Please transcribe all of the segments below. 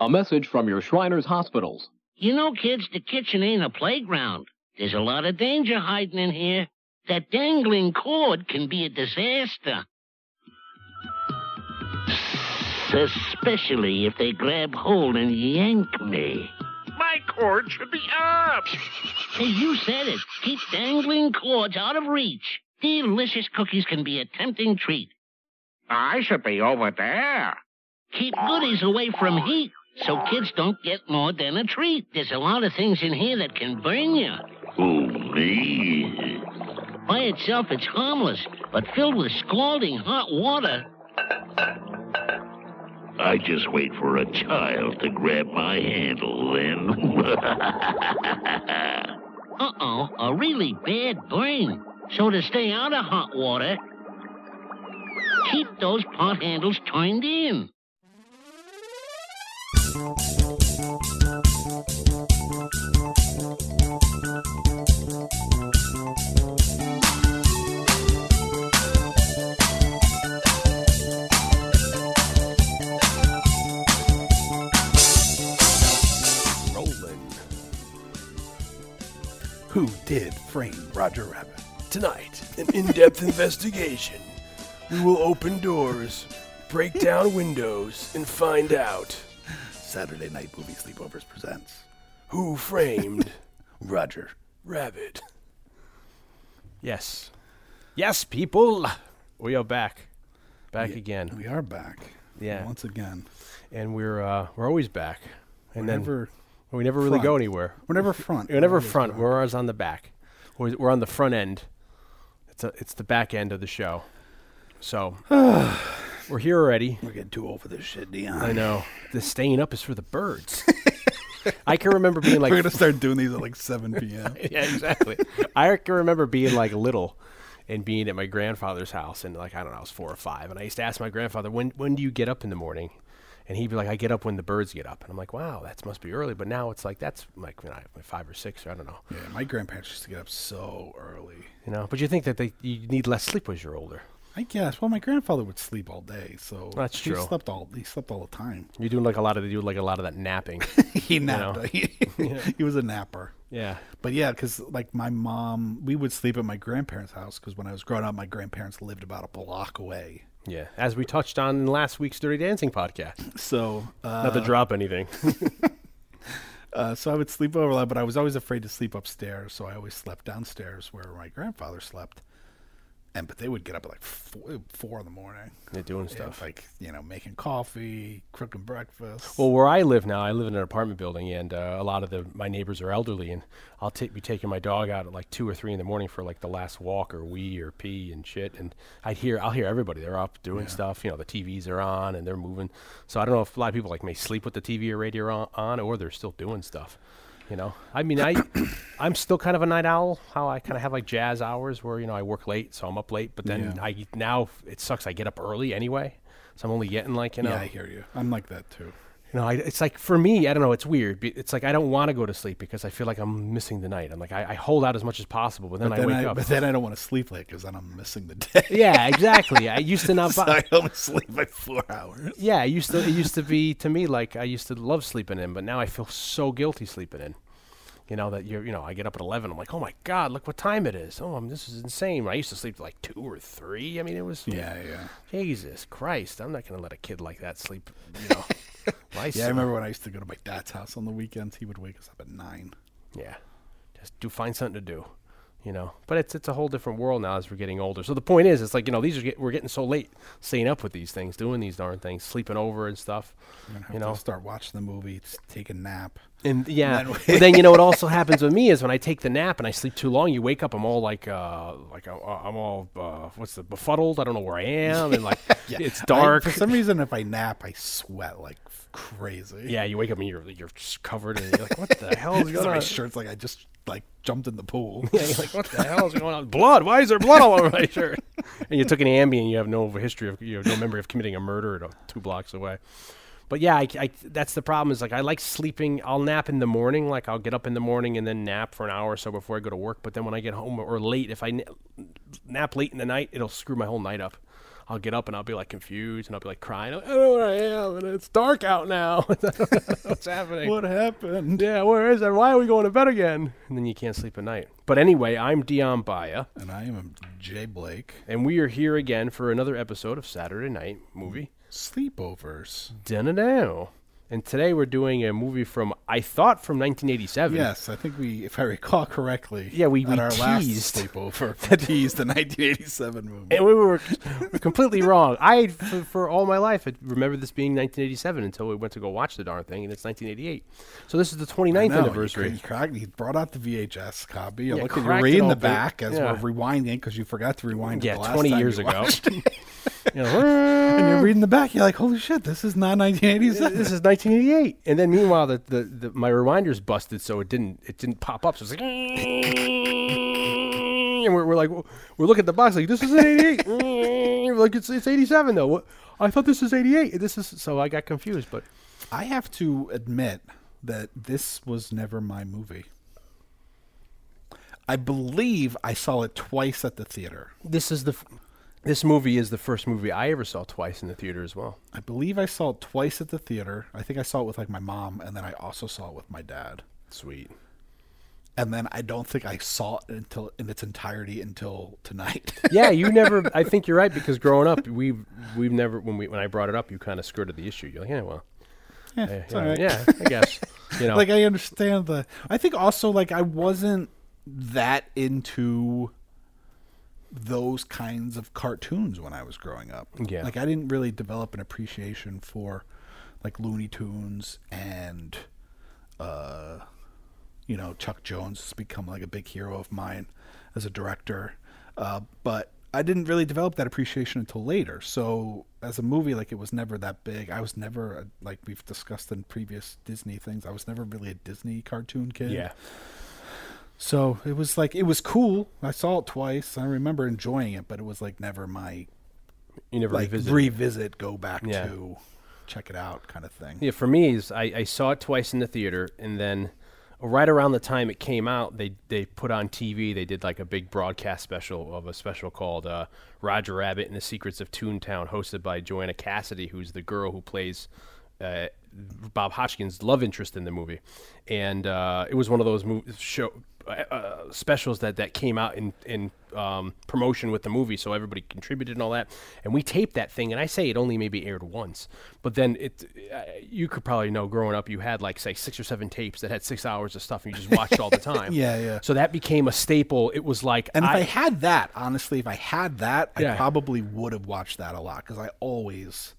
A message from your Shriners Hospitals. You know, kids, the kitchen ain't a playground. There's a lot of danger hiding in here. That dangling cord can be a disaster. Especially if they grab hold and yank me. My cord should be up. Hey, you said it. Keep dangling cords out of reach. Delicious cookies can be a tempting treat. I should be over there. Keep goodies away from heat so kids don't get more than a treat. There's a lot of things in here that can burn you. Ooh, me? By itself, it's harmless, but filled with scalding hot water. I just wait for a child to grab my handle, then. Uh oh, a really bad burn. So to stay out of hot water, keep those pot handles turned in. Who did frame Roger Rabbit? Tonight, an in depth investigation. We will open doors, break down windows, and find out Saturday Night Movie Sleepovers presents who framed Roger. Rabbit. Yes. Yes, people. We are back. Back again. We are back. Yeah. Once again. And we're uh, we're always back. And then Whenever we never really go anywhere. we're never front. We're never always front. back. We're always on the back. We're, we're on the front end. It's a, it's the back end of the show. So we're here already. We're getting too old for this shit, Dion. I know. The staying up is for the birds. I can remember being like We're gonna start doing these at like 7 p.m. yeah, exactly. I can remember being like little and being at my grandfather's house and like I don't know, I was four or five, and I used to ask my grandfather, "When when do you get up in the morning?" And he'd be like, "I get up when the birds get up." And I'm like, "Wow, that must be early." But now it's like that's like when I like five or six, or I don't know, Yeah, my grandparents used to get up so early. you know. But you think that they you need less sleep as you're older. I guess. Well, my grandfather would sleep all day, so That's he true. slept all he slept all the time. You're doing like a lot of they do like a lot of that napping. he know. napped. he was a napper. yeah. But yeah, because like my mom, we would sleep at my grandparents' house because when I was growing up, my grandparents lived about a block away. Yeah, as we touched on in last week's Dirty Dancing podcast. So, uh, Not to drop anything. uh, so I would sleep over a lot, but I was always afraid to sleep upstairs, so I always slept downstairs where my grandfather slept. And but they would get up at like four, four in the morning. They're doing Yeah, stuff. like you know, making coffee, cooking breakfast. Well, where I live now, I live in an apartment building, and uh, a lot of the my neighbors are elderly, and I'll take be taking my dog out at like two or three in the morning for like the last walk or wee or pee and shit, and I hear I'll hear everybody they're up doing stuff. You know, the TVs are on and they're moving. So I don't know if a lot of people like may sleep with the TV or radio on, on or they're still doing stuff. You know, I mean, I I'm still kind of a night owl. How I kind of have like jazz hours where you know I work late, so I'm up late. But then Yeah. I now it sucks. I get up early anyway, so I'm only getting like you know yeah, I hear you. I'm like that too. You know, I, it's like for me, I don't know. It's weird. It's like I don't want to go to sleep because I feel like I'm missing the night. I'm like I, I hold out as much as possible, but then But I wake I, up. but then I don't want to sleep late because then I'm missing the day. yeah, exactly. I used to not. so I only sleep like four hours. yeah, I used to. It used to be to me like I used to love sleeping in, but now I feel so guilty sleeping in. You know that you're. You know, I get up at eleven. I'm like, oh my god, look what time it is. Oh, I'm, this is insane. I used to sleep like two or three. I mean, it was. Yeah, yeah. Jesus Christ, I'm not gonna let a kid like that sleep. You know. Yeah, I remember when I used to go to my dad's house on the weekends. He would wake us up at nine. Yeah, just do find something to do, you know. But it's it's a whole different world now as we're getting older. So the point is, it's like you know these are get, we're getting so late, staying up with these things, doing these darn things, sleeping over and stuff. You know. start watching the movie, take a nap. And yeah, And then- but then you know what also happens with me is when I take the nap and I sleep too long, you wake up, I'm all like, uh, like uh, I'm all uh, what's the befuddled? I don't know where I am, and like it's I- dark. for some reason, if I nap, I sweat like crazy. yeah, you wake up and you're you're just covered, and you're like, what the hell is going my on? shirt's like I just like jumped in the pool. Yeah, you're like, what the hell is going on? Blood? Why is there blood all over my shirt? And you took an Ambien, you have no history of, you have no memory of committing a murder at two blocks away. But yeah, I, I- that's the problem. Is like I like sleeping. I'll nap in the morning. Like I'll get up in the morning and then nap for an hour or so before I go to work. But then when I get home or late, if I na- nap late in the night, it'll screw my whole night up. I'll get up and I'll be like confused and I'll be like crying. I don't know where I am and it's dark out now. What's happening? What happened? Yeah, where is it? Why are we going to bed again? And then you can't sleep at night. But anyway, I'm Dion Baya, And I am Jay Blake. and we are here again for another episode of Saturday Night Movie Sleepovers. Dun And today we're doing a movie from I thought from 1987. Yes, I think we, if I recall correctly, Yeah, we- we our teased. last sleepover, teased the 1987 movie. And we were completely wrong. I, for, for all my life, I remember this being 1987 until we went to go watch the darn thing, and it's 1988. So this is the 29th No, anniversary. You, cracked, you brought out the VHS copy. You're Yeah, looking, you're reading the back as Yeah. we're rewinding because you forgot to rewind it yeah, the last 20 time years ago. You know, and you're reading the back. You're like, holy shit, this is not 1987. this is 1988, and then meanwhile, the, the, the my reminder's busted, so it didn't it didn't pop up. So it's like, and we're, we're like, we're looking at the box like this is 88. We're like it's it's 87 though. What? I thought this was 88. This is so I got confused, but I have to admit that this was never my movie. I believe I saw it twice at the theater. this is the f- this movie is the first movie I ever saw twice in the theater as well. I believe I saw it twice at the theater. I think I saw it with like my mom, and then I also saw it with my dad. Sweet. And then I don't think I saw it until in its entirety until tonight. Yeah, you never. I think you're right because growing up, we've we've never when we when I brought it up, you kind of skirted the issue. You're like, yeah, well, yeah, yeah, right. yeah, I guess. You know, like I understand the. I think also like I wasn't that into those kinds of cartoons when I was growing up. Yeah. like I didn't really develop an appreciation for like Looney Tunes and uh, you know Chuck Jones has become like a big hero of mine as a director, uh, but. I didn't really develop that appreciation until later. So, as a movie, like it was never that big. I was never a, like we've discussed in previous Disney things. I was never really a Disney cartoon kid. yeah, So it was like it was cool. I saw it twice. I remember enjoying it, but it was like never my you never like revisited. revisit, go back Yeah. to check it out kind of thing. Yeah, for me, is I, I saw it twice in the theater, and then right around the time it came out, they they put on TV. They did like a big broadcast special of a special called uh, Roger Rabbit and the Secrets of Toontown, hosted by Joanna Cassidy, who's the girl who plays. Uh, Bob Hoskins' love interest in the movie, and uh, it was one of those mo- show uh, specials that, that came out in in um, promotion with the movie, so everybody contributed and all that. And we taped that thing, and I say it only maybe aired once, but then it uh, you could probably know growing up you had like say six or seven tapes that had six hours of stuff, and you just watched all the time. Yeah, yeah. So that became a staple. It was like And if I, I, had that, honestly, if I had that, Yeah. I probably would have watched that a lot because I always,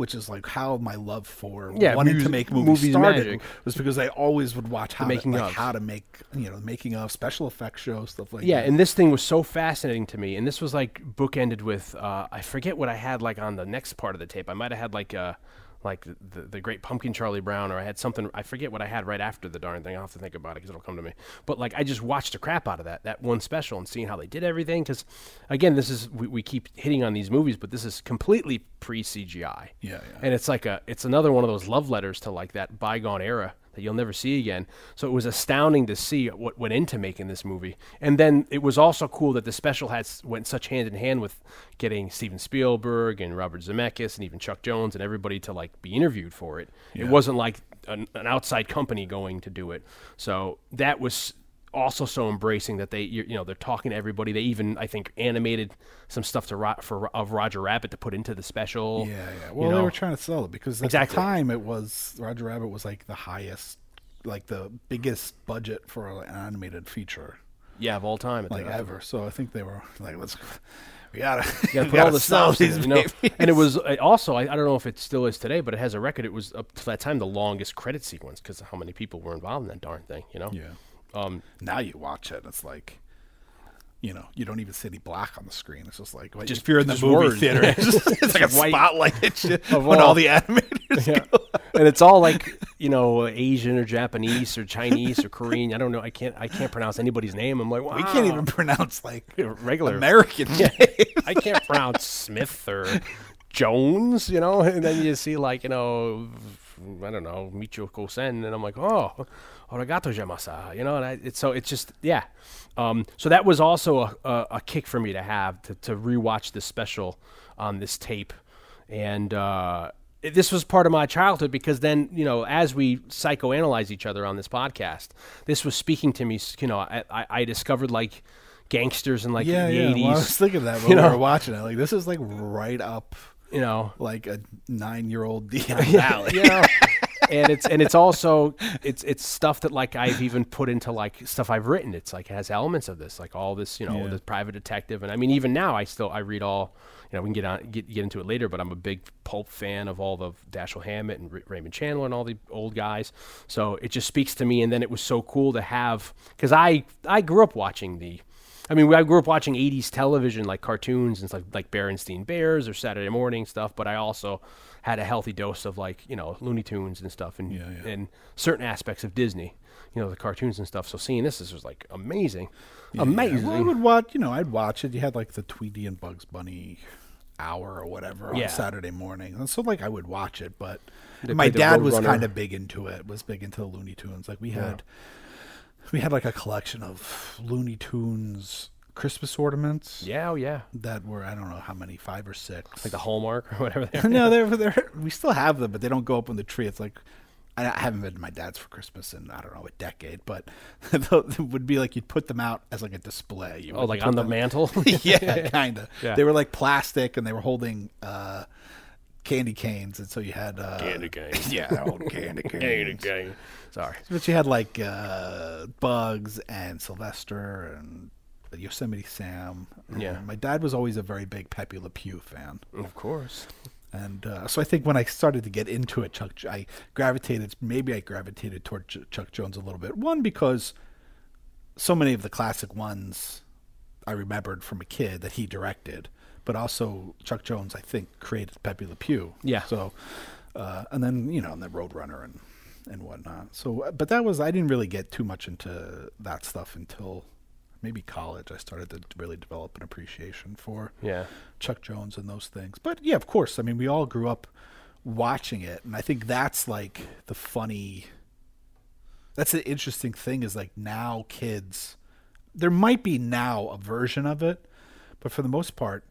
which is like how my love for Yeah, wanting mus- to make movies, movies started magic. was because I always would watch how making to, like how to make you know making of special effects shows stuff like Yeah, that. and this thing was so fascinating to me, and this was like bookended with uh, I forget what I had like on the next part of the tape. I might have had like uh, like the, the Great Pumpkin Charlie Brown, or I had something. I forget what I had right after the darn thing. I'll have to think about it because it'll come to me. But like I just watched the crap out of that that one special and seeing how they did everything. Because again, this is we, we keep hitting on these movies, but this is completely pre CGI. Yeah, yeah. And it's like a it's another one of those love letters to like that bygone era that you'll never see again. So it was astounding to see what went into making this movie. And then it was also cool that the special had went such hand in hand with getting Steven Spielberg and Robert Zemeckis and even Chuck Jones and everybody to like be interviewed for it. It wasn't like an, an outside company going to do it. So that was also so embracing that they you know they're talking to everybody they even i think animated some stuff to Ro- for of roger rabbit to put into the special Yeah, yeah. you Well, they were trying to sell it because at Exactly. the time it was Roger Rabbit was like the highest, like the biggest budget for an animated feature Yeah, of all time. At like the, ever. So I think they were like, let's we gotta, You gotta put all gotta the sell stops in these you know. And it was also I, I don't know if it still is today, but it has a record. It was up to that time the longest credit sequence because of how many people were involved in that darn thing. You know. Yeah. Um, Now you watch it, it's like, you know, you don't even see any black on the screen. It's just like, Just- if you're in the movie words. theater, it's, just, it's like a spotlight you Of when all- all the animators. yeah. And it's all like you know Asian or Japanese or Chinese or Korean. I don't know. I can't. I can't pronounce anybody's name. I'm like, wow. We can't even pronounce like regular American names. I can't pronounce Smith or Jones, you know, and then you see like, you know, I don't know, Michio Kosen, and I'm like, oh, arigato jamasa, you know, and I, it's so it's just yeah. Um, so that was also a, a, a kick for me to have to, to rewatch this special on this tape, and uh, this was part of my childhood because then you know as we psychoanalyze each other on this podcast, this was speaking to me. You know, I, I, discovered like gangsters in like yeah, the yeah. eighties. Well, I was thinking that when you we know? were watching it. Like this is like right up you know, like a nine-year-old Dion Valley. you know and it's and it's also it's it's stuff that like I've even put into like stuff I've written. It's like it has elements of this, like all this, you know, Yeah. the private detective, and I mean even now I still I read all. You know, we can get on get get into it later, but I'm a big pulp fan of all the Dashiell Hammett and Ra- Raymond Chandler and all the old guys. So it just speaks to me. And then it was so cool to have because I I grew up watching the I mean, I grew up watching '80s television, like cartoons and stuff, like Berenstein Bears or Saturday Morning stuff. But I also had a healthy dose of like you know Looney Tunes and stuff, and Yeah, yeah. and certain aspects of Disney, you know, the cartoons and stuff. So seeing this, this was like amazing, Yeah, amazing. Well, I would watch. You know, I'd watch it. You had like the Tweety and Bugs Bunny hour or whatever Yeah. on Saturday morning, and so like I would watch it. But They my dad was kind of big into it. Was big into the Looney Tunes. Like we had, we had like a collection of Looney Tunes Christmas ornaments yeah, oh yeah, that were I don't know how many, five or six. like the Hallmark or whatever. They are. no, they're, they're we still have them, but they don't go up on the tree. It's like I I haven't been to my dad's for Christmas in I don't know a decade, but it would be like you'd put them out as like a display. You oh, like put on the them- mantle. yeah, kind of. Yeah. They were like plastic, and they were holding uh, candy canes, and so you had uh, Candy canes. Yeah, old candy canes. Candy cane. Sorry. But you had like uh, Bugs and Sylvester and Yosemite Sam. Yeah. And my dad was always a very big Pepe Le Pew fan. Of course. And uh, so I think when I started to get into it, Chuck, I gravitated. Maybe I gravitated toward Ch- Chuck Jones a little bit. One because so many of the classic ones I remembered from a kid that he directed, but also Chuck Jones, I think, created Pepe Le Pew. Yeah. So, uh, and then you know, and the Roadrunner and and whatnot. So, but that was I didn't really get too much into that stuff until maybe college. I started to really develop an appreciation for Yeah. Chuck Jones and those things. But yeah, of course. I mean, we all grew up watching it, and I think that's like the funny. That's the interesting thing is like now kids. There might be now a version of it, but for the most part,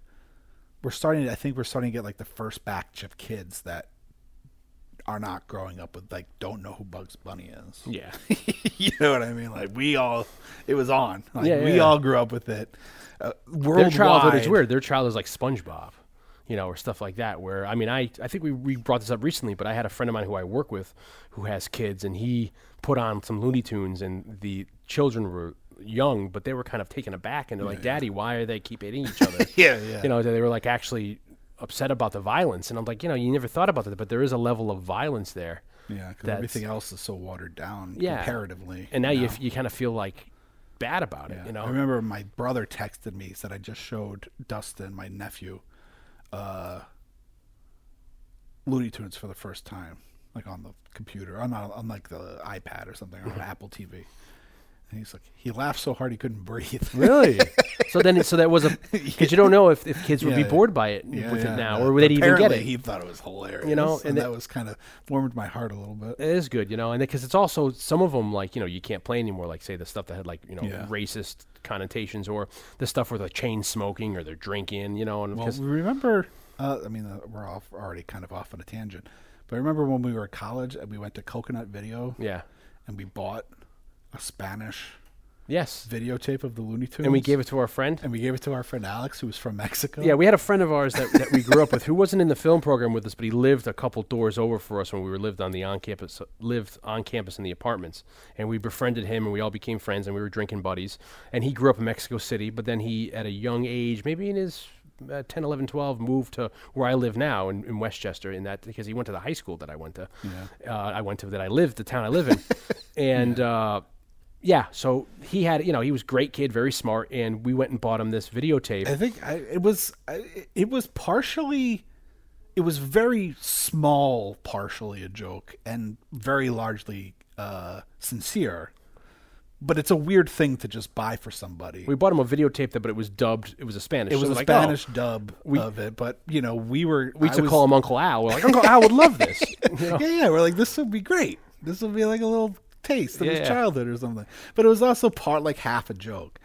we're starting. To, I think we're starting to get like the first batch of kids that are not growing up with like don't know who Bugs Bunny is. Yeah. you know what I mean? Like we all, it was on. Like Yeah, we yeah. all grew up with it. Uh, Their childhood is weird. Their childhood is like SpongeBob, you know, or stuff like that. Where I mean, I I think we, we brought this up recently, but I had a friend of mine who I work with who has kids, and he put on some Looney Tunes, and the children were young, but they were kind of taken aback, and they're like, "Daddy, why are they keep hitting each other?" Yeah, yeah. You know, they were like actually upset about the violence, and I'm like, you know, you never thought about that, but there is a level of violence there. Yeah, because everything else is so watered down Yeah. comparatively. And now you, know? f- you kind of feel like bad about it, you know? I remember my brother texted me said I just showed Dustin, my nephew, uh, Looney Tunes for the first time, like on the computer, on, on like the iPad or something, or on Apple TV. And he's like, he laughed so hard he couldn't breathe. Really? so then, so that was a because you don't know if, if kids would be bored by it Yeah, with yeah, it now, yeah. or would they even get it. He thought it was hilarious. You know, and, and that it- was kind of warmed my heart a little bit. It is good, you know, and because it's also some of them like you know you can't play anymore. Like say the stuff that had like you know Yeah. racist connotations, or the stuff where they're chain smoking or they're drinking, you know, and Well, remember, uh, I mean, uh, we're off already kind of off on a tangent, but remember when we were at college and we went to Coconut Video yeah, and we bought a Spanish yes, videotape of the Looney Tunes, and we gave it to our friend. and we gave it to our friend Alex, who was from Mexico. Yeah, we had a friend of ours that, that we grew up with who wasn't in the film program with us, but he lived a couple doors over for us when we were lived on the on campus lived on campus in the apartments, and we befriended him, and we all became friends, and we were drinking buddies. And he grew up in Mexico City, but then he, at a young age, maybe in his uh, 10, 11, 12, moved to where I live now in, in Westchester. In that because he went to the high school that I went to, uh, I went to that I lived, the town I live in, and. Uh, yeah, so he had, you know, he was great kid, very smart, and we went and bought him this videotape. I think I, it was I, it was partially, it was very small, partially a joke, and very largely uh, sincere. But it's a weird thing to just buy for somebody. We bought him a videotape that, but it was dubbed. It was a Spanish. it was so a like, oh, Spanish dub we- of it, but you know we were we used to was- call him Uncle Al. We're like, Uncle Al would love this. You know? Yeah, yeah, we're like this would be great. This would be like a little taste of Yeah, his childhood or something. But it was also part like half a joke.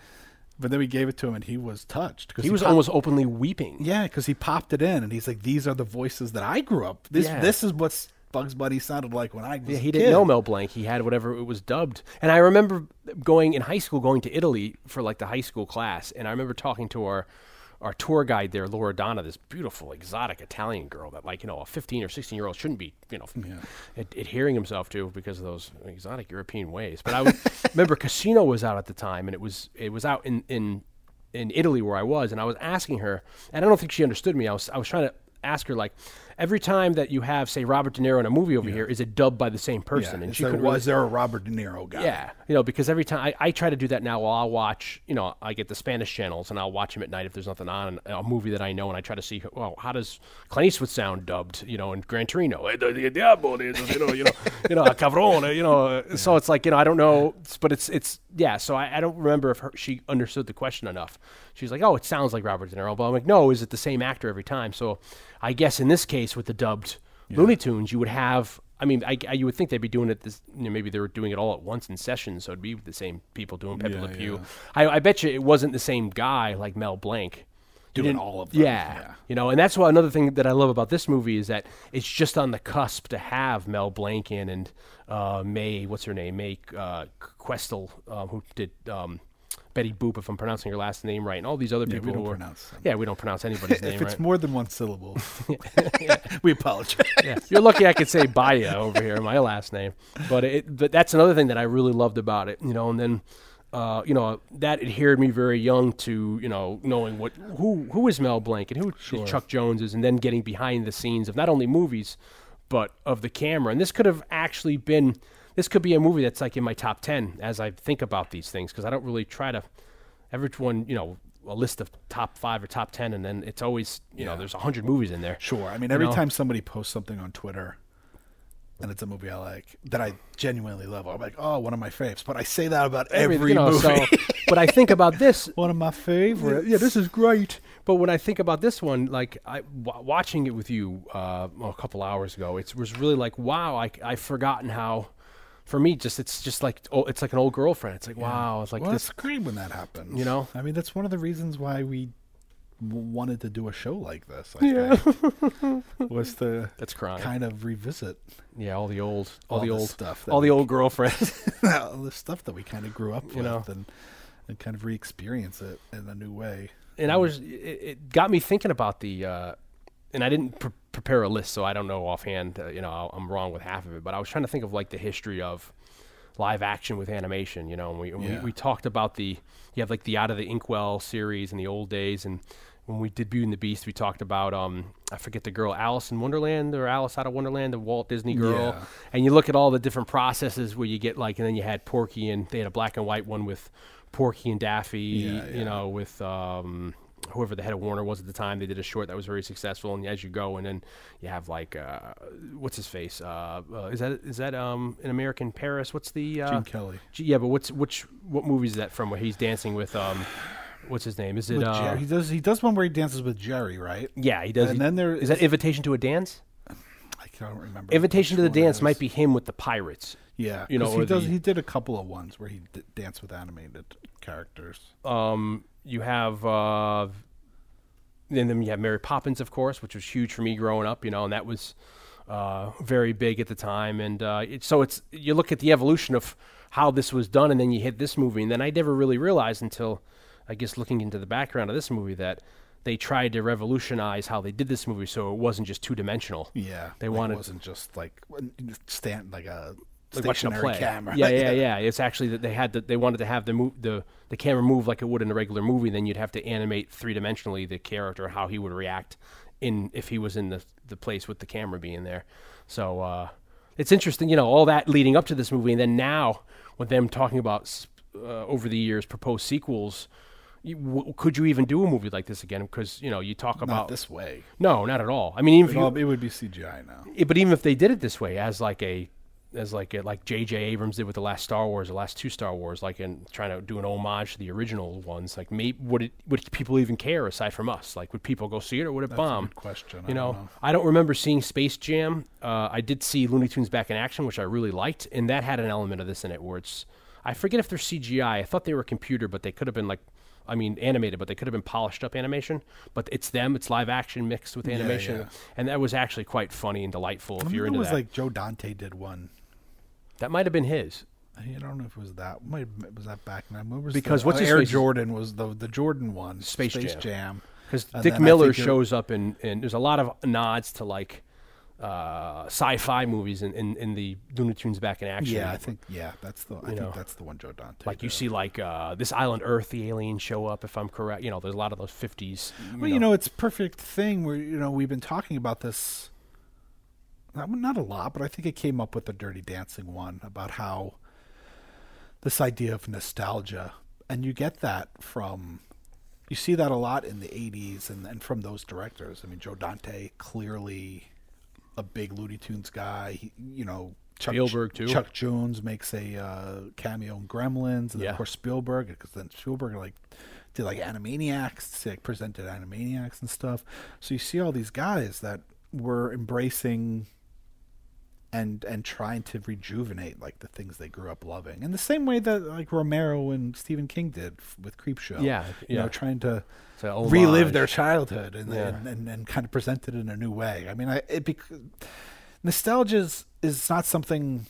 But then we gave it to him, and he was touched. 'cause He was popped- almost openly weeping. yeah, because he popped it in, and he's like, "These are the voices that I grew up. This Yeah. this is what Bugs Bunny sounded like when I was Yeah, he didn't kid." know Mel Blanc. He had whatever it was dubbed. And I remember going in high school, going to Italy for like the high school class. And I remember talking to our our tour guide there, Laura Donna, this beautiful, exotic Italian girl that, like, you know, a 15 or 16 year old shouldn't be, you know, ad- adhering himself to because of those exotic European ways. But I would, remember Casino was out at the time, and it was it was out in in in Italy where I was, and I was asking her, and I don't think she understood me. I was I was trying to ask her like, every time that you have say Robert De Niro in a movie over here, is it dubbed by the same Yeah, person? and is she couldn't was really- there a Robert De Niro guy? yeah, you know, because every time I, I try to do that now, while I'll watch, you know, I get the Spanish channels and I'll watch them at night if there's nothing on, a movie that I know, and I try to see, well, how does Clint Eastwood sound dubbed, you know, in Gran Torino? Eh, the- the diablo, you know, you know, you know, cabrone, you know. uh, So it's like, you know, I don't know, but it's it's yeah. So I, I don't remember if her, she understood the question enough. She's like, oh, it sounds like Robert De Niro, but I'm like, no, is it the same actor every time? So I guess in this case with the dubbed Looney Tunes, you would have. I mean, I, I- you would think they'd be doing it. This, you know, maybe they were doing it all at once in sessions, so it'd be the same people doing Pepe Yeah, Le Pew. yeah. I, I bet you it wasn't the same guy like Mel Blanc Doing all of them, Yeah, yeah. you know, and that's why another thing that I love about this movie is that it's just on the cusp to have Mel Blanc in and uh, Mae, what's her name, Mae uh, Questel, um, who did um, Betty Boop, if I'm pronouncing your last name right, and all these other Yeah, people don't who are, yeah, we don't pronounce anybody's name right. if it's right. more than one syllable, we apologize. yeah. You're lucky I could say Baya over here, my last name. But it, but that's another thing that I really loved about it, you know. And then, uh, you know, that adhered me very young to you know knowing what who who is Mel Blanc and who Chuck Jones is, and then getting behind the scenes of not only movies, but of the camera. And this could have actually been. This could be a movie that's like in my top ten as I think about these things because I don't really try to. Everyone, you know, a list of top five or top ten, and then it's always you know there's a hundred movies in there. Sure. I mean, You every know? time somebody posts something on Twitter and it's a movie I like that I genuinely love, I'm like, oh, one of my faves. But I say that about every, you know, movie. So, but I think about this. one of my favorites. Yeah, this is great. But when I think about this one, like I w- watching it with you uh, a couple hours ago, it was really like, wow, I I've forgotten how. For me, just it's just like oh, it's like an old girlfriend. It's like wow, it's like well, this. great when that happens. You know? I mean, that's one of the reasons why we wanted to do a show like this. I Yeah. think, was to That's crying. kind of revisit Yeah, all the old, all, all the old stuff all the old girlfriends. all the stuff that we kind of grew up You with know. and, and kind of re-experience it in a new way. and I was it, it got me thinking about the uh, and I didn't pre- prepare a list, so I don't know offhand. Uh, you know, I'm wrong with half of it, but I was trying to think of like the history of live action with animation. You know, and we and Yeah. we, we talked about the you have like the Out of the Inkwell series in the old days, and when we did Beauty and the Beast, we talked about um I forget the girl Alice in Wonderland or Alice Out of Wonderland, the Walt Disney girl, Yeah. and you look at all the different processes where you get like, and then you had Porky, and they had a black and white one with Porky and Daffy, Yeah, you know, with um, whoever the head of Warner was at the time. They did a short that was very successful, and as you go, and then you have like, uh, what's his face? Uh, uh, is that is that um, in American Paris? What's the uh, Gene Kelly. G- yeah, but what's which what movie is that from? Where he's dancing with um, what's his name? Is it With uh, Jerry. He does. He does one where he dances with Jerry, right? yeah, he does. And he- then there is that Invitation to a Dance? I can't remember. Invitation to which the one it Dance might be him with the pirates. Yeah, you know, 'cause or he does. the- He did a couple of ones where he d- danced with animated characters. um, you have uh, and then you have Mary Poppins, of course, which was huge for me growing up, you know, and that was uh, very big at the time. And uh, it, so it's you look at the evolution of how this was done, and then you hit this movie, and then I never really realized until I guess looking into the background of this movie that they tried to revolutionize how they did this movie, so it wasn't just two dimensional. Yeah, They wanted- It wasn't just like stand like a like watching a play. camera. Yeah, yeah, yeah. It's actually that they had to, they wanted to have the move the the camera move like it would in a regular movie. Then you'd have to animate three dimensionally the character how he would react in if he was in the the place with the camera being there. So uh, it's interesting, you know, all that leading up to this movie, and then now with them talking about uh, over the years proposed sequels. You, w- could you even do a movie like this again? Because you know you talk Not about this way. no, not at all. I mean, even if It, it would be CGI now. yeah, but even if they did it this way, as like a, as like a, like J.J. Abrams did with the last Star Wars, the last two Star Wars, like in trying to do an homage to the original ones, like maybe would it would people even care aside from us? Like would people go see it or would it That's bomb? question. I You know, don't know. I don't remember seeing Space Jam. Uh, I did see Looney Tunes back in action, which I really liked, and that had an element of this in it where it's. I forget if they're CGI. I thought they were computer, but they could have been like I mean, animated, but they could have been polished up animation. But it's them. It's live action mixed with animation, yeah. and that was actually quite funny and delightful. If I you're remember into it was that, like Joe Dante did one. That might have been his. I don't know if it was that. Might was that back then? What was Because the, what's uh, his Air face Jordan was the the Jordan one. Space Jam. Because And Dick then I Miller think it- shows up in, and there's a lot of nods to like uh, sci-fi movies in, in, in the Looney Tunes back in action. Yeah, I think yeah, that's the I think that's the one Joe Dante. like you did. see like uh, this island Earth, the aliens show up. If I'm correct, you know, there's a lot of those 50s. Well, you know, it's perfect thing where you know we've been talking about this. Not, not a lot, but I think it came up with the Dirty Dancing one about how this idea of nostalgia, and you get that from, you see that a lot in the '80s and, and from those directors. I mean, Joe Dante clearly a big Looney Tunes guy. He, you know, Chuck, Spielberg, too. Chuck Jones makes a uh, cameo in Gremlins, and Yeah. of course Spielberg, because then Spielberg like did like Animaniacs, like presented Animaniacs and stuff. So you see all these guys that were embracing and and trying to rejuvenate like the things they grew up loving, in the same way that like Romero and Stephen King did f- with Creepshow. Yeah, you yeah. know, trying to relive their childhood and, Yeah. and, and, and kind of present it in a new way. I mean, I, it bec- nostalgia is, is not something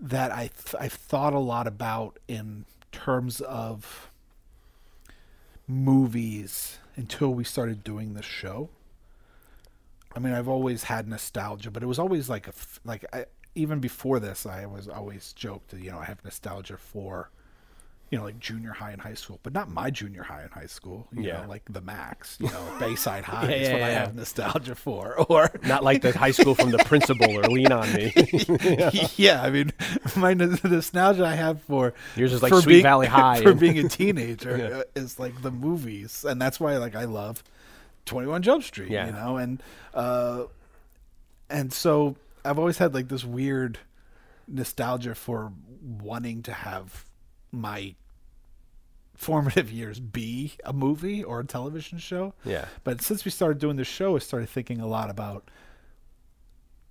that I th- I've thought a lot about in terms of movies until we started doing this show. I mean, I've always had nostalgia, but it was always like a f- like I, even before this, I was always joked that you know I have nostalgia for you know like junior high and high school, but not my junior high and high school. You Yeah. know, like the Max, you know, Bayside High Yeah, is what yeah, I have nostalgia for, or Not like the high school from the principal or Lean on Me. yeah. I mean, my nostalgia I have for Yours is like Sweet being- Valley High for and- being a teenager is like the movies, and that's why like I love Twenty One Jump Street. Yeah. You know, and uh, and so I've always had like this weird nostalgia for wanting to have my formative years be a movie or a television show. Yeah. But since we started doing the show, I started thinking a lot about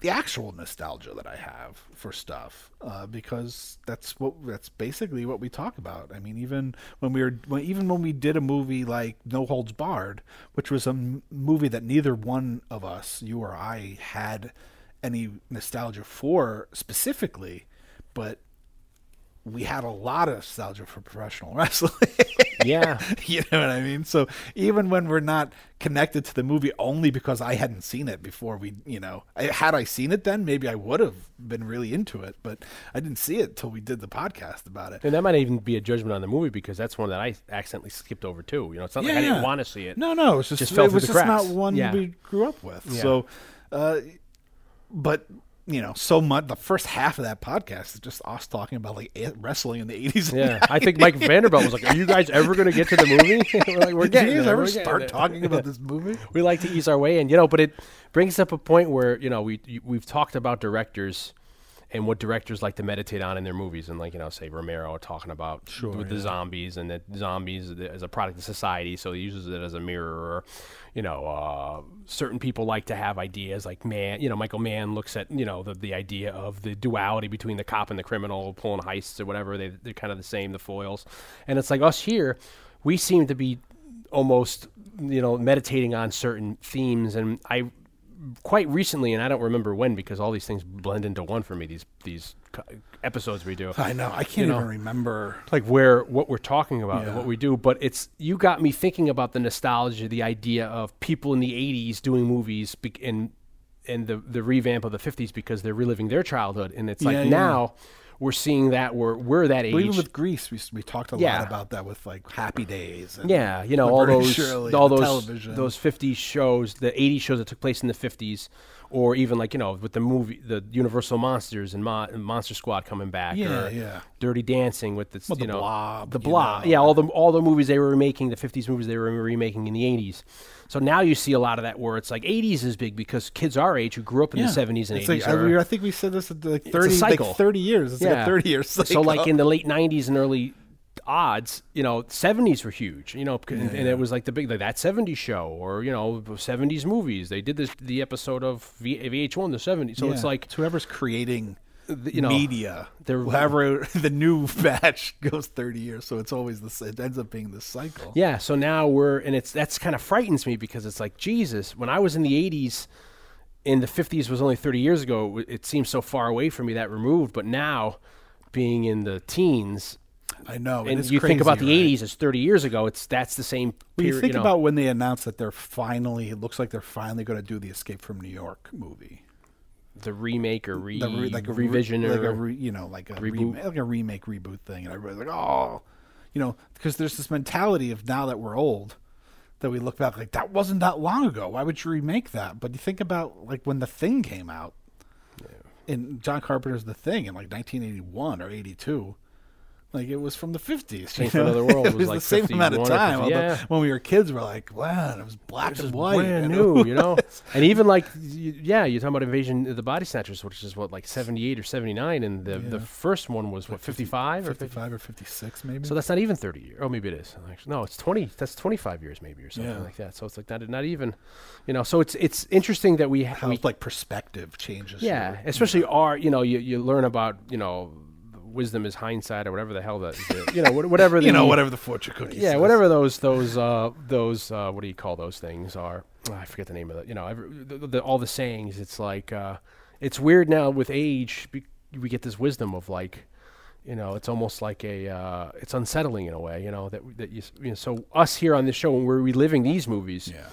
the actual nostalgia that I have for stuff, uh, because that's what that's basically what we talk about. I mean, even when we were, when, even when we did a movie like No Holds Barred, which was a m- movie that neither one of us, you or I, had any nostalgia for specifically, but we had a lot of nostalgia for professional wrestling. yeah. you know what I mean? So even when we're not connected to the movie only because I hadn't seen it before we, you know, I, had I seen it then, maybe I would have been really into it, but I didn't see it till we did the podcast about it. And that might even be a judgment on the movie because that's one that I accidentally skipped over too. You know, it's not like I didn't want to see it. No, no, it's just, Just it was just not one Yeah. we grew up with. Yeah. So, uh, but you know, so much. The first half of that podcast is just us talking about like wrestling in the eighties. Yeah, I think Mike Vanderbilt was like, "Are you guys ever going to get to the movie?" we're like, "We're Did getting you guys ever start talking about this movie? we like to ease our way in, you know. But it brings up a point where you know we we've talked about directors and what directors like to meditate on in their movies, and like you know, say Romero talking about with the zombies and that zombies as a product of society, so he uses it as a mirror. Or, you know, uh, certain people like to have ideas like man, you know, Michael Mann looks at you know the the idea of the duality between the cop and the criminal pulling heists or whatever. They they're kind of the same, the foils, and it's like us here, we seem to be almost you know meditating on certain themes and i quite recently and i don't remember when because all these things blend into one for me these these episodes we do I know. I can't You know. even remember. like where what we're talking about and what we do but it's you got me thinking about the nostalgia the idea of people in the 80s doing movies bec- and and the the revamp of the 50s because they're reliving their childhood and it's like Yeah, yeah. now we're seeing that we're we're that age Well, even with Grease, we we talked a Yeah. lot about that with like Happy Days. And Yeah, you know all those Shirley all those television. those 50s shows, the 80s shows that took place in the 50s, or even like you know with the movie, the Universal Monsters and, and Monster Squad coming back. Yeah, or yeah. Dirty Dancing with the Well, you The know Blob, the you know. Yeah, all the all the movies they were remaking, the 50s movies they were remaking in the 80s. So now you see a lot of that where it's like 80s is big because kids our age who grew up in the 70s and It's 80s like, are, I, I think we said this at like a thirty, like cycle. thirty years. It's like a thirty years. So like in the late '90s and early odds, you know, '70s were huge. You know, c- and, and it was like the big like that '70s show or you know '70s movies. They did this the episode of v- VH1 the '70s. So it's like it's whoever's creating the- you know, media. they're- the new batch goes 30 years, so it's always this. It ends up being this cycle. Yeah, so now we're and it's that's kind of frightens me because it's like Jesus. When I was in the '80s, in the '50s was only 30 years ago. It, it seems so far away from me that removed. But now, being in the teens, I know. and you think about the right? '80s as 30 years ago, it's that's the same. When you think know. about when they announced that they're finally, it looks like they're finally going to do the Escape from New York movie. the remake or re, The re- like a re- revision like or a re, you know, like a reboot. like a remake reboot thing, and everybody's like, oh, you know, because there's this mentality of now that we're old, that we look back like that wasn't that long ago. Why would you remake that? But you think about like when the Thing came out, in John Carpenter's The Thing in like 1981 or 82. Like it was from the 50s. Same you for? Another World it was was like the same amount of time. 50, yeah. When we were kids, we're like, wow, it was black and white. brand and new, was- you know. and even like, yeah, you're talking about Invasion of the Body Snatchers, which is what like 78 or 79, and the the first one was what 55 or 55 or 56 maybe. So that's not even 30 years. Oh, maybe it is. Actually, no, it's 20. That's 25 years maybe or something Yeah. like that. So it's like not not even, you know. So it's it's interesting that we how we like perspective changes. yeah, your- especially our you know you you learn about you know wisdom is hindsight or whatever the hell that you know whatever the, you know, whatever the fortune cookie yeah says. whatever those those uh those uh what do you call those things are oh, I forget the name of it you know every, the, the, all the sayings it's like uh it's weird now with age be, we get this wisdom of like you know it's almost like a uh it's unsettling in a way you know that that you, you know so us here on this show when we're reliving these movies Yeah.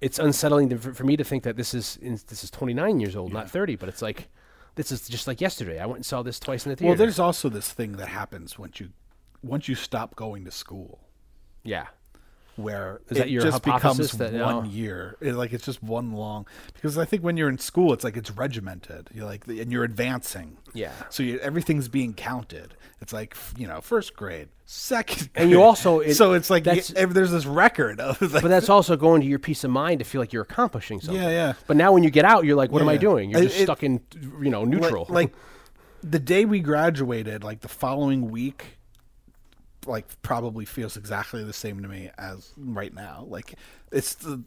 it's unsettling to, for, for me to think that this is in, this is 29 years old, not 30. But it's like this is just like yesterday. I went and saw this twice in the theater. Well, there's also this thing that happens once you once you stop going to school, yeah, where Is that it your just hypothesis becomes that, one uh, year. It, like it's just one long. Because I think when you're in school, it's like it's regimented. You're like, and you're advancing. Yeah. So you, everything's being counted. It's like you know, first grade, second. And you also- it- so it's like that's- y- there's this record of like, but that's also going to your peace of mind to feel like you're accomplishing something. Yeah, yeah. But now when you get out, you're like, what am I doing? You're just it- stuck in you know neutral. Like, like the day we graduated, like the following week, like probably feels exactly the same to me as right now. Like it's the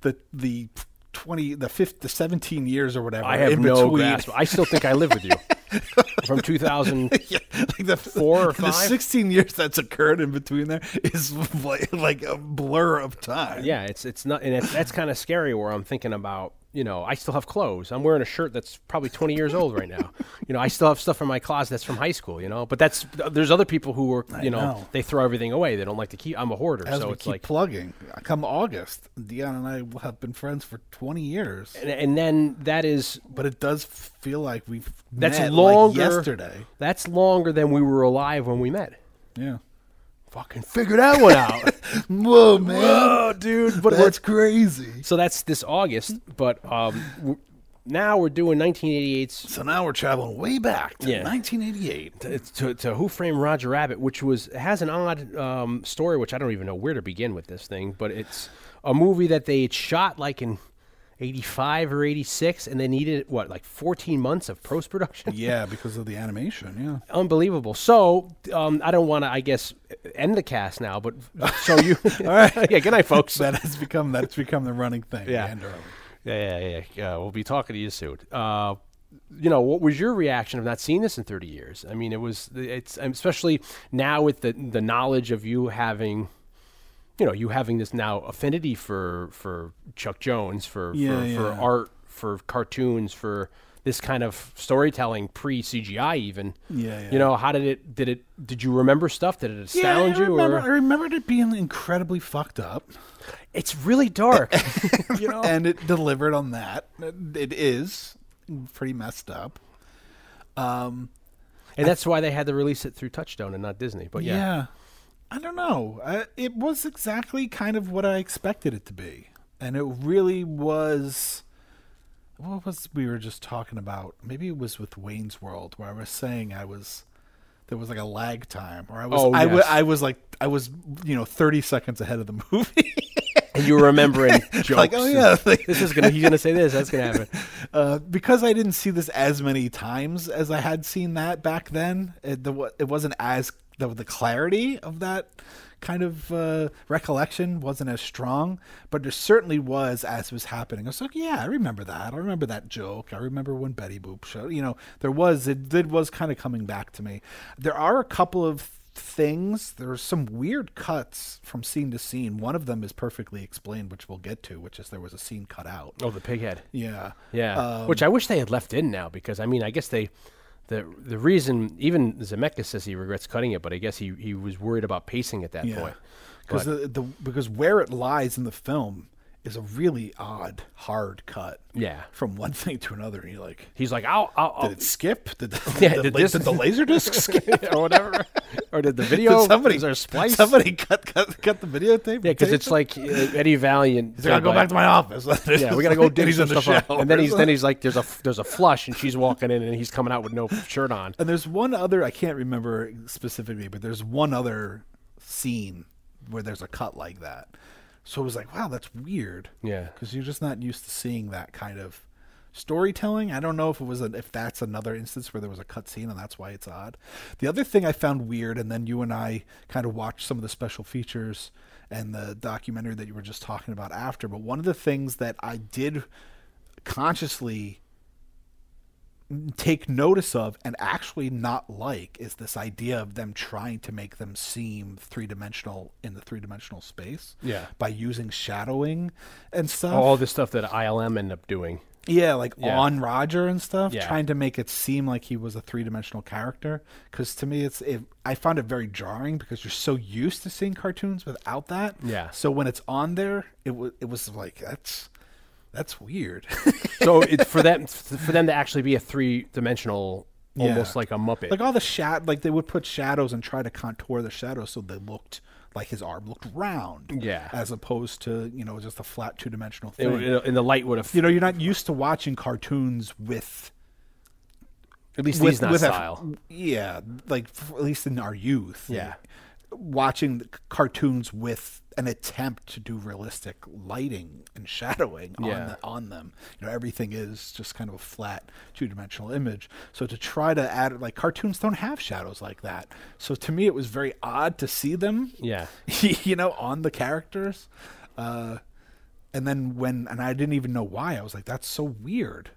the the twenty the fifth the seventeen years or whatever. I have no between. grasp. I still think I live with you from 2000. yeah, like the Four or the sixteen years that's occurred in between there is like, like a blur of time. Yeah, it's it's not, and it's, that's kind of scary. Where I'm thinking about, you know, I still have clothes. I'm wearing a shirt that's probably 20 years old right now. You know, I still have stuff in my closet that's from high school. You know, but that's there's other people who are, you know, know. they throw everything away. They don't like to keep. I'm a hoarder, As so it's keep like, plugging, come August, Dion and I have been friends for twenty years. and, and then that is But it does feel like we've that's longer. like yesterday. That's longer than we were alive when we met. Yeah. Fucking figure that one out. Whoa, man. oh, dude. But That's crazy. So that's this August, but um, w- now we're doing 1988's So now we're traveling way back to Yeah. 1988. to, to, to Who Framed Roger Rabbit, which was has an odd um, story, which I don't even know where to begin with this thing, but it's a movie that they shot like in 85 or 86, and they needed what like 14 months of post production. Yeah, because of the animation. Yeah. Unbelievable. So um, I don't want to, I guess, end the cast now, but so you, all right. yeah. Good night, folks. That has become that's become the running thing. Yeah. Yeah, yeah, yeah, yeah. We'll be talking to you soon. Uh, you know, what was your reaction of not seeing this in 30 years? I mean, it was, it's especially now with the the knowledge of you having, you know, you having this now affinity for for Chuck Jones, for Yeah, for, for art, for cartoons, for this kind of storytelling pre CGI even. Yeah, yeah. You know, how did it did it did you remember stuff? Did it Yeah, I astound you remember, I remembered it being incredibly fucked up, it's really dark. you know? and it delivered on that. It is pretty messed up. Um, And that's why they had to release it through Touchstone and not Disney. But yeah. I don't know. I, it was exactly kind of what I expected it to be, and it really was. What was we were just talking about? Maybe it was with Wayne's World, where I was saying I was. There was like a lag time, or I was. Oh, I, yes. I was like I was you know thirty seconds ahead of the movie. and you were remembering jokes. like oh yeah, this is gonna. He's gonna say this. That's gonna happen. uh, because I didn't see this as many times as I had seen that back then. It, the, it wasn't as the, the clarity of that kind of uh, recollection wasn't as strong, but there certainly was as it was happening. I was like, yeah, I remember that. I remember that joke. I remember when Betty Boop showed. You know, there was it, it was kind of coming back to me. There are a couple of things. There are some weird cuts from scene to scene. One of them is perfectly explained, which we'll get to, which is there was a scene cut out. Oh, the pig head. Yeah, Yeah, Um, which I wish they had left in now because I mean I guess they, the the reason even Zemeckis says he regrets cutting it, but I guess he, he was worried about pacing at that yeah. point. Because the, the because where it lies in the film is a really odd, hard cut. Yeah. from one thing to another, and you're like, He's like, I'll, I'll, I'll did it skip? Did the, Yeah, the, did this- did the laser disc skip? or whatever, or did the video? Did somebody was there splice? Somebody cut cut cut the videotape. yeah, because it's like uh, Eddie Valiant. He's gotta go back to my office. Yeah, we gotta go he's some stuff. up. And then he's then he's like, there's a there's a flush, and she's walking in, and he's coming out with no shirt on. And there's one other I can't remember specifically, but there's one other scene where there's a cut like that. So it was like, wow, that's weird. Yeah. because you're just not used to seeing that kind of storytelling. I don't know if it was a, if that's another instance where there was a cut scene and that's why it's odd. The other thing I found weird, and then you and I kind of watched some of the special features and the documentary that you were just talking about after. But one of the things that I did consciously take notice of and actually not like is this idea of them trying to make them seem three dimensional in the three dimensional space. Yeah. By using shadowing and stuff. All this stuff that ILM ended up doing. yeah, like Yeah. on Roger and stuff, Yeah. trying to make it seem like he was a three dimensional character. Because to me, it's it, I found it very jarring because you're so used to seeing cartoons without that. Yeah. So when it's on there, it was it was like that's that's weird. So it's for them for them to actually be a three dimensional, Yeah. almost like a Muppet. like all the shad like they would put shadows and try to contour the shadows so they looked like his arm looked round Yeah. as opposed to you know just a flat two-dimensional thing it- and the light would have. you know you're not used to watching cartoons with at least with, these not with a- style. yeah like at least in our youth Yeah. watching the c- cartoons with an attempt to do realistic lighting and shadowing on, the, on them. You know everything is just kind of a flat two-dimensional image. So to try to add like cartoons don't have shadows like that. So to me it was very odd to see them Yeah. you know on the characters. Uh and then when and i didn't even know why. I was like that's so weird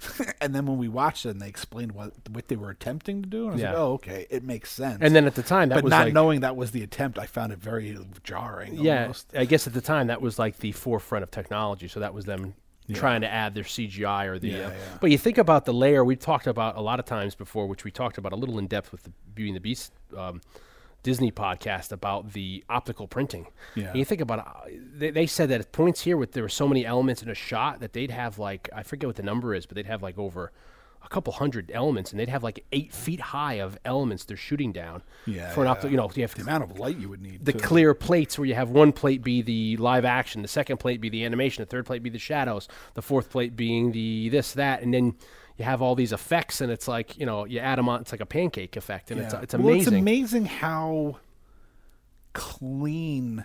and then when we watched it and they explained what what they were attempting to do and i was Yeah. like oh okay it makes sense And then at the time, that but was not like, knowing that was the attempt i found it very jarring yeah. almost. I guess at the time that was like the forefront of technology. So that was them trying to add their CGI or the. Yeah, uh, yeah. But you think about the layer we've talked about a lot of times before, which we talked about a little in depth with the Beauty and the Beast. Um, Disney podcast about the optical printing. Yeah. And you think about uh, they, they said that at points here with there were so many elements in a shot that they'd have like I forget what the number is, but they'd have like over a couple hundred elements, and they'd have like eight feet high of elements they're shooting down. Yeah, For an yeah. optical, you know, you have the amount of light you would need the to- clear plates where you have one plate be the live action, the second plate be the animation, the third plate be the shadows, the fourth plate being the this that, and then you have all these effects, and it's like you know you add them on, it's like a pancake effect, and it's Yeah. it's Well, amazing. it's amazing how clean.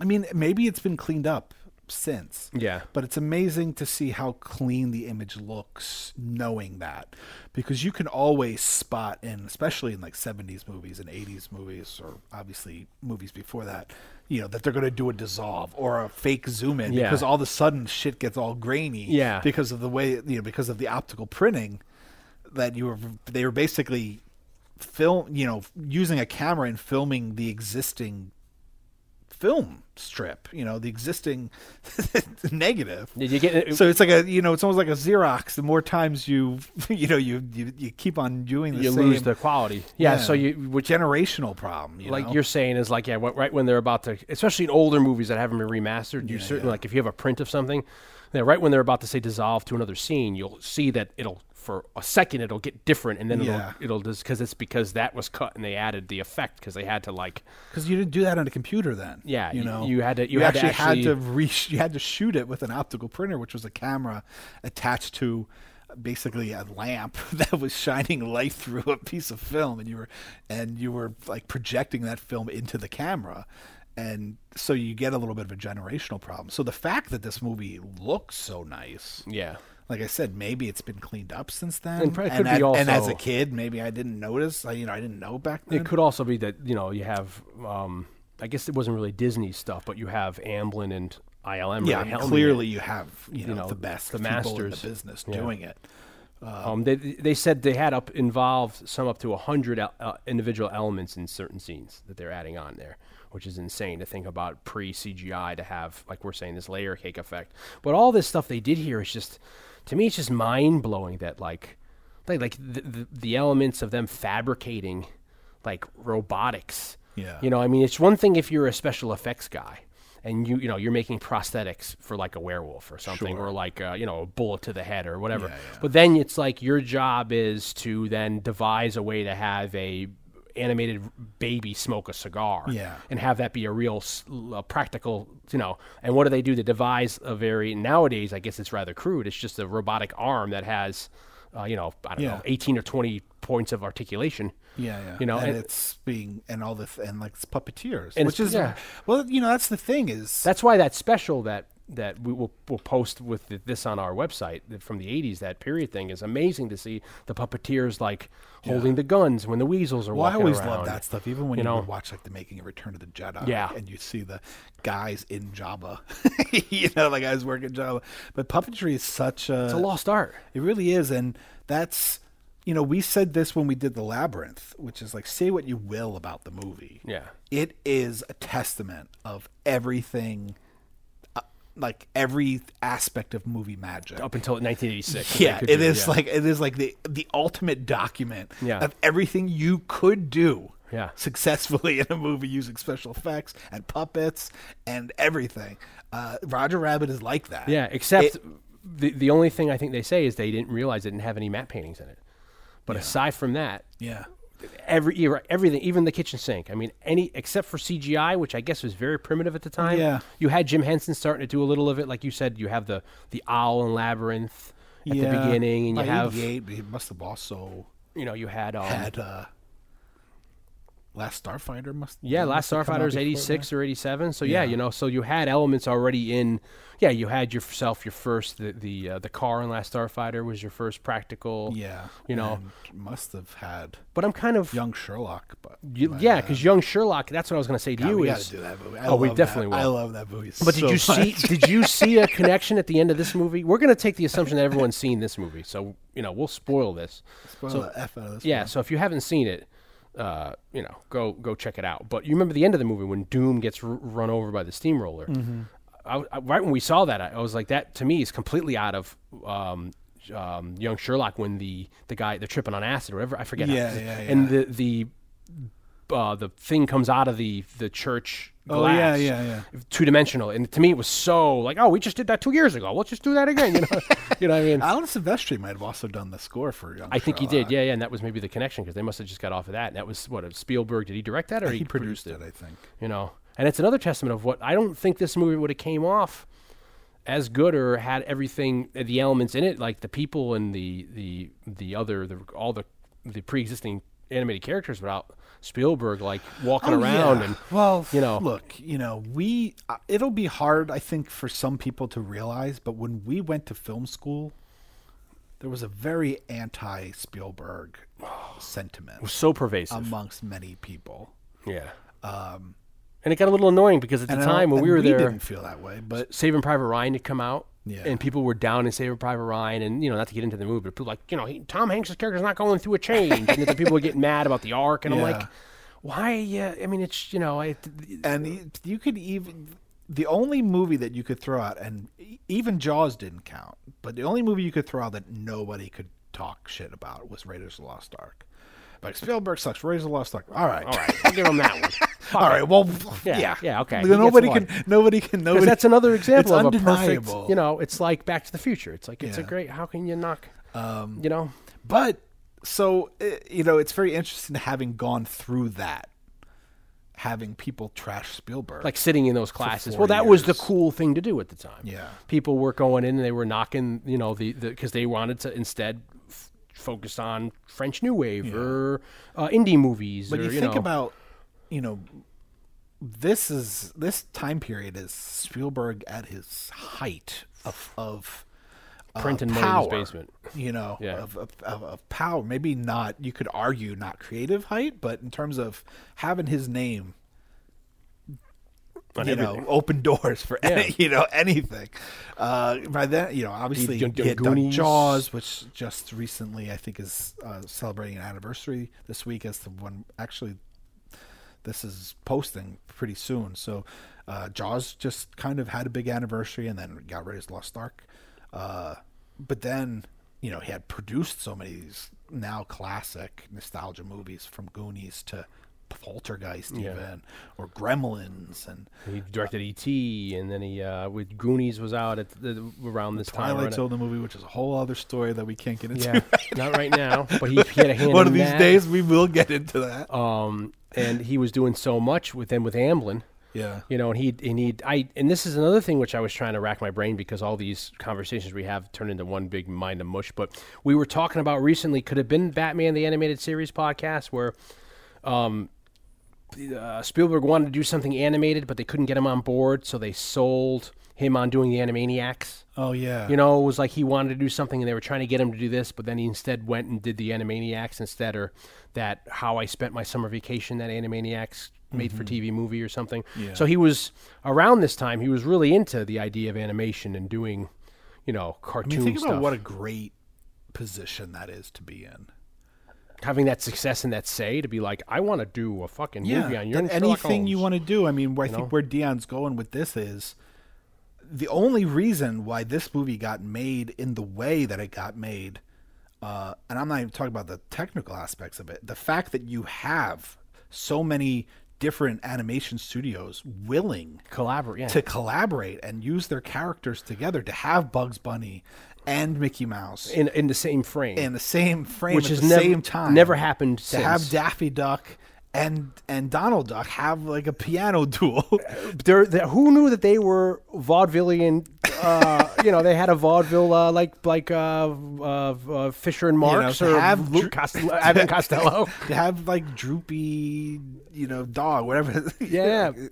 I mean, maybe it's been cleaned up since. Yeah. But it's amazing to see how clean the image looks knowing that. Because you can always spot in especially in like 70s movies and 80s movies or obviously movies before that, you know, that they're going to do a dissolve or a fake zoom in Yeah. because all of a sudden shit gets all grainy Yeah. because of the way, you know, because of the optical printing that you were they were basically film you know using a camera and filming the existing film strip you know the existing negative Did you get it? so it's like a you know it's almost like a xerox the more times you you know you you, you keep on doing the you same lose the quality? Yeah, so you which generational problem you like know? you're saying is like yeah, right when they're about to, especially in older movies that haven't been remastered, you certainly like if you have a print of something, yeah, right when they're about to say dissolve to another scene, you'll see that it'll for a second it'll get different, and then Yeah. it'll it'll just because it's because that was cut and they added the effect because they had to like because you didn't do that on a computer then. Yeah, you you- know, you had to- you had to actually had to re- you had to shoot it with an optical printer, which was a camera attached to basically a lamp that was shining light through a piece of film, and you were and you were like projecting that film into the camera. And so you get a little bit of a generational problem. So the fact that this movie looks so nice, yeah. Like I said, maybe it's been cleaned up since then. And and, be a- and as a kid, maybe I didn't notice. I, you know, I didn't know back then. It could also be that you know you have. Um, I guess it wasn't really Disney stuff, but you have Amblin and ILM. yeah, I really mean, clearly you have you know, know, the best the people in masters. the business Yeah. doing it. Um, they they said they had up involved some up to hundred uh, individual elements in certain scenes that they're adding on there, which is insane to think about pre CGI to have like we're saying this layer cake effect. But all this stuff they did here is just to me it's just mind blowing that like like like the, the the elements of them fabricating like robotics. Yeah. You know, I mean, it's one thing if you're a special effects guy and you you know you're making prosthetics for like a werewolf or something, or like uh, you know a bullet to the head or whatever. Yeah, yeah. But then it's like your job is to then devise a way to have a animated baby smoke a cigar Yeah. and have that be a real a practical you know and what do they do to devise a very nowadays i guess it's rather crude it's just a robotic arm that has uh, you know i don't Yeah. know 18 or 20 points of articulation Yeah, yeah. You know, and, and- it's being and all the and like it's puppeteers, And which is yeah. well, you know, that's the thing is That's why that special that that we will we'll post with th- this on our website from the 80s that period thing is amazing to see the puppeteers like holding the guns when the weasels are Well, I always around. love that stuff. Even when you you, know? watch like the making of Return of the Jedi, Yeah. and you see the guys in Jabba, you know, the guys working Jabba. But puppetry is such a It's a lost art. It really is, and that's you know we said this when we did the labyrinth, which is like say what you will about the movie. Yeah. it is a testament of everything, like every aspect of movie magic. Up until 1986. Yeah, it is yeah. like it is like the the ultimate document Yeah. of everything you could do Yeah. successfully in a movie using special effects and puppets and everything. Uh, Roger Rabbit is like that. Yeah, except It- the the only thing I think they say is they didn't realize it didn't have any matte paintings in it. But aside from that, yeah, every everything, even the kitchen sink. I mean, any except for CGI, which I guess was very primitive at the time. Yeah. you had Jim Henson starting to do a little of it, like you said. You have the the owl and labyrinth at yeah. the beginning, and you By have 88, he must have also you know you had um, had uh, Last Starfighter. Must Yeah, Last Starfighter is 86 or 87. So yeah, Yeah. you know, so you had elements already in. Yeah, you had yourself your first the the uh, the car in Last Starfighter was your first practical. Yeah, you know. must have had But I'm kind of young Sherlock. But you, yeah, uh, because young Sherlock. That's what I was going to say to God, you we is. do that movie. I Oh, we definitely that. I love that movie. But so did you see? did you see a connection at the end of this movie? We're going to take the assumption that everyone's seen this movie, so you know we'll spoil this. Spoil so- the F out of this. Yeah, so if you haven't seen it, uh, you know, go go check it out. But you remember the end of the movie when Doom gets r- run over by the steamroller. Mm-hmm. I, I- right when we saw that, I, I was like, that to me is completely out of um, um, Young Sherlock when the the guy they're tripping on acid or whatever. I forget. how- Yeah, yeah, And the the uh, the thing comes out of the the church. Oh, yeah, yeah, yeah. Two dimensional, and to me it was so like, oh, we just did that two years ago. Let's just do that again. You know, you know what I mean? Alan Silvestri might have also done the score for Young I think he did, yeah, yeah, and that was maybe the connection because they must have just got off of that. And that was what Spielberg did he direct that or He, he, produced it, I think. You know, and it's another testament of what I don't think this movie would have came off as good or had everything uh, the elements in it, like the people and the the the other the all the the pre-existing animated characters without Spielberg like walking Oh, around yeah. and well, you know. look, you know, we uh, it'll be hard, I think, for some people to realize, but when we went to film school, there was a very anti-Spielberg sentiment was so pervasive. amongst many people. yeah. Um, and it got a little annoying because at the And I don't- time when we were there, didn't feel that way, but Saving Private Ryan had come out. Yeah. And people were down in Saving Private Ryan, and you know, not to get into the movie, but people like, you know, he, Tom Hanks' character's not going through a change, and then people were getting mad about the arc, and I'm like, why? Yeah, I mean, it's you know, I, and y- you could even the only movie that you could throw out, and even Jaws didn't count, but the only movie you could throw out that nobody could talk shit about was Raiders of the Lost Ark. Like Spielberg sucks. Raiders of the Lost Ark. All right, all right, I'll give him that one. Fuck all Well, Yeah, yeah, yeah, okay. Then He gets Nobody can. Nobody can. Because Nobody. that's another example it's of a perfect. You know, it's like Back to the Future. It's like it's a great. How can you knock? Um, you know, But so uh, you know, it's very interesting having gone through that, having people trash Spielberg. like sitting in those classes. Well, that was the cool thing to do at the time. Yeah. people were going in and they were knocking, you know, the because they wanted to instead f- focus on French New Wave or uh, indie movies. But or, you you think know, about, you know, this is this time period is Spielberg at his height of of uh, money in power, basement. You know, Yeah. of, of, of, of power. Maybe not. You could argue not creative height, but in terms of having his name, you everything. know, open doors for Yeah. any, you know anything. Uh, by then, you know, obviously he done had done Jaws, which just recently I think is uh, celebrating an anniversary this week as the one actually this is posting pretty soon. So uh, Jaws just kind of had a big anniversary and then got rid of Lost Ark. Uh, but then, you know, he had produced so many of these now classic nostalgia movies from Goonies to Poltergeist Yeah. even or Gremlins and He directed E.T. and then he uh, with Goonies was out at the, around this time. Twilight Zone the movie, which is a whole other story that we can't get into. Yeah, not right now, but he, he had a hand One of these that. days we will get into that. Um, and he was doing so much with them with Amblin. yeah. You know, and he and he I and this is another thing which I was trying to rack my brain because all these conversations we have turn into one big mind of mush. But we were talking about recently could have been Batman the animated series podcast where um uh, Spielberg wanted to do something animated, but they couldn't get him on board, so they sold him on doing the Animaniacs. Oh yeah. You know, it was like he wanted to do something and they were trying to get him to do this, but then he instead went and did the Animaniacs instead, or that How I Spent My Summer Vacation, that Animaniacs made for TV movie or something. Mm-hmm. Yeah. So he was, around this time, he was really into the idea of animation and doing, you know, I cartoon mean, think stuff. about what a great position that is to be in. Having that success and that say to be like, I want to do a fucking movie on your anything you want to do. I mean, where I know? think where Dion's going with this is the only reason why this movie got made in the way that it got made, uh, and I'm not even talking about the technical aspects of it. The fact that you have so many different animation studios willing collaborate. Yeah. to collaborate and use their characters together to have Bugs Bunny and Mickey Mouse in, in the same frame. in the same frame which at has the never, same time. never happened to since. have Daffy Duck and and Donald Duck have like a piano duel. They're, they're- who knew that they were vaudevillian? Uh, you know, they had a vaudeville uh, like like uh, uh, uh, Fisher and Marks to or have Luke Dr- Costello, Abbott Costello. to have like droopy, you know, dog, whatever. Yeah.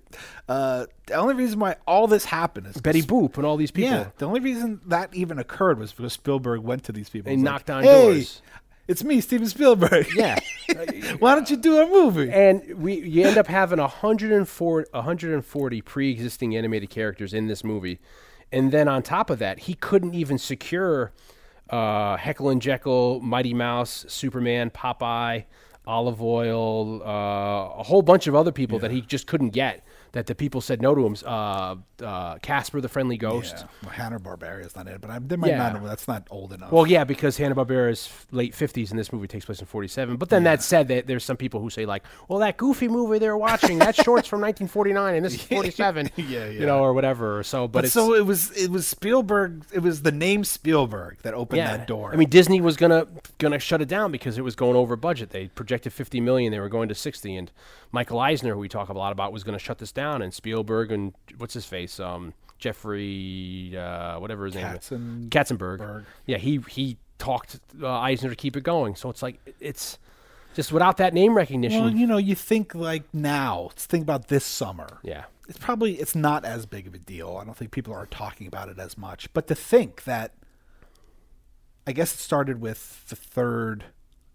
Uh, the only reason why all this happened is Betty Boop and all these people. Yeah. The only reason that even occurred was because Spielberg went to these people. They and knocked like, on hey, doors." It's me, Steven Spielberg. Yeah. Why don't you do a movie? And we you end up having 140, 140 pre-existing animated characters in this movie, and then on top of that, he couldn't even secure uh, Heckle and Jekyll, Mighty Mouse, Superman, Popeye, Olive Oyl, uh, a whole bunch of other people that he just couldn't get. That the people said no to him. Uh, uh, Casper the Friendly Ghost. Yeah. Well, Hanna Barbera is not it, but I, they might Yeah. not. That's not old enough. Well, yeah, because Hanna Barbera is late fifties, and this movie takes place in forty seven. But then that said, that there's some people who say like, "Well, that Goofy movie they're watching, that short's from nineteen forty nine, and this is forty seven, Yeah, you know, or whatever." So, but, but it's so it was it was Spielberg. It was the name Spielberg that opened yeah. that door. I mean, Disney was gonna gonna shut it down because it was going over budget. They projected fifty million, they were going to sixty, and Michael Eisner, who we talk a lot about, was going to shut this down, and Spielberg and what's his face, um, Jeffrey, uh, whatever his name is, Katzenberg. Berg. Yeah, he he talked uh, Eisner to keep it going. So it's like it's just without that name recognition. well, you know, you think like now. Let's think about this summer. yeah, It's probably it's not as big of a deal. I don't think people are talking about it as much. But to think that, I guess it started with the third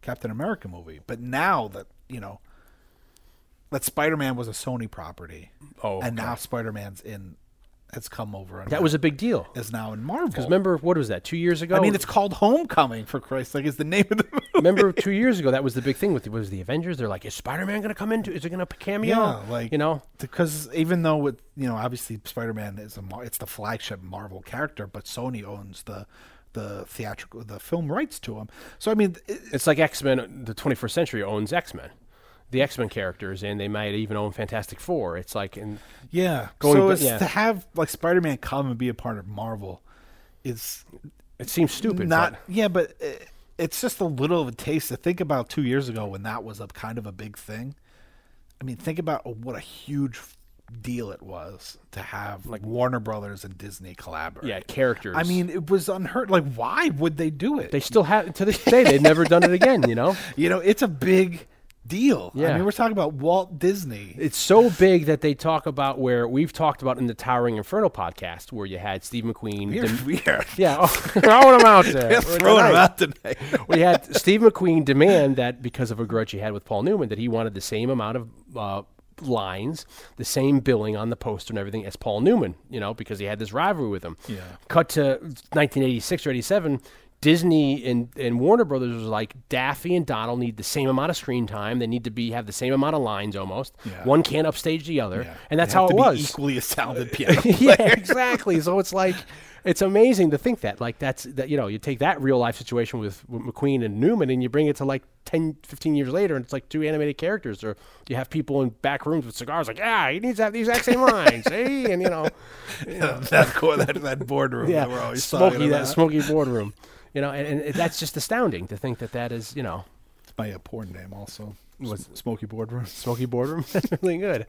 Captain America movie, but now that you know that Spider-Man was a Sony property, Oh, and now Spider-Man's in has come over. And that was a big deal. is now in Marvel. Because remember, what was that? Two years ago. I mean, it's called Homecoming for Christ's sake. Is the name of the movie? remember two years ago that was the big thing with was the Avengers. They're like, is Spider Man going to come into? Is it going to cameo? Yeah, like you know, because even though with you know obviously Spider-Man is a it's the flagship Marvel character, but Sony owns the the theatrical the film rights to him. So I mean, it, it's like X Men. The 21st Century owns X Men, the X Men characters, and they might even own Fantastic Four. It's like, and yeah. Going so yeah. to have like Spider-Man come and be a part of Marvel is it seems stupid. not but yeah, but it, it's just a little of a taste to think about two years ago when that was a kind of a big thing. I mean, think about what a huge deal it was to have like Warner Brothers and Disney collaborate. yeah, characters. I mean, it was unheard. Like, why would they do it? they still have to this day. They've never done it again. You know, you know, it's a big deal. I Yeah. mean, we're talking about Walt Disney. It's so big that they talk about where we've talked about in the Towering Inferno podcast, where you had Steve McQueen. We're, dem- we're yeah, oh, throwing them out there. throwing them out tonight. we had Steve McQueen demand that because of a grudge he had with Paul Newman, that he wanted the same amount of uh, lines, the same billing on the poster and everything as Paul Newman, you know, because he had this rivalry with him. Yeah. Cut to 1986 or 87. Disney and, and Warner Brothers was like Daffy and Donald need the same amount of screen time. They need to be have the same amount of lines almost. Yeah. One can't upstage the other, Yeah. and that's how it be was. Equally as talented piano yeah, exactly. So it's like it's amazing to think that like that's that you know you take that real life situation with, with McQueen and Newman and you bring it to like 10 15 years later and it's like two animated characters or you have people in back rooms with cigars like yeah he needs to have the exact same lines see and you know that, co- that that boardroom yeah that we're always smoky that smoky boardroom you know and, and that's just astounding to think that that is you know It's my uh, porn name also. What's- Smoky Boardroom? smoky boardroom that's really good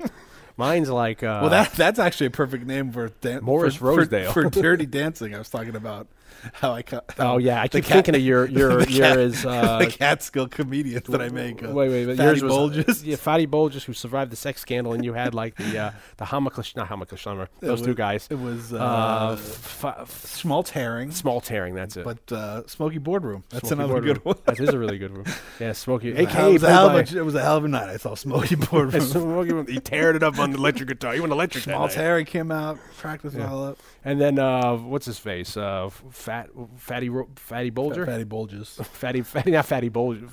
mine's like uh, Well, that that's actually a perfect name for dan- Morris for, for- Rosedale. for, Dirty Dancing. I was talking about how I cut. oh yeah I keep cat- thinking of your your the your as uh, the Catskill comedians that I make. Uh, Wait, wait, but Fatty yours was Bulges. yeah, Fatty Bulges who survived the sex scandal, and you had like the uh, the Hamaklish, not Hamaklish, those was- two guys. It was uh, Uh, Schmaltz Herring, small tearing, that's it. but uh, Smoky Boardroom. That's another Boardroom. good one. that is a really good one. Yeah, Smoky. It was, a hell of a, it was a hell of a night. I saw Smoky Boardroom. Smoky, he teared it up on the electric guitar. He went electric night. Herring came out, practiced all up. And then uh, what's his face? Uh, fat, fatty, fatty Bulger. Fatty Bulges. Fatty, fatty, not fatty Bulger.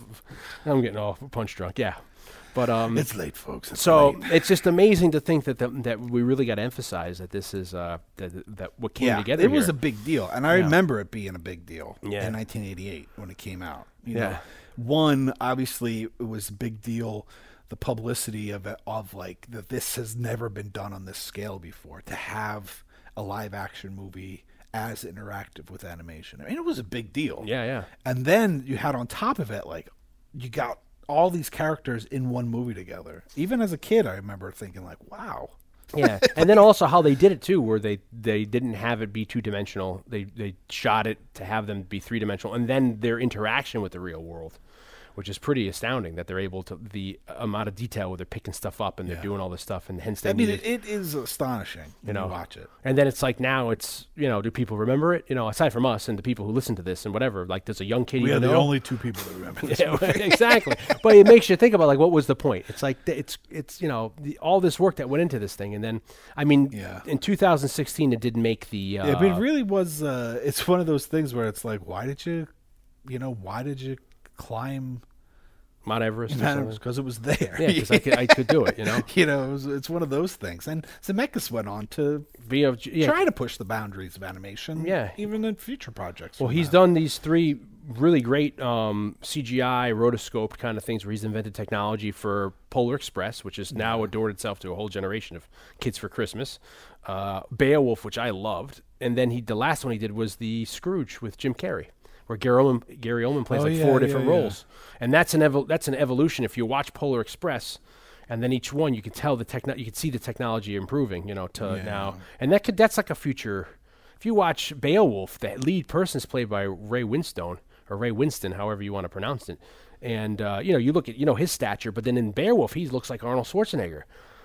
I'm getting all punch drunk. Yeah, but um, It's late, folks. It's So late. it's just amazing to think that the, that we really got to emphasize that this is uh, that that what came yeah, together. it was a big deal, and I Yeah. remember it being a big deal Yeah. in 1988 when it came out. You Yeah. know, one obviously it was a big deal. The publicity of it, of like that this has never been done on this scale before. To have a live action movie as interactive with animation, I mean, it was a big deal. yeah, yeah. And then you had on top of it, like, you got all these characters in one movie together. Even as a kid, I remember thinking, like, wow. yeah, and then also how they did it too, where they they didn't have it be two dimensional. They they shot it to have them be three dimensional, and then their interaction with the real world, which is pretty astounding that they're able to the amount of detail where they're picking stuff up and they're doing all this stuff, and hence they I mean, it, it is astonishing you, know. watch it. And then it's like now it's you know do people remember it? You know, aside from us and the people who listen to this and whatever, like there's a young kid We are the know? only two people that remember this. Yeah, exactly. but it makes you think about like what was the point? It's like it's it's you know the, all this work that went into this thing, and then I mean, Yeah. in 2016 it didn't make the uh, Yeah, but it really was. Uh, it's one of those things where it's like, why did you, you know, why did you climb Mount Everest. Because it was there. Yeah, because I could I could do it. You know, you know, it was, it's one of those things. And Zemeckis went on to Be of- yeah. try to push the boundaries of animation. Yeah. even in future projects. Well, he's that. done these three really great um, CGI rotoscoped kind of things where he's invented technology for Polar Express, which has now adored itself to a whole generation of kids for Christmas. Uh, Beowulf, which I loved, and then he the last one he did was the Scrooge with Jim Carrey, where Gary Oldman, Gary Oldman plays Oh, like yeah, four yeah, different yeah. roles, and that's an evol- that's an evolution. If you watch Polar Express. And then each one, you can tell the techno- you can see the technology improving, you know, to now, and that could that's like a future if you watch Beowulf, the lead person is played by Ray Winstone or Ray Winston, however you want to pronounce it. And uh, you know, you look at you know his stature, but then in Beowulf, he looks like Arnold Schwarzenegger.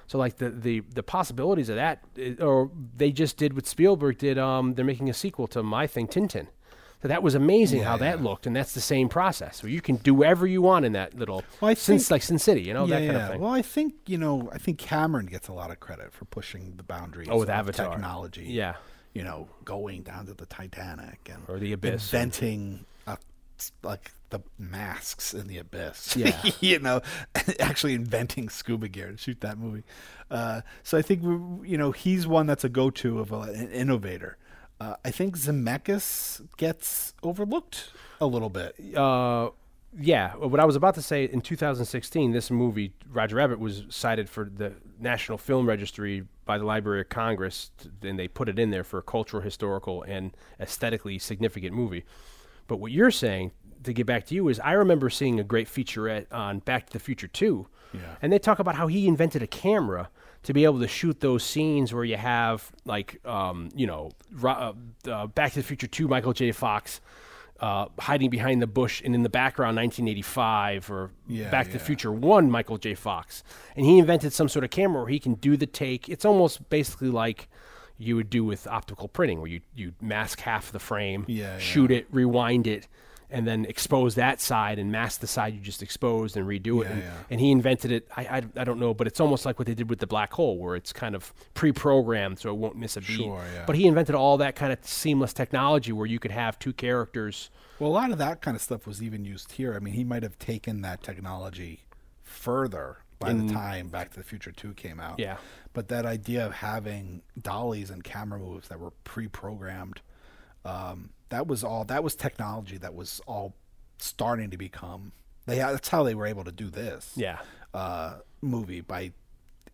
So like the the the possibilities of that, or they just did what Spielberg did. Um, they're making a sequel to My Thing, Tintin. So that was amazing how that looked, and that's the same process. So you can do whatever you want in that little, Well, I since think- like Sin City, you know yeah, that kind yeah. of thing. Well, I think you know, I think Cameron gets a lot of credit for pushing the boundaries Oh, with of Avatar. technology. Yeah. you know, going down to the Titanic and Or the Abyss. inventing s- like the masks in the abyss. Yeah. you know, actually inventing scuba gear to shoot that movie. Uh, so I think you know he's one that's a go-to of a, an innovator. Uh, I think Zemeckis gets overlooked a little bit. uh, yeah, what I was about to say in 2016, this movie Roger Rabbit was cited for the National Film Registry by the Library of Congress, and they put it in there for a cultural, historical, and aesthetically significant movie. But what you're saying, to get back to you, is I remember seeing a great featurette on Back to the Future 2, Yeah. and they talk about how he invented a camera to be able to shoot those scenes where you have like um, you know uh, uh, Back to the Future 2 Michael J. Fox uh, hiding behind the bush, and in the background, 1985 or Yeah, Back to the Future One, Michael J. Fox, and he invented some sort of camera where he can do the take. It's almost basically like you would do with optical printing, where you you mask half the frame, Yeah, shoot it, rewind it. And then expose that side and mask the side you just exposed and redo it. Yeah, and, yeah. and he invented it. I, I, I don't know, but it's almost like what they did with the black hole, where it's kind of pre-programmed so it won't miss a beat. Sure, yeah. But he invented all that kind of seamless technology where you could have two characters. Well, a lot of that kind of stuff was even used here. I mean, he might have taken that technology further by the time Back to the Future 2 came out. Yeah. But that idea of having dollies and camera moves that were pre-programmed, um, that was all. That was technology that was all starting to become. They that's how they were able to do this. Yeah. uh, movie by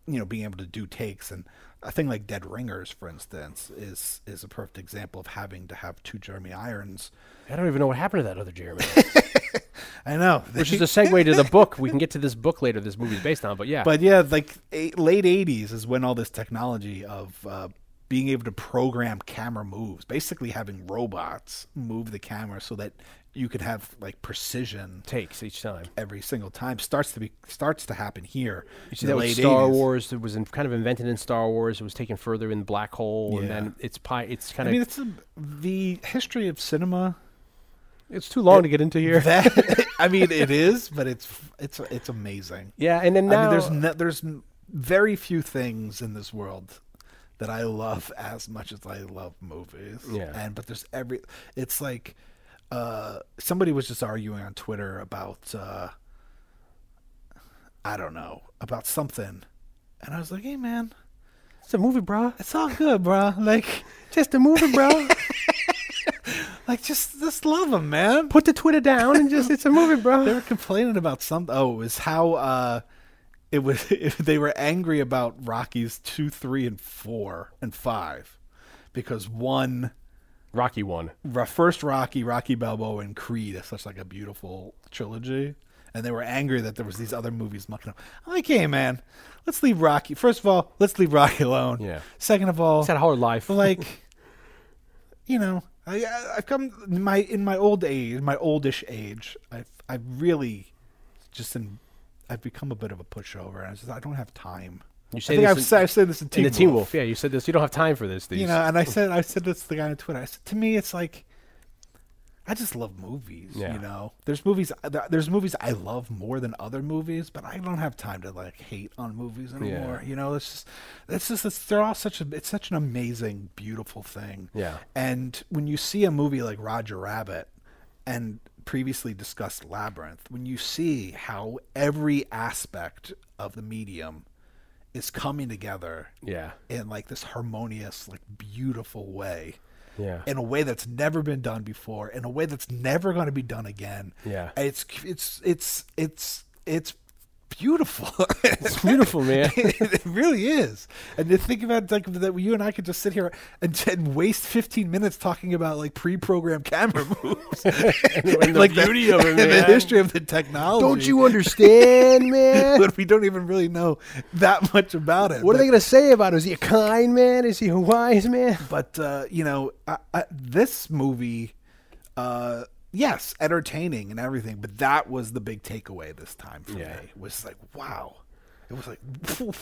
you know being able to do takes and a thing like Dead Ringers, for instance, is is a perfect example of having to have two Jeremy Irons. I don't even know what happened to that other Jeremy. I know, Which is a segue to the book. We can get to this book later. This movie's based on, but yeah, but yeah, like eight, late '80s is when all this technology of uh, being able to program camera moves, basically having robots move the camera so that you could have like precision takes each time. every single time starts to be starts to happen here. You see that with Star 80s. Wars. It was in, kind of invented in Star Wars. It was taken further in Black Hole, and then it's pi- It's kind I of. mean, it's a, the history of cinema. it's too long to get into here. That I mean, it is, but it's it's it's amazing. yeah, and then I mean, there's no, there's very few things in this world that I love as much as I love movies. Yeah. and but there's every. It's like uh, somebody was just arguing on Twitter about uh, I don't know about something, and I was like, hey man, it's a movie, bro. it's all good, bro. Like. Just a movie, bro. Like just just love them, man. Put the Twitter down and just it's a movie, bro. they were complaining about something. Oh, it was how uh, it was. If they were angry about Rockies two, three, and four and five because one, Rocky one. First Rocky, Rocky Balboa, and Creed is such like a beautiful trilogy, and they were angry that there was these other movies mucking up. I'm like, hey man, let's leave Rocky. First of all, let's leave Rocky alone. Yeah. Second of all, It's had a hard life. like, you know, I I- I've come in my in my old age, my oldish age. I've I've really just in, I've become a bit of a pushover, and I just I don't have time. You I say think this I've in- said, I've said this in Teen in the Teen Wolf. Wolf, yeah, you said this. You don't have time for this. These. You know, and I said I said this to the guy on Twitter. I said to me, it's like. I just love movies, Yeah. you know. There's movies uh, there's movies I love more than other movies, but I don't have time to like hate on movies anymore. You know, it's just it's just it's, they're all such a it's such an amazing, beautiful thing. Yeah. And when you see a movie like Roger Rabbit and previously discussed Labyrinth, when you see how every aspect of the medium is coming together yeah, in like this harmonious, like beautiful way yeah, in a way that's never been done before, in a way that's never going to be done again. Yeah. it's it's it's it's it's beautiful. it's beautiful, man. it really is. And to think about like that, you and I could just sit here and, and waste 15 minutes talking about like pre-programmed camera moves and the like beauty of it, and the history of the technology. Don't you understand, man? But we don't even really know that much about it. What are they gonna say about it? Is he a kind man? Is he a wise man? but uh, you know, I, I, this movie, uh, yes, entertaining and everything, but that was the big takeaway this time for Yeah. me. Was like, wow, it was like,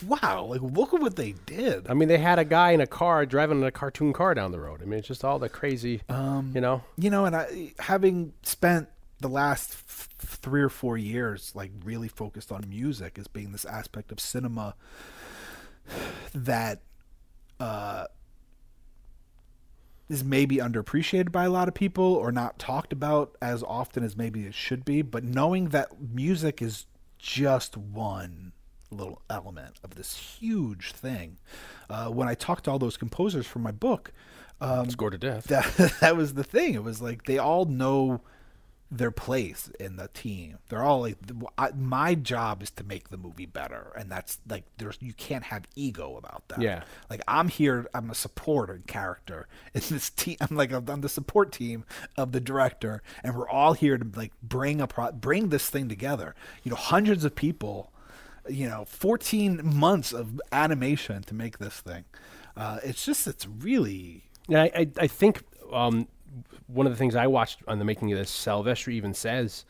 wow, like look at what they did. I mean, they had a guy in a car driving a cartoon car down the road. I mean, it's just all the crazy, you know. you know, and I, having spent the last f- three or four years like really focused on music as being this aspect of cinema that uh, is maybe underappreciated by a lot of people or not talked about as often as maybe it should be. But knowing that music is just one little element of this huge thing. Uh, when I talked to all those composers for my book, um, Scored to death. that that was the thing. It was like they all know their place in the team. They're all like, I, my job is to make the movie better, and that's like there's you can't have ego about that. Yeah. like I'm here. I'm a supporter character in this team. I'm like I'm the support team of the director, and we're all here to like bring a pro- bring this thing together. You know, hundreds of people. You know, 14 months of animation to make this thing. Uh, it's just it's really I, I, I think um, one of the things I watched on the making of this, Silvestri even says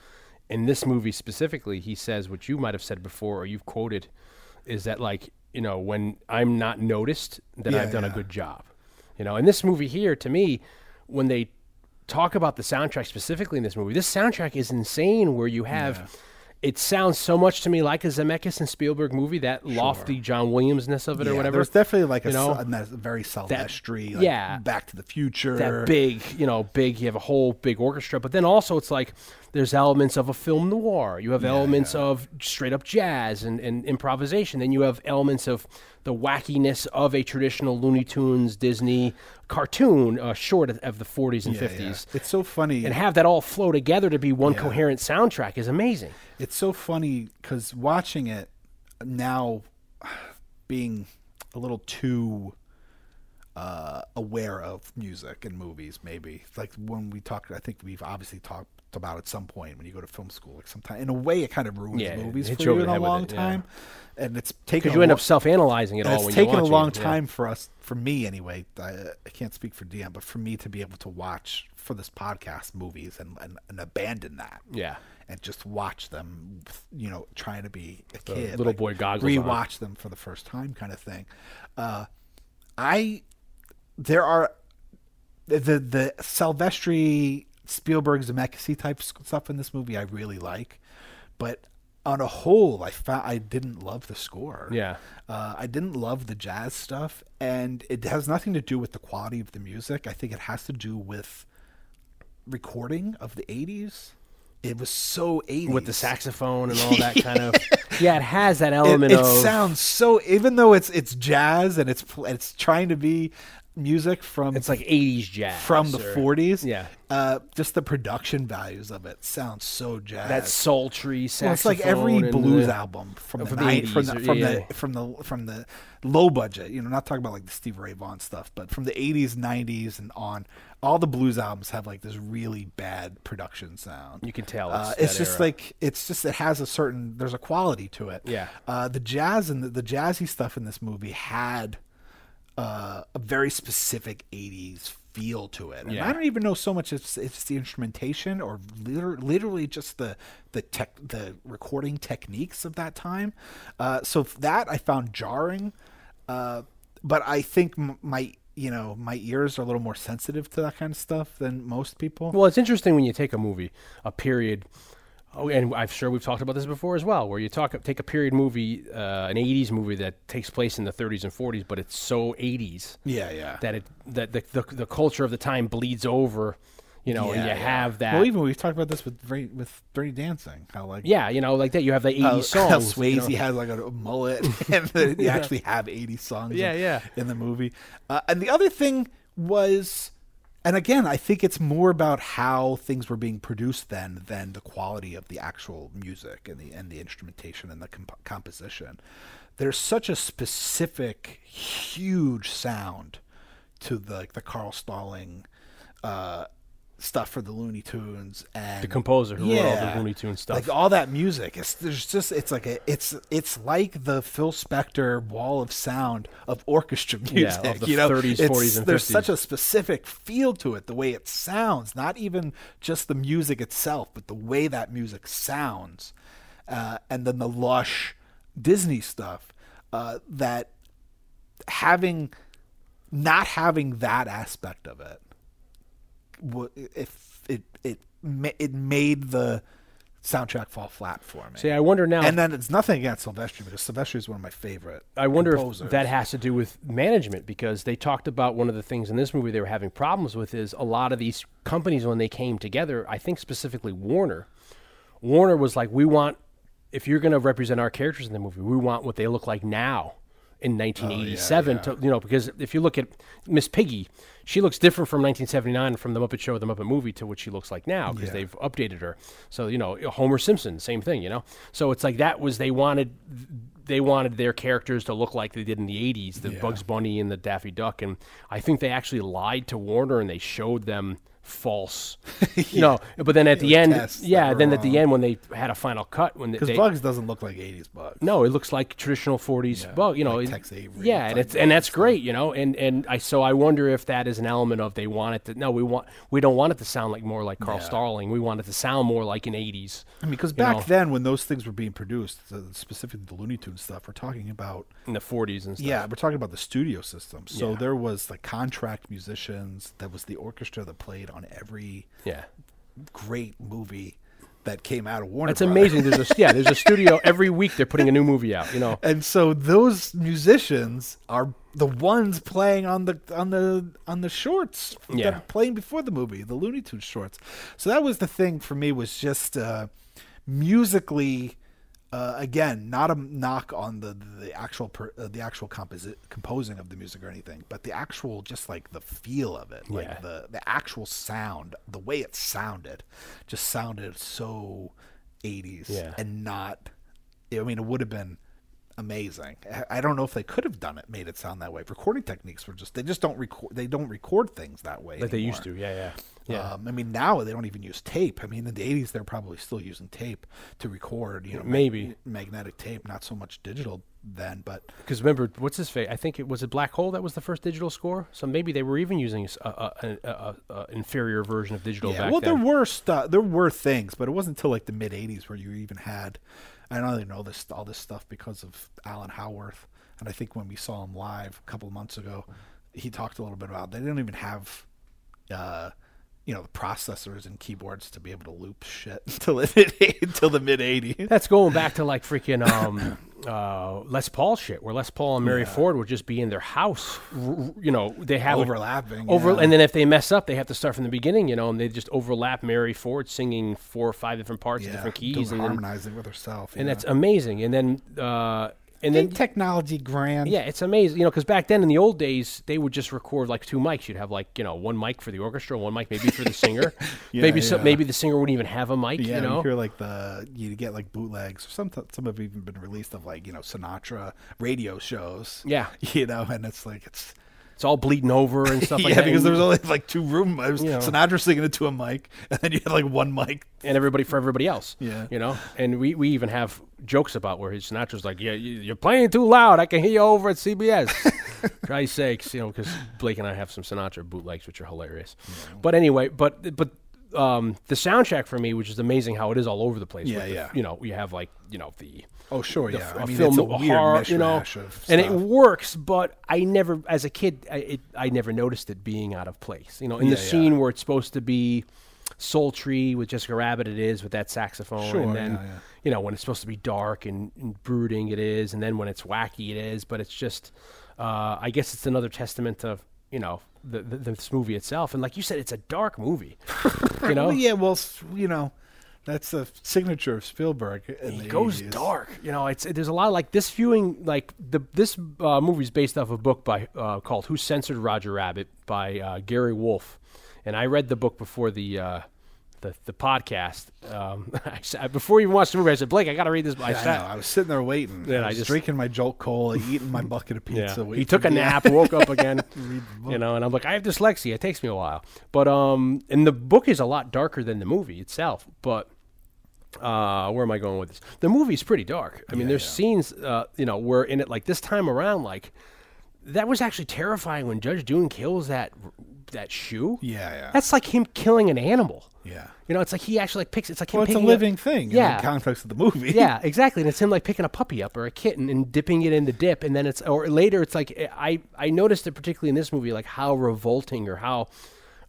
in this movie specifically, he says what you might have said before or you've quoted is that like you know when I'm not noticed, then Yeah, I've done a good job. You know, in this movie here, to me, when they talk about the soundtrack specifically in this movie, this soundtrack is insane. Where you have, it sounds so much to me like a Zemeckis and Spielberg movie, that lofty John Williamsness of it or whatever. There's definitely like a, you know? a very Silvestri, like yeah. Back to the Future. that big, you know, big. You have a whole big orchestra, but then also it's like there's elements of a film noir. You have elements of straight up jazz and, and improvisation. Then you have elements of the wackiness of a traditional Looney Tunes Disney cartoon, uh, short of, of the 40s and Yeah, yeah. 50s. It's so funny. And have that all flow together to be one coherent soundtrack is amazing. It's so funny because watching it now, being a little too uh, aware of music and movies, maybe like when we talked, I think we've obviously talked about at some point when you go to film school. Like sometimes, in a way, it kind of ruins Yeah, movies for you you in a long it, yeah. time, and it's taken Because you end lo- up self analyzing it all it's taken a long it, yeah. time for us, for me anyway. I, I can't speak for DM, but for me to be able to watch for this podcast movies and, and, and abandon that Yeah. and just watch them, you know, trying to be a kid, little boy goggles on. rewatch them for the first time, kind of thing. Uh, I there are the the, the Silvestri Spielberg Zemeckis type stuff in this movie. I really like, but on a whole, I found I didn't love the score. Yeah. Uh, I didn't love the jazz stuff, and it has nothing to do with the quality of the music. I think it has to do with recording of the '80s. It was so '80s With the saxophone and all that kind of. Yeah, it has that element it of. sounds so, even though it's it's jazz and it's it's trying to be music from it's like 80s jazz. from the or- 40s. Yeah. uh, just the production values of it sounds so jazz. That sultry saxophone. Well, it's like every blues the- album from the, from the from 80s the from yeah, the from the from the low budget. You know, not talking about like the Steve Ray Vaughan stuff, but from the '80s, '90s, and on. All the blues albums have like this really bad production sound. You can tell Uh, it's it's just era. like it's just it has a certain there's a quality to it. Yeah. Uh, the jazz and the, the jazzy stuff in this movie had uh, a very specific 80s feel to it. And Yeah. I don't even know so much it's it's the instrumentation or liter- literally just the the tech the recording techniques of that time. Uh, so that I found jarring. Uh, but I think m- my you know my ears are a little more sensitive to that kind of stuff than most people. Well, it's interesting when you take a movie, a period, oh, and I'm sure we've talked about this before as well, where you talk take a period movie, uh, an '80s movie that takes place in the 30s and 40s, but it's so '80s yeah, yeah. that it that the, the the culture of the time bleeds over, you know, and you Yeah, yeah. have that. Well, even we've talked about this with with Dirty Dancing, how like yeah, you know, like that. You have the '80s how, songs. how you Swayze know. has like a, a mullet, and they they actually have 80s songs. Yeah, in, yeah. in the movie. Uh, and the other thing was, and again, I think it's more about how things were being produced then than the quality of the actual music and the and the instrumentation and the comp- composition. There's such a specific, huge sound to the the Carl Stalling. Uh, stuff for the Looney Tunes and The composer who wrote all the Looney Tunes stuff. like all that music. It's there's just it's like a it's it's like the Phil Spector wall of sound of orchestra music. of the you know, 30s, It's- 40s, and there's such a specific feel to it, the way it sounds. Not even just the music itself, but the way that music sounds, uh, and then the lush Disney stuff uh, that having not having that aspect of it if it it it made the soundtrack fall flat for me. See, I wonder now. and then it's nothing against Silvestri because Silvestri is one of my favorite. I wonder composers. if that has to do with management because they talked about one of the things in this movie they were having problems with is a lot of these companies when they came together. I think specifically Warner. Warner was like, we want if you're going to represent our characters in the movie, we want what they look like now in 1987. To, you know, because if you look at Miss Piggy, she looks different from 1979 from the Muppet Show, the Muppet Movie to what she looks like now because they've updated her. So you know, Homer Simpson, same thing. You know, so it's like that was they wanted they wanted their characters to look like they did in the 80s, the Bugs Bunny and the Daffy Duck, and I think they actually lied to Warner and they showed them false, you know. But then at the end, yeah, then at the end when they had a final cut, when Because Bugs doesn't look like '80s Bugs. no, it looks like traditional 40s Yeah, bug, you know. like Tex Avery yeah, and it's and that's great, you know. And and I so I wonder if that is an element of they want it to no, we want we don't want it to sound like more like Carl Yeah. Stalling. We want it to sound more like an 80s. I mean, because back know. then when those things were being produced, specifically the Looney Tunes stuff, we're talking about in the 40s and stuff. yeah, we're talking about the studio system. So Yeah. there was like contract musicians. That was the orchestra that played on every Yeah. great movie that came out of Warner. That's Brothers. amazing. There's a yeah, there's a studio every week they're putting a new movie out, you know. And so those musicians are the ones playing on the on the on the shorts Yeah. that are playing before the movie, the Looney Tunes shorts. So that was the thing for me was just uh, musically. Uh, again, not a knock on the the actual per, uh, the actual composi- composing of the music or anything, but the actual just like the feel of it, like Yeah. the the actual sound, the way it sounded, just sounded so 80s Yeah. and not I mean, it would have been amazing. I- don't know if they could have done it, made it sound that way. Recording techniques were just they just don't record they don't record things that way Like they used to. Yeah, yeah. Yeah. Um, I mean, now they don't even use tape. I mean, in the '80s, they're probably still using tape to record. You know, mag- Maybe. magnetic tape, not so much digital then. But Because remember, what's his face? I think it was a Black Hole that was the first digital score. So maybe they were even using a, a, a, a, inferior version of digital yeah, back well, then. there were stu- there were things, but it wasn't until like the mid '80s where you even had. I don't only know this all this stuff because of Alan Howarth, and I think when we saw him live a couple of months ago, he talked a little bit about they didn't even have, uh, you know, the processors and keyboards to be able to loop shit until the until the mid '80s. That's going back to like freaking um, uh, Les Paul shit, where Les Paul and Mary Ford would just be in their house. You know, they have Overlapping, over, yeah. and then if they mess up, they have to start from the beginning. You know, and they just overlap Mary Ford singing four or five different parts, Yeah, different keys, and then, harmonizing with herself, and yeah. that's amazing. And then uh, and then technology grand. yeah, it's amazing. You know, because back then in the old days, they would just record like two mics. You'd have like you know one mic for the orchestra, one mic maybe for the singer. Yeah, maybe so, yeah. maybe the singer wouldn't even have a mic. Yeah, you know, hear like the you get like bootlegs. Some some have even been released of like you know Sinatra radio shows. Yeah. you know, and it's like it's it's all bleeding over and stuff like yeah that. because and- there was only like two room. It was You know. Sinatra singing it to a mic, and then you had like one mic. and everybody for everybody else. Yeah. You know, and we, we even have jokes about where his Sinatra's like, yeah, you- you're playing too loud. I can hear you over at CBS. Christ's sakes, you know, because Blake and I have some Sinatra bootlegs, which are hilarious. But anyway, but but um, the soundtrack for me, which is amazing how it is all over the place. Yeah, the- yeah. You know, you have like you know the Oh sure, the yeah. I a mean, film it's a weird horror, you know, and it works. But I never, as a kid, I, it, I never noticed it being out of place. You know, in the Yeah, yeah. scene where it's supposed to be sultry with Jessica Rabbit, it is with that saxophone, Sure, and then yeah. you know when it's supposed to be dark and, and brooding, it is, and then when it's wacky, it is. But it's just, uh, I guess it's another testament of you know the, the this movie itself, and like you said, it's a dark movie. you know, Well, yeah, well, you know, that's the signature of Spielberg. It goes 80s. dark. You know, it's there's a lot of, like this viewing like the this uh, movie's based off a book by uh, called Who Censored Roger Rabbit by uh, Gary Wolf, and I read the book before the. Uh, the, the podcast. Um, I before you even watched the movie, I said, Blake, I got to read this. I I, sat, know. I was sitting there waiting. And I I was just- drinking my Jolt Cola, eating my bucket of pizza. Yeah. He took a nap, woke up again, you know, and I'm like, I have dyslexia. It takes me a while. But um, and the book is a lot darker than the movie itself. But uh, where am I going with this? The movie's pretty dark. I mean, there's scenes, uh, you know, where in it like this time around, like that was actually terrifying when Judge Doom kills that that shoe. Yeah, yeah. That's like him killing an animal. Yeah. You know, it's like he actually like picks. It's like him Well, it's a living thing Yeah. in the context of the movie. yeah, exactly. And it's him like picking a puppy up or a kitten and dipping it in the dip, and then it's or later it's like I I noticed it particularly in this movie like how revolting or how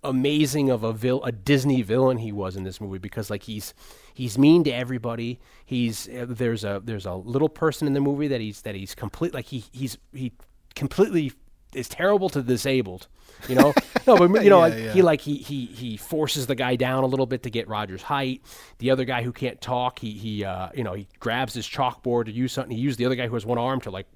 amazing of a vil- a Disney villain he was in this movie because like he's he's mean to everybody. He's uh, there's a there's a little person in the movie that he's that he's complete like he he's he completely is terrible to the disabled. You know, no, but you know, Yeah, like, yeah. he like he he he forces the guy down a little bit to get Roger's height. The other guy who can't talk, he he uh, you know he grabs his chalkboard to use something. He used the other guy who has one arm to like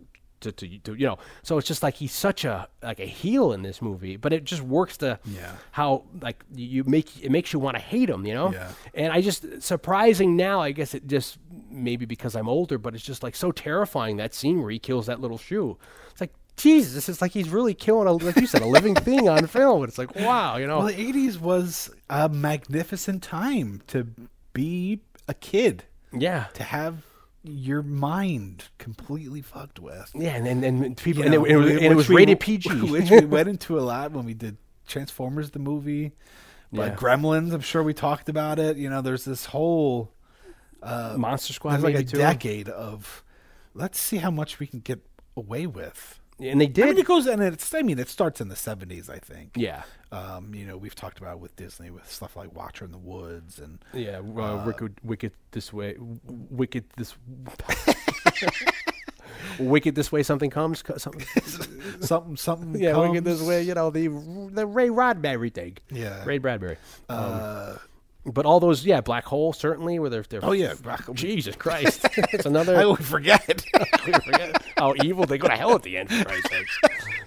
to, to, to you know. So it's just like he's such a like a heel in this movie, but it just works to Yeah. how like you make it makes you want to hate him, you know. Yeah. And I just surprising now. I guess it just maybe because I'm older, but it's just like so terrifying that scene where he kills that little shoe. It's like Jesus, it's like he's really killing a like you said a living thing on film. It's like wow, you know. Well, the '80s was a magnificent time to be a kid, yeah, to have your mind completely fucked with. yeah, and and, and people You and, it, and it was- and it was we- rated PG. which we went into a lot when we did Transformers the movie. But Yeah. Gremlins, I'm sure we talked about it. You know, there's this whole uh, Monster Squad, there's like a decade of let's see how much we can get away with. And they I did. mean, it goes and it's. I mean, it starts in the '70s, I think. yeah, Um, you know, we've talked about it with Disney with stuff like Watcher in the Woods and yeah. Uh, wicked, wicked this way, wicked this. wicked this way, something comes. Something, something, something. yeah, wicked comes. this way. You know the the Ray Bradbury thing. Yeah. Ray Bradbury. Um, Uh, but all those, yeah, Black Hole certainly, where they're, they're oh yeah, Black- Jesus Christ, it's another. I always forget. Forget how evil they go to hell at the end. For Christ's sakes.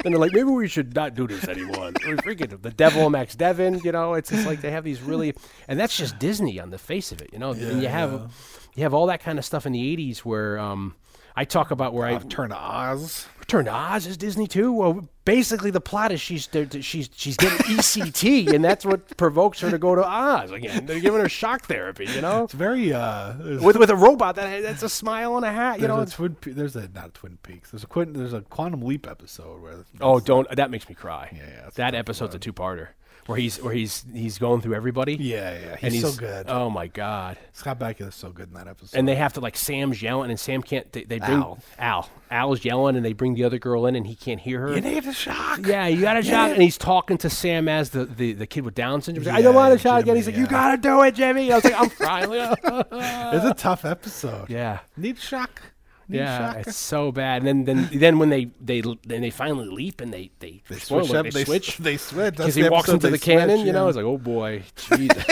Then they're like, maybe we should not do this anymore. We're freaking the devil, Max Devon. You know, it's just like they have these really, and that's just Disney on the face of it. You know, and you have you have all that kind of stuff in the '80s where um, I talk about where Return to Oz. Return to Oz is Disney too. Well, basically the plot is she's she's she's getting ECT, and that's what provokes her to go to Oz again. They're giving her shock therapy. You know. It's very uh. With, with a robot that that's a smile and a hat, you know. a Twin. Pe- There's a not Twin Peaks. There's a There's a Quantum Leap episode where. Oh, don't that makes me cry. Yeah, yeah, that episode's a two-parter where he's where he's he's going through everybody. Yeah, yeah. He's he's so good. Oh my god! Scott Bakula is so good in that episode. And they have to like Sam's yelling, and Sam can't. They, they bring Al. Al. Al's yelling, and they bring the other girl in, and he can't hear her. you need a shock. yeah, you got a shot, and he's talking to Sam as the, the, the kid with Down syndrome. He's like, I don't want a Yeah, shot again. He's like, you gotta do it, Jimmy. I was like, I'm crying. It's a tough episode. yeah, Need shock. Need yeah, shock. it's so bad. And then then then when they they then they finally leap and they they, They spoiler, switch up. they They switch They switch. because he the walks into the they cannon. switch, You know, yeah. it's like, oh boy, Jesus.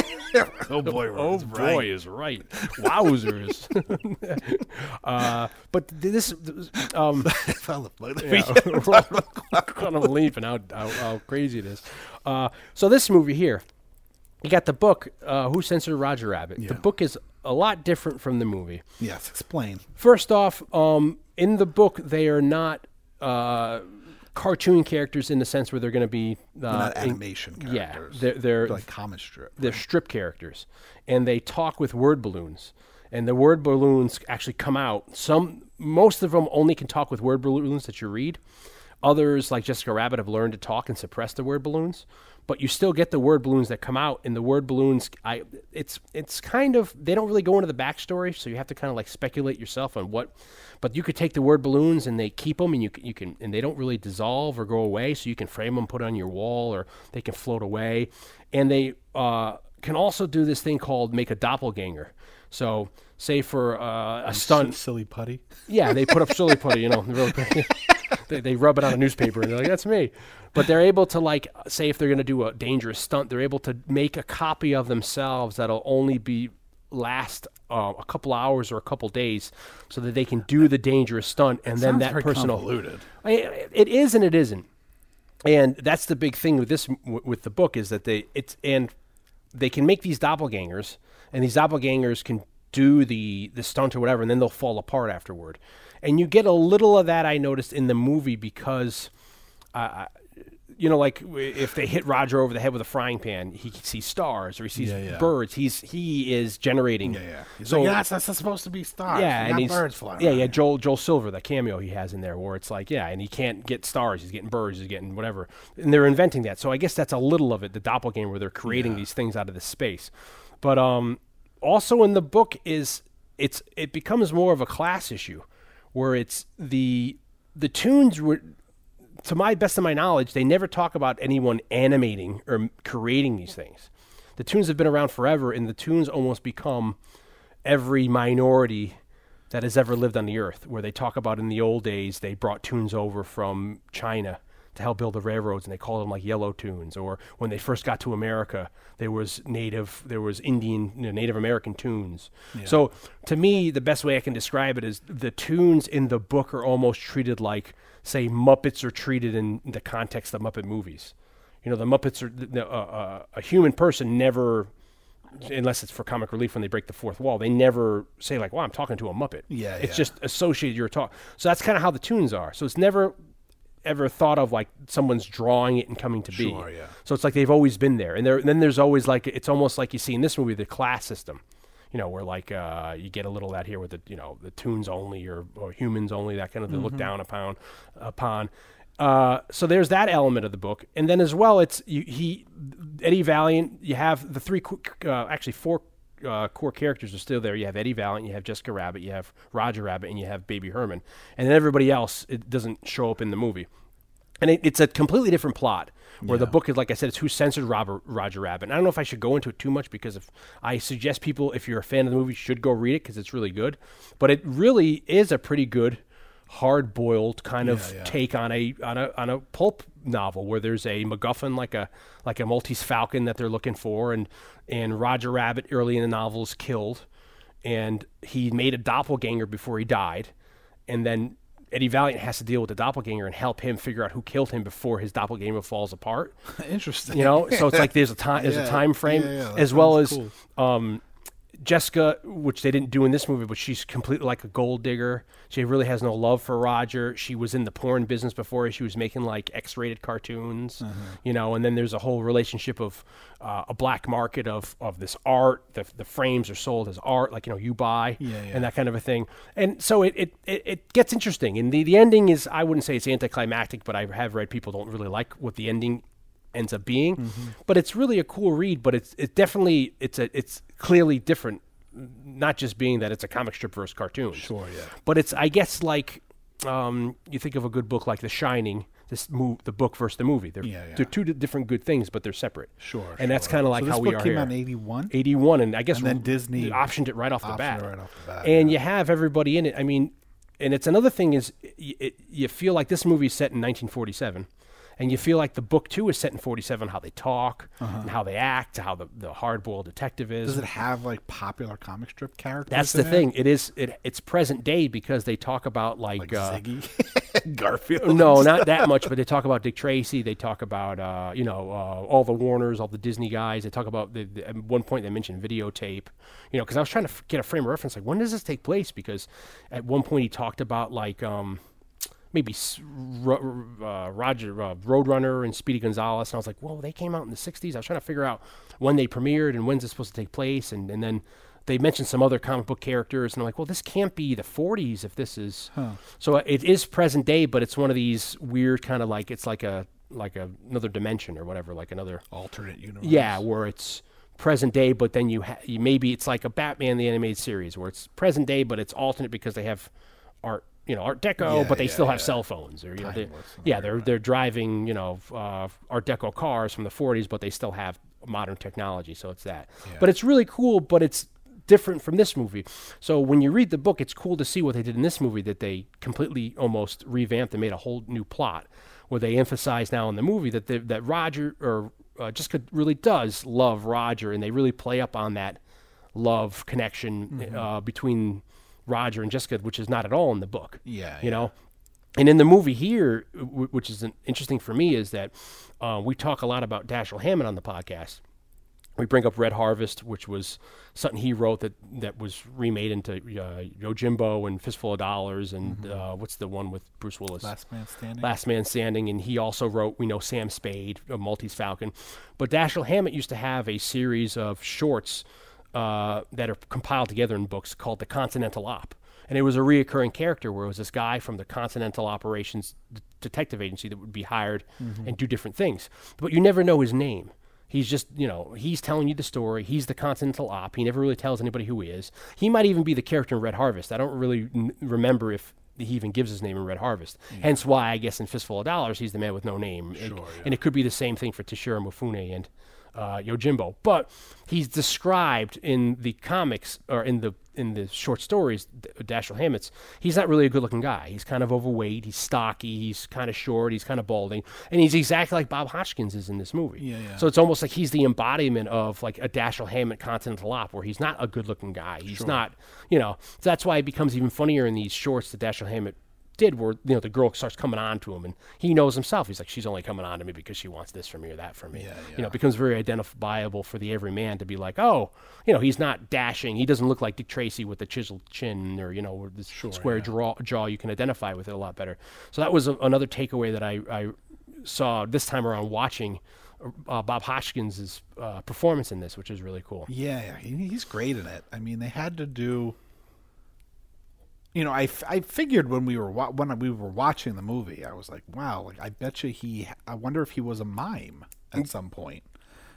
oh boy, Oh Rose, boy, right. is right. Wowzers. uh, but this, um, Fell apart. yeah, kind of leaping how, how, how crazy it is. Uh, so this movie here, you got the book, uh, Who Censored Roger Rabbit. The book is a lot different from the movie. Yes, explain. First off, um, in the book, they are not uh, cartoon characters in the sense where they're going to be uh, They're not in- animation yeah, characters. they're they're, They're like comic strip. they're strip characters, and they talk with word balloons. And the word balloons actually come out. Some, most of them only can talk with word balloons that you read. Others, like Jessica Rabbit, have learned to talk and suppress the word balloons. But you still get the word balloons that come out, and the word balloons, I, it's it's kind of they don't really go into the backstory, so you have to kind of like speculate yourself on what. But you could take the word balloons and they keep them, and you can, you can and they don't really dissolve or go away, so you can frame them, put on your wall, or they can float away, and they uh, can also do this thing called make a doppelganger. So, say for uh, a stunt, silly putty. yeah, they put up silly putty, you know. they, they rub it on a newspaper and they're like, that's me. But they're able to, like, say if they're going to do a dangerous stunt, they're able to make a copy of themselves that'll only be last uh, a couple hours or a couple days so that they can do the dangerous stunt and then that person will. convoluted. I- It is and it isn't. And that's the big thing with this with the book is that they it's and they can make these doppelgangers, and these doppelgangers can do the the stunt or whatever, and then they'll fall apart afterward. And you get a little of that I noticed in the movie because, uh, you know, like if they hit Roger over the head with a frying pan, he sees stars or he sees Yeah, yeah. birds. He's he is generating. Yeah, yeah. He's So like, yes, that's not supposed to be stars. yeah, and he's birds flying. yeah, yeah. Joel Joel Silver, that cameo he has in there, where it's like, yeah, and he can't get stars, he's getting birds, he's getting whatever, and they're inventing that. So I guess that's a little of it, the doppelganger, where they're creating these things out of this space. But um, also in the book is it's it becomes more of a class issue, where it's the the tunes were. To my best of my knowledge, they never talk about anyone animating or creating these things. The tunes have been around forever, and the tunes almost become every minority that has ever lived on the earth, where they talk about in the old days they brought tunes over from China to help build the railroads, and they called them like yellow tunes. Or when they first got to America, there was native, there was Indian, you know, Native American tunes. So to me, the best way I can describe it is the tunes in the book are almost treated like, say, Muppets are treated in the context of Muppet movies. You know, the Muppets are the, uh, uh, a human person never unless it's for comic relief when they break the fourth wall, they never say like, "Well, I'm talking to a Muppet." Yeah, it's yeah. just associated your talk. So that's kind of how the tunes are. So it's never ever thought of like someone's drawing it and coming to be. Sure, yeah. So it's like they've always been there, and there. And then there's always like it's almost like you see in this movie the class system. You know, where like uh, you get a little of that here with the you know the tunes only or, or humans only that kind of they look down upon upon. Uh, so there's that element of the book, and then as well, it's you, he Eddie Valiant. You have the three, uh, actually four uh, core characters are still there. You have Eddie Valiant, you have Jessica Rabbit, you have Roger Rabbit, and you have Baby Herman, and then everybody else it doesn't show up in the movie. And it, it's a completely different plot. Where the book is, like I said, it's who censored Robert, Roger Rabbit. And I don't know if I should go into it too much because if I suggest people, if you're a fan of the movie, should go read it because it's really good. But it really is a pretty good, hard boiled kind of Yeah, yeah. take on a on a on a pulp novel where there's a MacGuffin like a like a Maltese Falcon that they're looking for, and and Roger Rabbit early in the novel is killed, and he made a doppelganger before he died, and then Eddie Valiant has to deal with the doppelganger and help him figure out who killed him before his doppelganger falls apart. Interesting. You know, so it's like there's a time there's Yeah, a time frame yeah, yeah, as well as sounds um, Jessica, which they didn't do in this movie, but she's completely like a gold digger. She really has no love for Roger. She was in the porn business before. She was making like X-rated cartoons, Uh-huh. you know. And then there's a whole relationship of uh, a black market of of this art. The the frames are sold as art, like you know you buy, Yeah, yeah. and that kind of a thing. And so it it, it, it gets interesting. And the the ending is I wouldn't say it's anticlimactic, but I have read people don't really like what the ending ends up being. Mm-hmm. But it's really a cool read. But it's it definitely it's a it's clearly different. Not just being that it's a comic strip versus cartoon. Sure, yeah. But it's I guess like um, you think of a good book like The Shining. This move, the book versus the movie. They're, Yeah, yeah. they're two di- different good things, but they're separate. Sure, And that's kind of like so this how book we are came here. out in 81? 81 and i guess And then Disney optioned it right off the bat right off the bat, and yeah. you have everybody in it i mean and it's another thing is y- it, you feel like this movie is set in 1947 and you feel like the book too is set in 47 how they talk and how they act how the, the hard-boiled detective is Uh-huh. Does it have like popular comic strip characters? that's the it? thing it is it, it's present day because they talk about like, Like uh, Ziggy, Garfield. no, not that much, but they talk about Dick Tracy. They talk about uh, you know uh, all the Warners, all the Disney guys. They talk about the, the, at one point they mentioned videotape. You know, because I was trying to f- get a frame of reference. Like when does this take place? Because at one point he talked about like um, maybe uh, Roger uh, Roadrunner and Speedy Gonzales, and I was like, whoa, they came out in the '60s. I was trying to figure out when they premiered and when's it supposed to take place, and and then. They mentioned some other comic book characters, and I'm like, well, this can't be the 40s if this is. So uh, it is present day, but it's one of these weird kind of like it's like a like a, another dimension or whatever, like another Alternate universe. yeah, where it's present day, but then you, ha- you maybe it's like a Batman the animated series where it's present day, but it's alternate because they have art, you know, Art Deco, Yeah, but they yeah, still have yeah. cell phones, or you know, they, yeah, they're they're driving, you know, uh, Art Deco cars from the 40s, but they still have modern technology, so it's that. But it's really cool, but it's different from this movie. So when you read the book, it's cool to see what they did in this movie that they completely almost revamped and made a whole new plot where they emphasize now in the movie that they, that Roger or uh, Jessica really does love Roger and they really play up on that love connection Mm-hmm. uh, between Roger and Jessica, which is not at all in the book. Yeah, you yeah. know. And in the movie here, w- which is an interesting for me, is that uh, we talk a lot about Dashiell Hammett on the podcast. We bring up Red Harvest, which was something he wrote that, that was remade into uh, Yojimbo and Fistful of Dollars, and uh, what's the one with Bruce Willis? Mm-hmm. Last Man Standing. Last Man Standing, and he also wrote, we know Sam Spade, of Maltese Falcon. But Dashiell Hammett used to have a series of shorts uh, that are compiled together in books called The Continental Op. And it was a reoccurring character where it was this guy from the Continental Operations D- Detective Agency that would be hired and do different things. But you never know his name. He's just, you know, he's telling you the story. He's the Continental Op. He never really tells anybody who he is. He might even be the character in Red Harvest. I don't really n- remember if he even gives his name in Red Harvest. Hence why I guess in Fistful of Dollars he's the man with no name. And- And it could be the same thing for Toshiro Mifune and uh, Yojimbo. But he's described in the comics or in the in the short stories, Dashiell Hammett's. He's not really a good-looking guy. He's kind of overweight. He's stocky. He's kind of short. He's kind of balding, and he's exactly like Bob Hoskins is in this movie. Yeah, yeah. So it's almost like he's the embodiment of like a Dashiell Hammett Continental Op, where he's not a good-looking guy. He's not, you know. So that's why it becomes even funnier in these shorts that Dashiell Hammett did, where you know the girl starts coming on to him, and he knows himself. He's like, she's only coming on to me because she wants this from me or that from me. Yeah, You know, it becomes very identifiable for the everyman to be like, oh, you know, he's not dashing. He doesn't look like Dick Tracy with the chiseled chin or you know, with this square jaw, jaw. You can identify with it a lot better. So that was a, another takeaway that I, I saw this time around watching uh, Bob Hoskins' uh, performance in this, which is really cool. Yeah, yeah, he, he's great in it. I mean, they had to do. You know, I, f- I figured when we were wa- when we were watching the movie, I was like, wow, like I bet you he. I wonder if he was a mime Mm. at some point.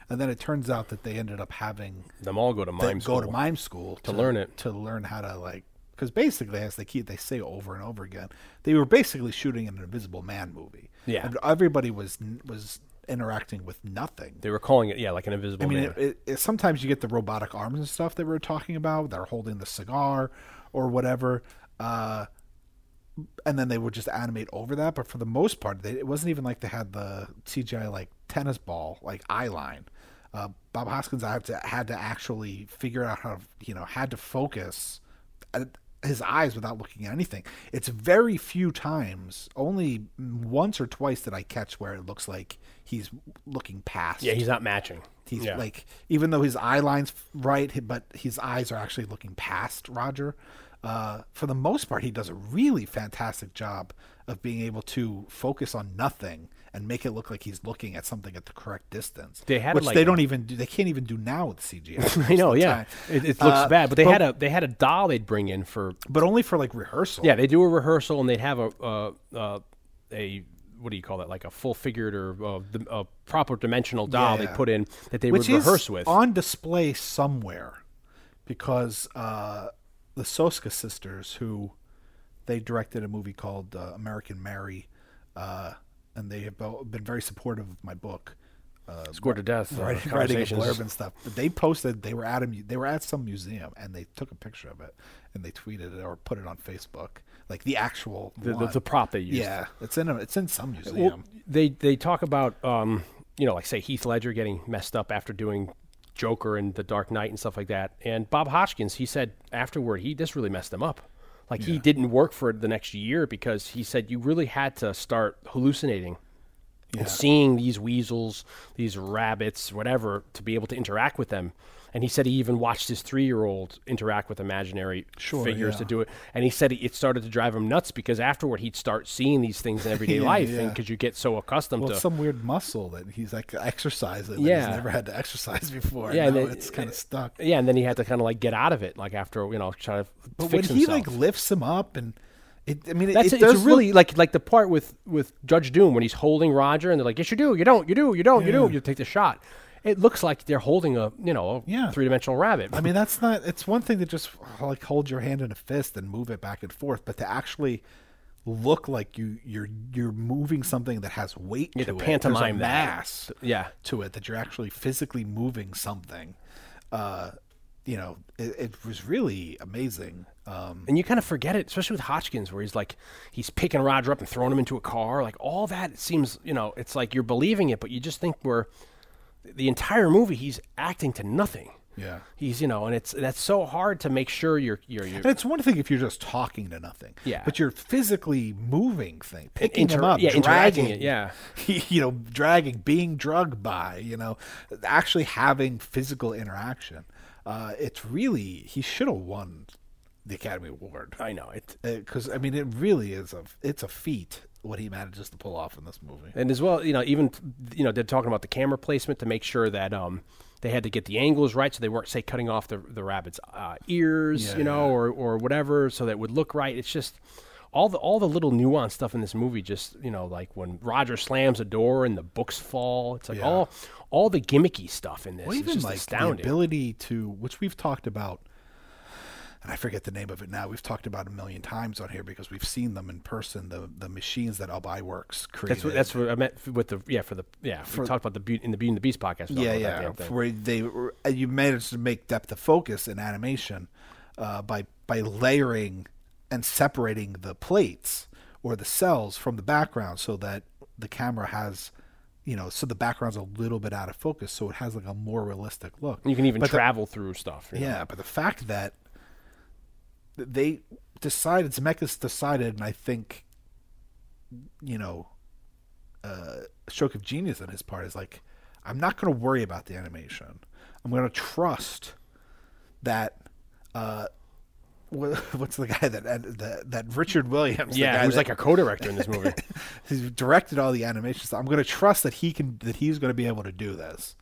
And then it turns out that they ended up having Them all go to to mime go to school. mime school to, learn it. to learn how to like because basically as they keep they say over and over again they were basically shooting an invisible man movie Yeah. and everybody was was interacting with nothing They were calling it, yeah, like an invisible I mean, man. it, it, it, sometimes you get the robotic arms and stuff that we were talking about. They're holding the cigar or whatever, uh, and then they would just animate over that. But for the most part, they, it wasn't even like they had the CGI like tennis ball like eye line. Uh, Bob Hoskins had to had to actually figure out how to you know had to focus his eyes without looking at anything. It's very few times, only once or twice that I catch where it looks like he's looking past. yeah, he's not matching. He's yeah. like, even though his eye line's right, but his eyes are actually looking past Roger. Uh, for the most part, he does a really fantastic job of being able to focus on nothing and make it look like he's looking at something at the correct distance. They had, which like, they don't even do. They can't even do now with CGI. I know, most of the yeah. It, it looks Uh, bad, but they but- had a they had a doll they'd bring in for but only for like rehearsal. yeah. They do a rehearsal and they'd have a uh, uh, a what do you call that? Like a full figured or uh, the, a proper dimensional doll they Yeah. put in that they which would rehearse with. on display somewhere because uh, the Soska sisters, who they directed a movie called uh, American Mary, uh, and they have been very supportive of my book. Uh, Scored to death. uh, writing, writing a blurb and stuff. But they posted they were at a they were at some museum and they took a picture of it and they tweeted it or put it on Facebook, like the actual the, the, the prop they used. Yeah, it's in a, it's in some museum. Well, they they talk about um, you know, like say Heath Ledger getting messed up after doing Joker and The Dark Knight and stuff like that. And Bob Hoskins, he said afterward, he this really messed him up. Like he didn't work for the next year because he said you really had to start hallucinating and seeing these weasels, these rabbits, whatever, to be able to interact with them. And he said he even watched his three-year-old interact with imaginary Sure, figures yeah. to do it. And he said it started to drive him nuts because afterward he'd start seeing these things in everyday Yeah, life, yeah. because you get so accustomed Well, to some weird muscle that he's like exercising. that Yeah. he's never had to exercise before. Yeah, Yeah, and now it- it's kind of stuck. Yeah, and then he had to kind of like get out of it, like after you know trying to But when he like lifts him up and it, I mean, it, That's it it's really look- like like the part with with Judge Doom when he's holding Roger and they're like, yes you do, you don't, you do, you don't, you do, you take the shot. It looks like they're holding a you know a Yeah. three dimensional rabbit. I mean, that's not. It's one thing to just like hold your hand in a fist and move it back and forth, but to actually look like you you're you're moving something that has weight Yeah, to to it. pantomime There's a that. mass yeah, to it that you're actually physically moving something. Uh, you know, it, it was really amazing. Um, and you kind of forget it, especially with Hoskins, where he's like he's picking Roger up and throwing him into a car. Like all that seems, you know, it's like you're believing it, but you just think we're the entire movie he's acting to nothing. yeah. He's you know, and it's that's so hard to make sure you're you're, you're And it's one thing if you're just talking to nothing. Yeah. But you're physically moving things, picking inter- them up, yeah, dragging it, yeah. you know, dragging, being drugged by, you know, actually having physical interaction. Uh, it's really he should have won the Academy Award I know it. because I mean it really is a it's a feat what he manages to pull off in this movie. And as well, you know, even you know, they're talking about the camera placement to make sure that um they had to get the angles right, so they weren't say cutting off the the rabbit's uh, ears, Yeah, you know, yeah. or or whatever, so that it would look right. It's just all the all the little nuanced stuff in this movie. Just you know, like when Roger slams a door and the books fall. It's like Yeah. all all the gimmicky stuff in this. Well, is even just like astounding. the ability to, which we've talked about, and I forget the name of it now. We've talked about a million times on here because we've seen them in person. The the machines that Ub Iwerks created. that's what that's what I meant with the yeah for the yeah we talked about the beauty in the Beauty and the Beast podcast. yeah, yeah. Where they were- you managed to make depth of focus in animation uh, by by layering and separating the plates or the cells from the background so that the camera has. You know, so the background's a little bit out of focus, so it has like a more realistic look. You can even But the- travel through stuff. you know. Yeah, but the fact that they decided, Zemeckis decided, and I think you know, uh, stroke of genius on his part is like, I'm not going to worry about the animation. I'm going to trust that. Uh, wha- what's the guy that that, that Richard Williams? the Yeah, was that- like a co-director in this movie. he's directed all the animations. I'm going to trust that he can that he's going to be able to do this.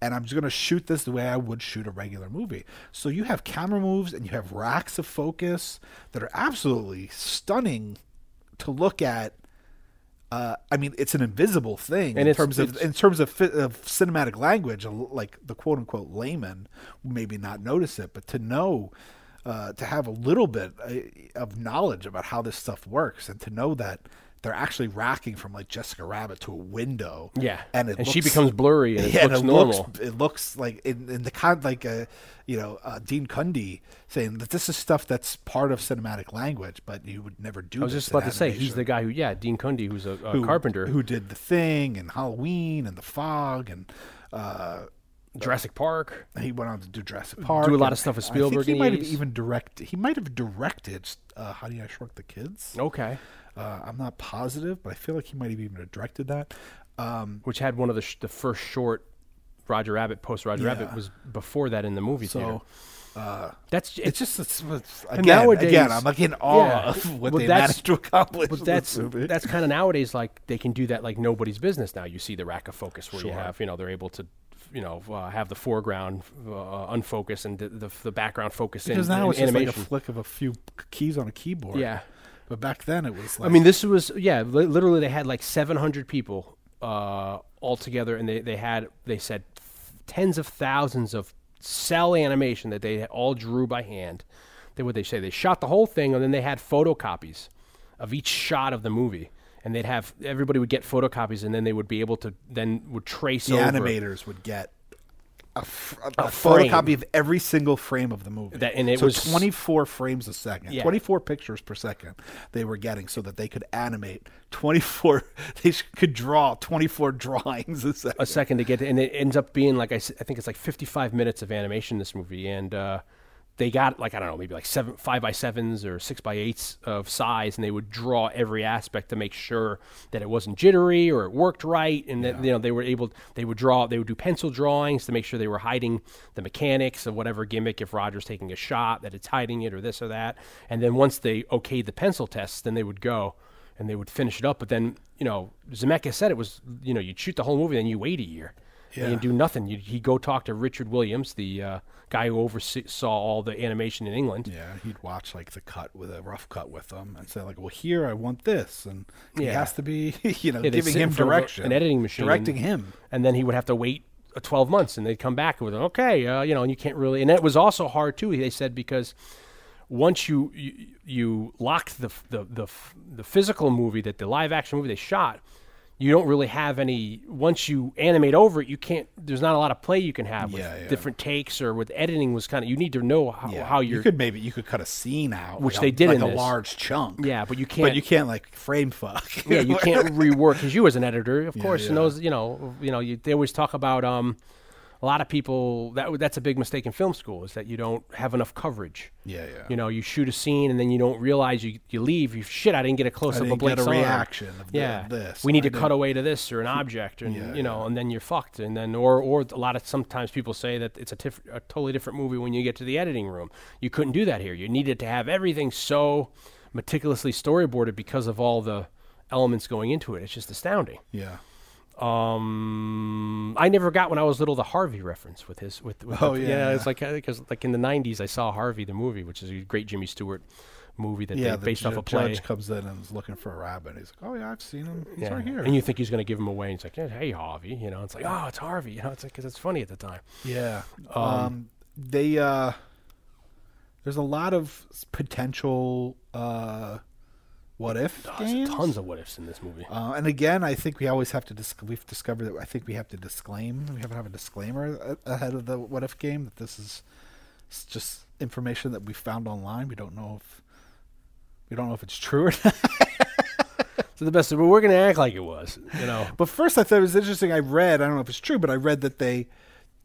And I'm just going to shoot this the way I would shoot a regular movie. So you have camera moves and you have racks of focus that are absolutely stunning to look at. Uh, I mean, it's an invisible thing And in terms of in terms of, of cinematic language. Like the quote unquote layman maybe not notice it, but to know, uh, to have a little bit uh, of knowledge about how this stuff works, and to know that they're actually racking from like Jessica Rabbit to a window. Yeah, and it and she becomes blurry and it yeah, looks and normal. Looks, it looks like in, in the con like uh, you know uh, Dean Cundy saying that this is stuff that's part of cinematic language, but you would never do. I was just about to say he's the guy who, yeah, Dean Cundy, who's a, a who, carpenter, who did the thing and Halloween and the Fog and. Uh, Jurassic Park. he went on to do Jurassic Park. Do a lot of stuff with Spielberg he might have even directed. He might have directed uh, Honey I Shrunk the Kids. Okay, Uh, I'm not positive, but I feel like he might have even directed that. Um, which had one of the sh- the first short Roger Rabbit post Roger Rabbit was before that in the movie so theater. uh, That's it's just it's, it's, again, nowadays- again, I'm like in awe yeah. of what But they managed to accomplish. But that's that's kind of nowadays like they can do that like nobody's business now. You see the rack of focus where you have you know they're able to you know uh, have the foreground uh, unfocused and the, the the background focus because in, now in it's just like a flick of a few keys on a keyboard. yeah, but back then it was. Like, I mean this was yeah li- literally they had like 700 people uh, all together and they they had they said tens of thousands of cell animation that they all drew by hand. They what they say they shot the whole thing and then they had photocopies of each shot of the movie. And they'd have everybody would get photocopies, and then they would be able to then would trace the over animators would get. A, f- a, a frame. photocopy of every single frame of the movie. That- and it so was- 24 frames a second, Yeah. 24 pictures per second they were getting so that they could animate 24, they could draw 24 drawings a second. a second to get and it ends up being like I think it's like 55 minutes of animation in this movie and uh, they got like I don't know maybe like seven five by sevens or six by eights of size and they would draw every aspect to make sure that it wasn't jittery or it worked right and that you know they were able they would draw they would do pencil drawings to make sure they were hiding the mechanics of whatever gimmick if Roger's taking a shot that it's hiding it or this or that and then once they okayed the pencil tests then they would go and they would finish it up. But then, you know, Zemeckis said it was, you know, you'd shoot the whole movie, then you wait a year. And Yeah. you do nothing. You he'd go talk to Richard Williams, the uh, guy who oversaw all the animation in England. Yeah, he'd watch like the cut with a rough cut with them and say like, "Well, here I want this," and he Yeah. has to be, you know, Yeah, giving him front of a- direction, an editing machine, directing him. And then he would have to wait uh, 12 months, and they'd come back with, okay, uh, you know, and you can't really. And it was also hard too. They said because once you you, you locked the, the the the physical movie that the live action movie they shot. You don't really have any. Once you animate over it, you can't. There's not a lot of play you can have with Yeah, yeah. different takes or with editing. Was kind of you need to know how, Yeah, how you're. you could maybe you could cut a scene out, Which like they did like in a this. large chunk. Yeah, but you can't- But you can't like frame fuck. yeah, you can't rework because you as an editor, of course, yeah. knows you know you know you, they always talk about um, a lot of people that that's a big mistake in film school is that you don't have enough coverage. Yeah, yeah. You know, you shoot a scene and then you don't realize you you leave. You shit, I didn't get a close up of didn't get Blake's a arm. reaction of the- yeah, this, we need I to cut didn't- away to this or an object, and Yeah, you know, yeah. and then you're fucked. And then or or a lot of sometimes people say that it's a, tif- a totally different movie when you get to the editing room. You couldn't do that here. You needed to have everything so meticulously storyboarded because of all the elements going into it. It's just astounding. yeah. Um, I never got when I was little the Harvey reference with his with, with Oh, the- yeah, yeah, it's like because like in the '90s I saw Harvey the movie, which is a great Jimmy Stewart movie that Yeah, they based ju- off a play. judge comes in and is looking for a rabbit. He's like, "Oh yeah, I've seen him. He's yeah. right here." and you think he's going to give him away, and he's like, "Hey, Harvey," you know, it's like, "Oh, it's Harvey," you know, it's like because it's funny at the time. Yeah. Um, they uh there's a lot of potential uh what if Oh, games. there's tons of what ifs in this movie. Uh, and again, I think we always have to. Dis- we've discovered that I think we have to disclaim. We have to have a disclaimer ahead of the what if game that this is just information that we found online. We don't know if we don't know if it's true or not. So the best, of, but we're going to act like it was, you know. But first, I thought it was interesting. I read. I don't know if it's true, but I read that they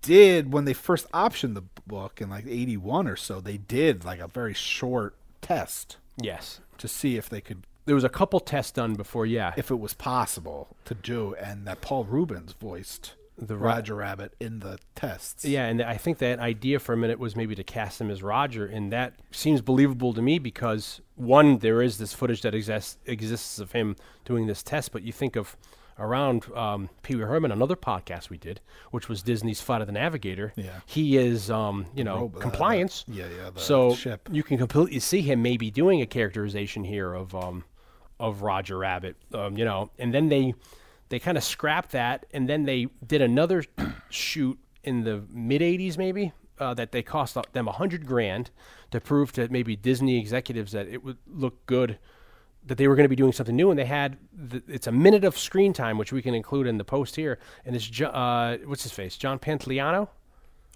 did when they first optioned the book in like '81 or so. They did like a very short test yes, to see if they could there was a couple tests done before. Yeah, if it was possible to do, and that Paul Reubens voiced The Roger Rabbit in the tests. Yeah, and I think that idea for a minute was maybe to cast him as Roger, and that seems believable to me because one, there is this footage that exists exists of him doing this test, but you think of around um, Pee Wee Herman, another podcast we did, which was Disney's Flight of the Navigator. Yeah. he is, um, you know, robe- uh, compliance. yeah, yeah, so ship. you can completely see him maybe doing a characterization here of um, of Roger Rabbit, um, you know, and then they they kind of scrapped that, and then they did another shoot in the mid '80s, maybe uh, that they cost them a hundred grand to prove to maybe Disney executives that it would look good, that they were going to be doing something new, and they had the, it's a minute of screen time, which we can include in the post here, and it's Jo- uh, what's his face, John Pantoliano.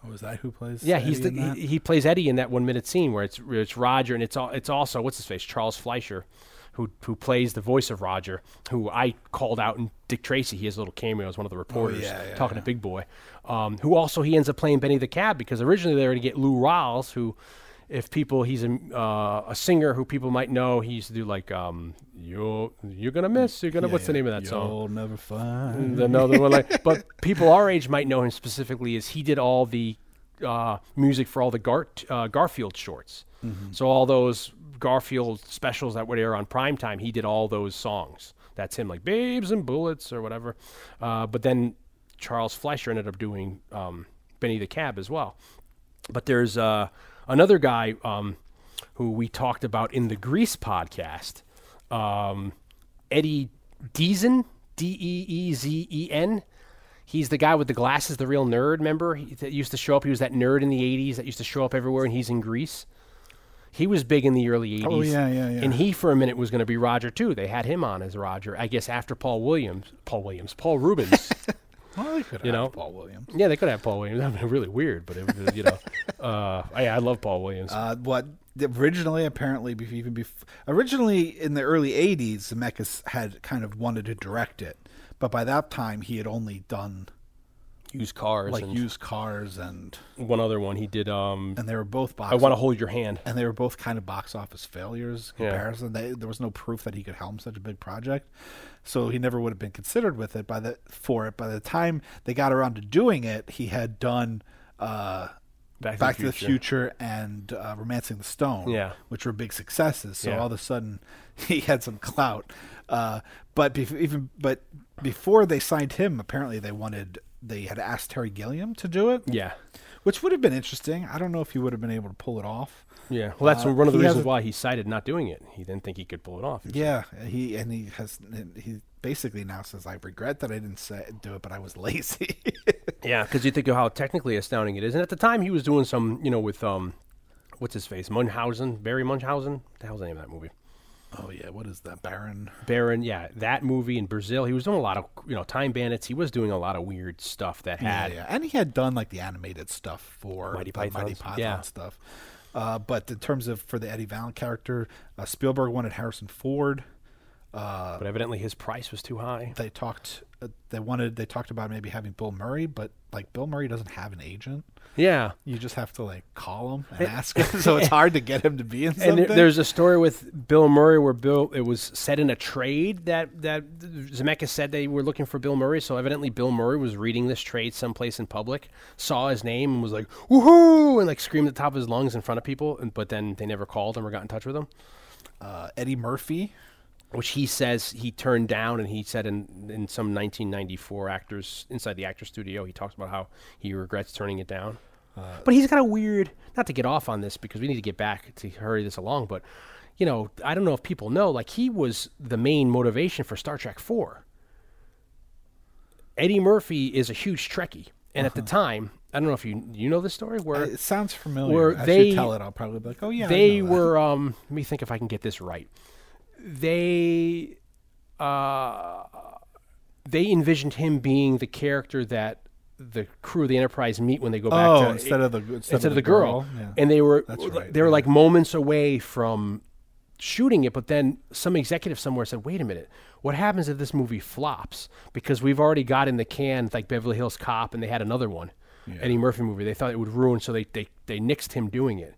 Oh, is that who plays? Yeah, he's the he, he plays Eddie in that one minute scene where it's it's Roger and it's all it's also what's his face Charles Fleischer, who who plays the voice of Roger, who I called out in Dick Tracy. He has a little cameo as one of the reporters Oh, yeah, yeah, talking to Big Boy, um, who also he ends up playing Benny the Cab because originally they were going to get Lou Rawls, who. If people, he's a uh, a singer who people might know. He used to do like um, you you're gonna miss. You're gonna. Yeah, what's the name of that song? You'll never find. another one like but people our age might know him specifically as he did all the uh, music for all the Gar- uh, garfield shorts so all those garfield specials that would air on prime time he did all those songs that's him like babes and bullets or whatever uh, but then charles fleischer ended up doing um, benny the cab as well but there's uh, another guy um, who we talked about in the Grease podcast, um, Eddie Deezen, D E E Z E N. He's the guy with the glasses, the real nerd. Remember, he that used to show up. He was that nerd in the '80s that used to show up everywhere, and he's in Grease. He was big in the early '80s. Oh, yeah, yeah, yeah. And he, for a minute, was going to be Roger too. They had him on as Roger, I guess, after Paul Williams, Paul Williams, Paul Reubens. Well, they could You have know? Paul Williams. yeah, they could have Paul Williams. That would be really weird, but it was, you know, uh, I, I love Paul Williams. Uh, what originally apparently even before originally in the early 80s Zemeckis had kind of wanted to direct it but by that time he had only done used cars like and used cars and one other one he did um and they were both box I want to hold your hand and they were both kind of box office failures in Yeah. comparison. They, there was no proof that he could helm such a big project, so he never would have been considered with it by the for it. By the time they got around to doing it, he had done uh, Back Back, to to the the Future. Future and uh, Romancing the Stone, Yeah. which were big successes. So Yeah. all of a sudden, he had some clout. Uh, but bef- even but before they signed him, apparently they wanted they had asked Terry Gilliam to do it, yeah which would have been interesting. I don't know if he would have been able to pull it off. Yeah. Well that's Uh, one of the reasons why he cited not doing it. He didn't think he could pull it off. Yeah, he and he has he basically now says I regret that I didn't say, do it, but I was lazy. yeah because you think of how technically astounding it is. And at the time he was doing some you know with um what's his face? Munchausen Barry Munchausen what the hell's the name of that movie? Oh yeah, what is that, Baron? Baron yeah that movie in Brazil. He was doing a lot of you know Time Bandits. He was doing a lot of weird stuff that had yeah, and he had done like the animated stuff for Mighty the Monty Python yeah. stuff. Uh, but in terms of for the Eddie Valiant character, uh, Spielberg wanted Harrison Ford. Uh, but evidently his price was too high they talked, uh, they wanted, they talked about maybe having Bill Murray, but like Bill Murray doesn't have an agent. Yeah You just have to like call him and ask him, so it's hard to get him to be in And something. there, there's a story with Bill Murray where Bill it was said in a trade that that Zemeckis said they were looking for Bill Murray. So evidently Bill Murray was reading this trade someplace in public, saw his name and was like woohoo and like screamed at the top of his lungs in front of people. And, but then they never called him or got in touch with him, uh, Eddie Murphy. Which he says he turned down. And he said in in some 1994 actors inside the actor studio, he talks about how he regrets turning it down. but he's got a weird. Not to get off on this because we need to get back to hurry this along, but you know, I don't know if people know, like he was the main motivation for Star Trek Four. Eddie Murphy is a huge Trekkie, and at the time, I don't know if you you know this story where Uh, It sounds familiar. where they- tell it, I'll probably be like, "Oh yeah." They were um let me think if i can get this right they uh they envisioned him being the character that the crew of the enterprise meet when they go back Oh, to instead of the instead, instead of the girl, Yeah. and they were right, they were yeah. like moments away from shooting it but then some executive somewhere said wait a minute. What happens if this movie flops? Because we've already got in the can like beverly hills cop and they had another one eddie murphy movie. They thought it would ruin so they they, they nixed him doing it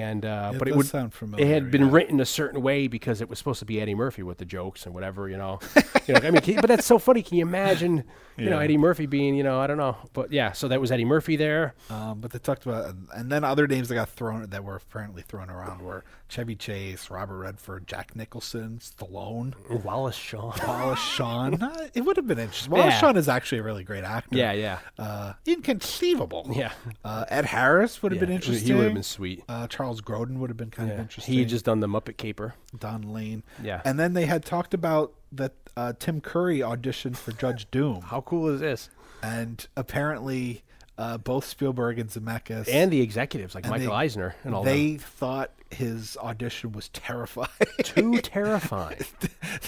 and uh, but it would sound familiar. It had been yeah. written a certain way because it was supposed to be Eddie Murphy with the jokes and whatever, you know. you know, I mean, can- but that's so funny. Can you imagine, you know, Eddie Murphy being, you know, I don't know, but yeah. So that was Eddie Murphy there. Um, but they talked about, and then other names that got thrown that were apparently thrown around were Chevy Chase, Robert Redford, Jack Nicholson, Stallone, Wallace Shawn. Wallace Shawn. Uh, it would have been interesting. Wallace Yeah. Shawn is actually a really great actor. Yeah, yeah, Uh, inconceivable. yeah. Uh, Ed Harris would have Yeah, been interesting. He would have been sweet. Uh, Charles Grodin would have been kind of interesting. He had just done the Muppet Caper. Don Lane. Yeah. And then they had talked about that uh, Tim Curry auditioned for Judge Doom, How cool is this? and apparently uh, both Spielberg and Zemeckis And the executives like Michael they- Eisner and all they thought his audition was terrifying. Too terrifying.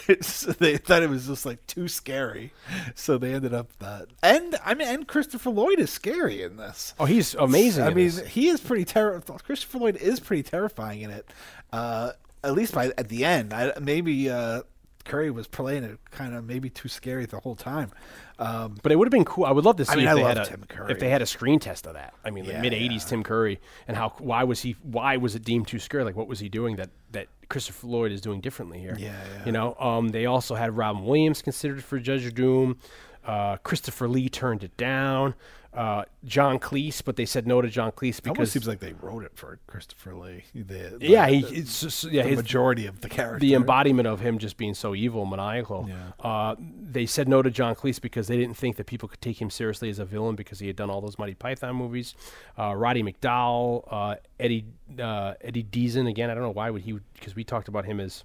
They thought it was just like too scary, so they ended up that. And I mean, and Christopher Lloyd is scary in this. Oh, he's amazing. I mean, this. he is pretty terrifying. Christopher Lloyd is pretty terrifying in it. Uh, at least by at the end, I, maybe uh, Curry was playing it kind of maybe too scary the whole time. Um, But it would have been cool. I would love to see mean, if I they had a if they had a screen test of that. I mean, Yeah, like mid '80s yeah. Tim Curry and how why was he why was it deemed too scary? Like what was he doing that that Christopher Lloyd is doing differently here? Yeah, yeah. You know, um, they also had Robin Williams considered for Judge Doom. Uh, Christopher Lee turned it down. Uh, John Cleese, but they said no to John Cleese because it almost seems like they wrote it for Christopher Lee. The, the- yeah, he the, it's just, yeah the his, majority of the character. the embodiment of him just being so evil, maniacal. Yeah. Uh, they said no to John Cleese because they didn't think that people could take him seriously as a villain because he had done all those Monty Python movies. Uh, Roddy McDowall, uh, Eddie uh, Eddie Deezen again. I don't know why would he because we talked about him as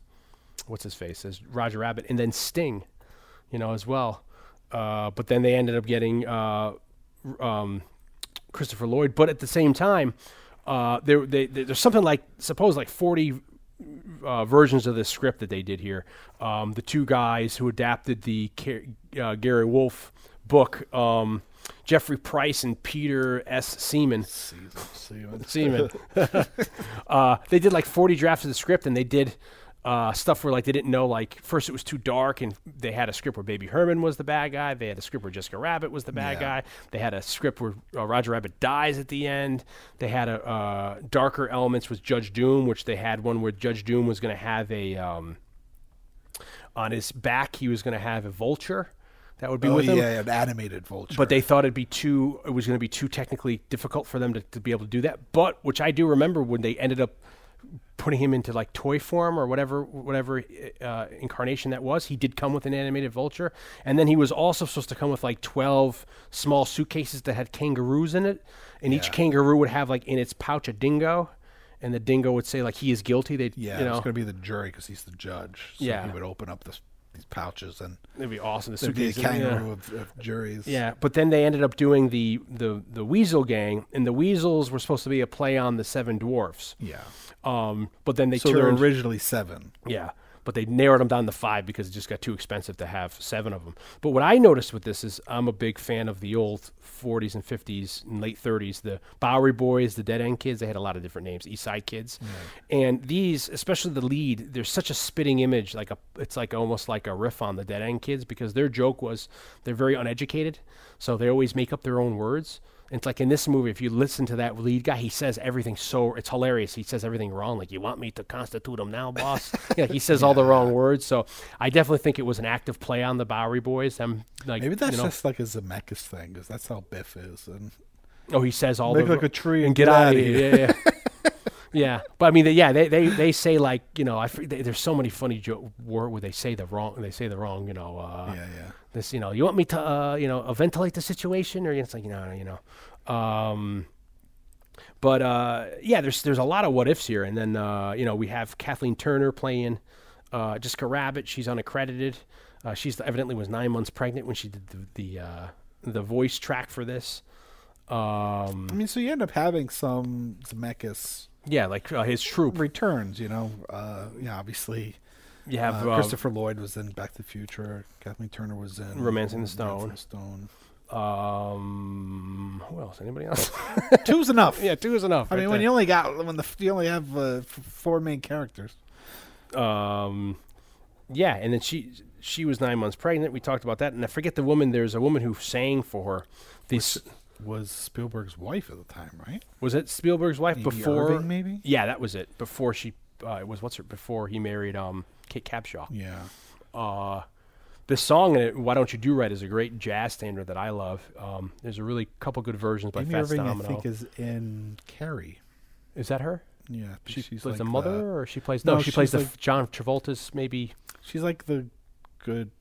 what's his face as Roger Rabbit, and then Sting, you know, as well. Uh, but then they ended up getting uh, um, Christopher Lloyd. But at the same time, uh, there, they, there- there's something like suppose like 40 uh, versions of this script that they did here. Um, the two guys who adapted the uh, Gary Wolf book, um, Jeffrey Price and Peter S. Seaman. Seaman. Seaman. uh, they did like 40 drafts of the script, and they did uh, stuff where like they didn't know. Like first, it was too dark, and they had a script where Baby Herman was the bad guy. They had a script where Jessica Rabbit was the bad Yeah. guy. They had a script where uh, Roger Rabbit dies at the end. They had a uh, darker elements with Judge Doom, which they had one where Judge Doom was going to have a um, on his back. He was going to have a vulture that would be Oh with yeah, him. yeah, an animated vulture. But they thought it'd be too. It was going to be too technically difficult for them to, to be able to do that. But which I do remember when they ended up putting him into like toy form or whatever whatever uh, incarnation that was. He did come with an animated vulture, and then he was also supposed to come with like twelve small suitcases that had kangaroos in it, and each kangaroo would have like in its pouch a dingo. And the dingo would say like he is guilty. They, yeah, you it's going to be the jury because he's the judge. So Yeah. he would open up this, these pouches and it'd be awesome. The there'd be a suitcases, yeah. kangaroo of, of juries. Yeah, but then they ended up doing the the the Weasel Gang, and the Weasels were supposed to be a play on the Seven Dwarfs. yeah. Um, but then they So turned originally seven. yeah, but they narrowed them down to five because it just got too expensive to have seven of them. But what I noticed with this is I'm a big fan of the old 40s and 50s and late 30s, the Bowery Boys, the Dead End Kids. They had a lot of different names, East Side Kids, mm. and these, especially the lead, there's such a spitting image, like a it's like almost like a riff on the Dead End Kids because their joke was they're very uneducated, so they always make up their own words. It's like in this movie, if you listen to that lead guy, he says everything so it's hilarious. He says everything wrong. Like, you want me to constitute him now, boss? yeah, he says all the wrong words. So I definitely think it was an active play on the Bowery Boys. Them like Maybe that's you know, just like a Zemeckis thing because that's how Biff is. And oh, he says all Make the like a tree and and get, get out of here. Yeah, yeah. yeah, but I mean, they, yeah, they, they they say like you know, I they, there's so many funny joke word where they say the wrong, they say the wrong, you know, uh, yeah, yeah. This you know you want me to uh, you know uh, ventilate the situation or it's like you know you know. Um but uh yeah there's there's a lot of what ifs here. And then uh you know we have kathleen turner playing uh jessica rabbit. She's unaccredited. Uh she's evidently was nine months pregnant when she did the the uh the voice track for this. Um I mean, so you end up having some Zemeckis yeah like uh, his troop returns. You know, uh, yeah, obviously. You have uh, uh, Christopher Lloyd was in Back to the Future. Kathleen Turner was in Romancing the Stone. Stone. um who else anybody else Two's enough. yeah two is enough I right mean, when there. you only got when the you only have uh, f- four main characters. um yeah and then she she was nine months pregnant we talked about that and i forget the woman there's a woman who sang for her this was Spielberg's wife at the time, right? Was it Spielberg's wife Amy before? Irving, maybe? Yeah, that was it. Before she, uh, it was what's her before he married um Kate Capshaw. Yeah. Uh, this song in it, "Why Don't You Do Right," is a great jazz standard that I love. Um, there's a really couple good versions by Amy Fats Irving, I think, is in Carrie. is that her? Yeah, She she's plays like the mother, or she plays No, no? she plays she's the John Travolta's maybe. She's like the good,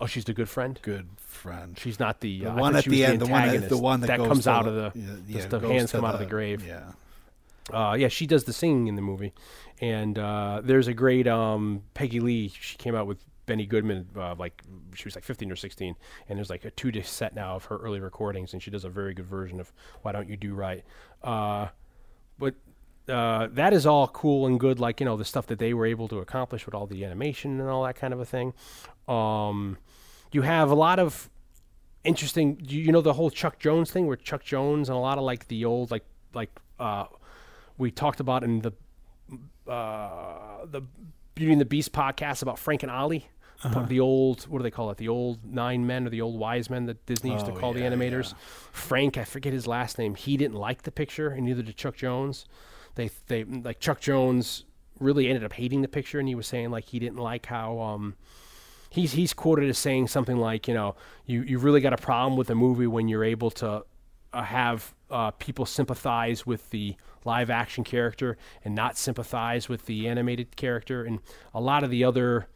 Oh, she's the good friend. good friend. She's not the, The uh, one at the end, the one that, the one that, goes comes out of the, yeah, just yeah, the hands come out of the grave. Yeah. Uh, yeah, she does the singing in the movie, and uh, there's a great um, Peggy Lee. She came out with Benny Goodman, uh, like she was like 15 or 16, and there's like a two disc set now of her early recordings, and she does a very good version of "Why Don't You Do Right." Uh, but uh, that is all cool and good, like you know the stuff that they were able to accomplish with all the animation and all that kind of a thing. Um, you have a lot of interesting you, you know the whole Chuck Jones thing where Chuck Jones and a lot of like the old like like uh we talked about in the uh the Beauty and the Beast podcast about Frank and Ollie? The old what do they call it? The old nine men or the old wise men that Disney used to Oh, call yeah, the animators? yeah. Frank I forget his last name. He didn't like the picture and neither did Chuck Jones. They they like Chuck Jones really ended up hating the picture and he was saying like he didn't like how um he's he's quoted as saying something like, you know, you you really got a problem with a movie when you're able to uh, have uh, people sympathize with the live action character and not sympathize with the animated character, and a lot of the other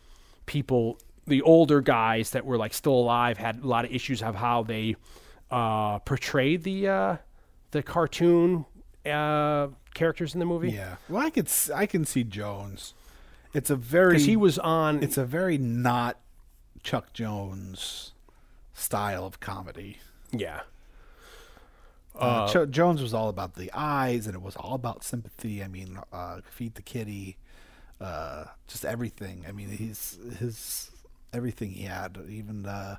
people, the older guys that were like still alive, had a lot of issues of how they uh, portrayed the uh, the cartoon uh, characters in the movie. Yeah. Well, I could I can see Jones. It's a very he was on. it's a very not Chuck Jones style of comedy. yeah. Uh, Chuck Jones was all about the eyes, and it was all about sympathy. I mean, uh, feed the kitty, uh, just everything. I mean, he's his everything he had, even uh,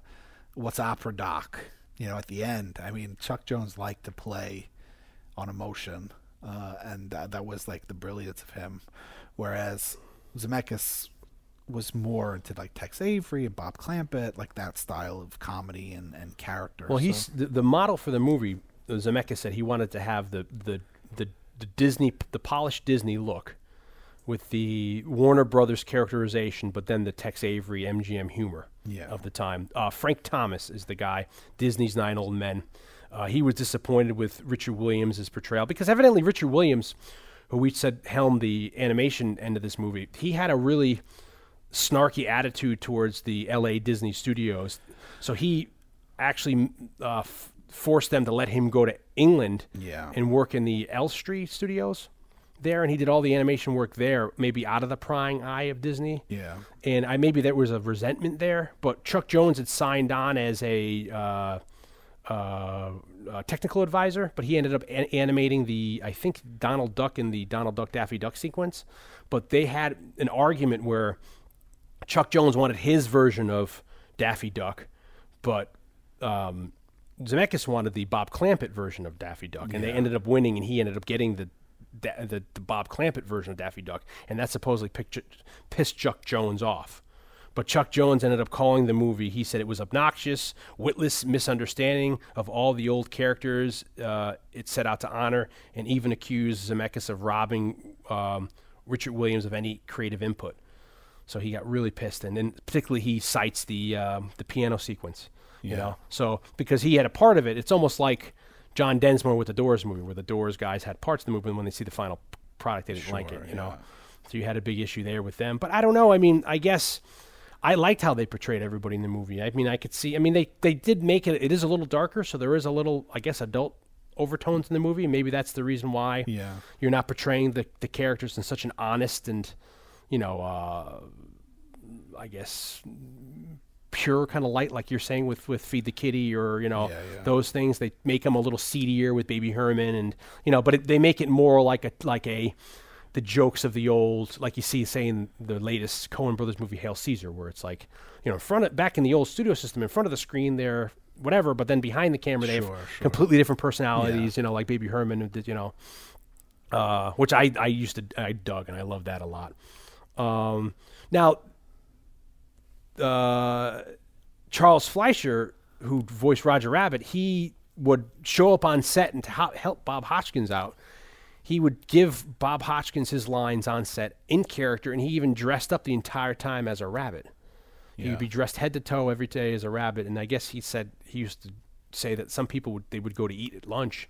what's opera doc. You know, at the end. I mean, Chuck Jones liked to play on emotion, uh, and that, that was like the brilliance of him. Whereas Zemeckis was more into like Tex Avery and Bob Clampett, like that style of comedy and, and character. Well, So- he's the, the model for the movie. Zemeckis said he wanted to have the the the, the Disney the polished Disney look with the Warner Brothers characterization, but then the Tex Avery MGM humor Yeah. of the time. Uh, Frank Thomas is the guy, Disney's Nine Old Men. Uh, he was disappointed with Richard Williams' portrayal because evidently Richard Williams, who we said helmed the animation end of this movie, he had a really snarky attitude towards the LA Disney studios. So he actually uh, f- forced them to let him go to England Yeah. and work in the Elstree studios there. And he did all the animation work there, maybe out of the prying eye of Disney. Yeah. And I maybe there was a resentment there, but Chuck Jones had signed on as a uh, uh, uh, technical advisor, but he ended up an- animating the I think Donald Duck in the Donald Duck Daffy Duck sequence. But they had an argument where Chuck Jones wanted his version of Daffy Duck, but um, Zemeckis wanted the Bob Clampett version of Daffy Duck, and they ended up winning, and he ended up getting the the, the Bob Clampett version of Daffy Duck, and that supposedly picked, pissed Chuck Jones off. But Chuck Jones ended up calling the movie. He said it was obnoxious, witless misunderstanding of all the old characters uh, it set out to honor, and even accused Zemeckis of robbing um, Richard Williams of any creative input. So he got really pissed, and then particularly he cites the um, the piano sequence. You know, so because he had a part of it, it's almost like John Densmore with the Doors movie, where the Doors guys had parts of the movie, and when they see the final product, they didn't like it. You know, so you had a big issue there with them. But I don't know. I mean, I guess I liked how they portrayed everybody in the movie. I mean, I could see. I mean, they they did make it. It is a little darker, so there is a little, I guess, adult overtones in the movie. Maybe that's the reason why Yeah. you're not portraying the the characters in such an honest and, you know, uh, I guess pure kind of light, like you're saying with with Feed the Kitty or you know Yeah, yeah. those things. They make them a little seedier with Baby Herman, and you know, but it, they make it more like a like a the jokes of the old, like you see, say in the latest Coen Brothers movie Hail Caesar, where it's like you know, in front of back in the old studio system, in front of the screen, they're whatever, but then behind the camera, they Sure, have sure. completely different personalities. You know, like Baby Herman, and, you know, uh, which I I used to I dug and I love that a lot. Um, now, uh, Charles Fleischer, who voiced Roger Rabbit, he would show up on set and to ho- help Bob Hoskins out, he would give Bob Hoskins his lines on set in character, and he even dressed up the entire time as a rabbit. He would be dressed head to toe every day as a rabbit, and I guess he said he used to say that some people would they would go to eat at lunch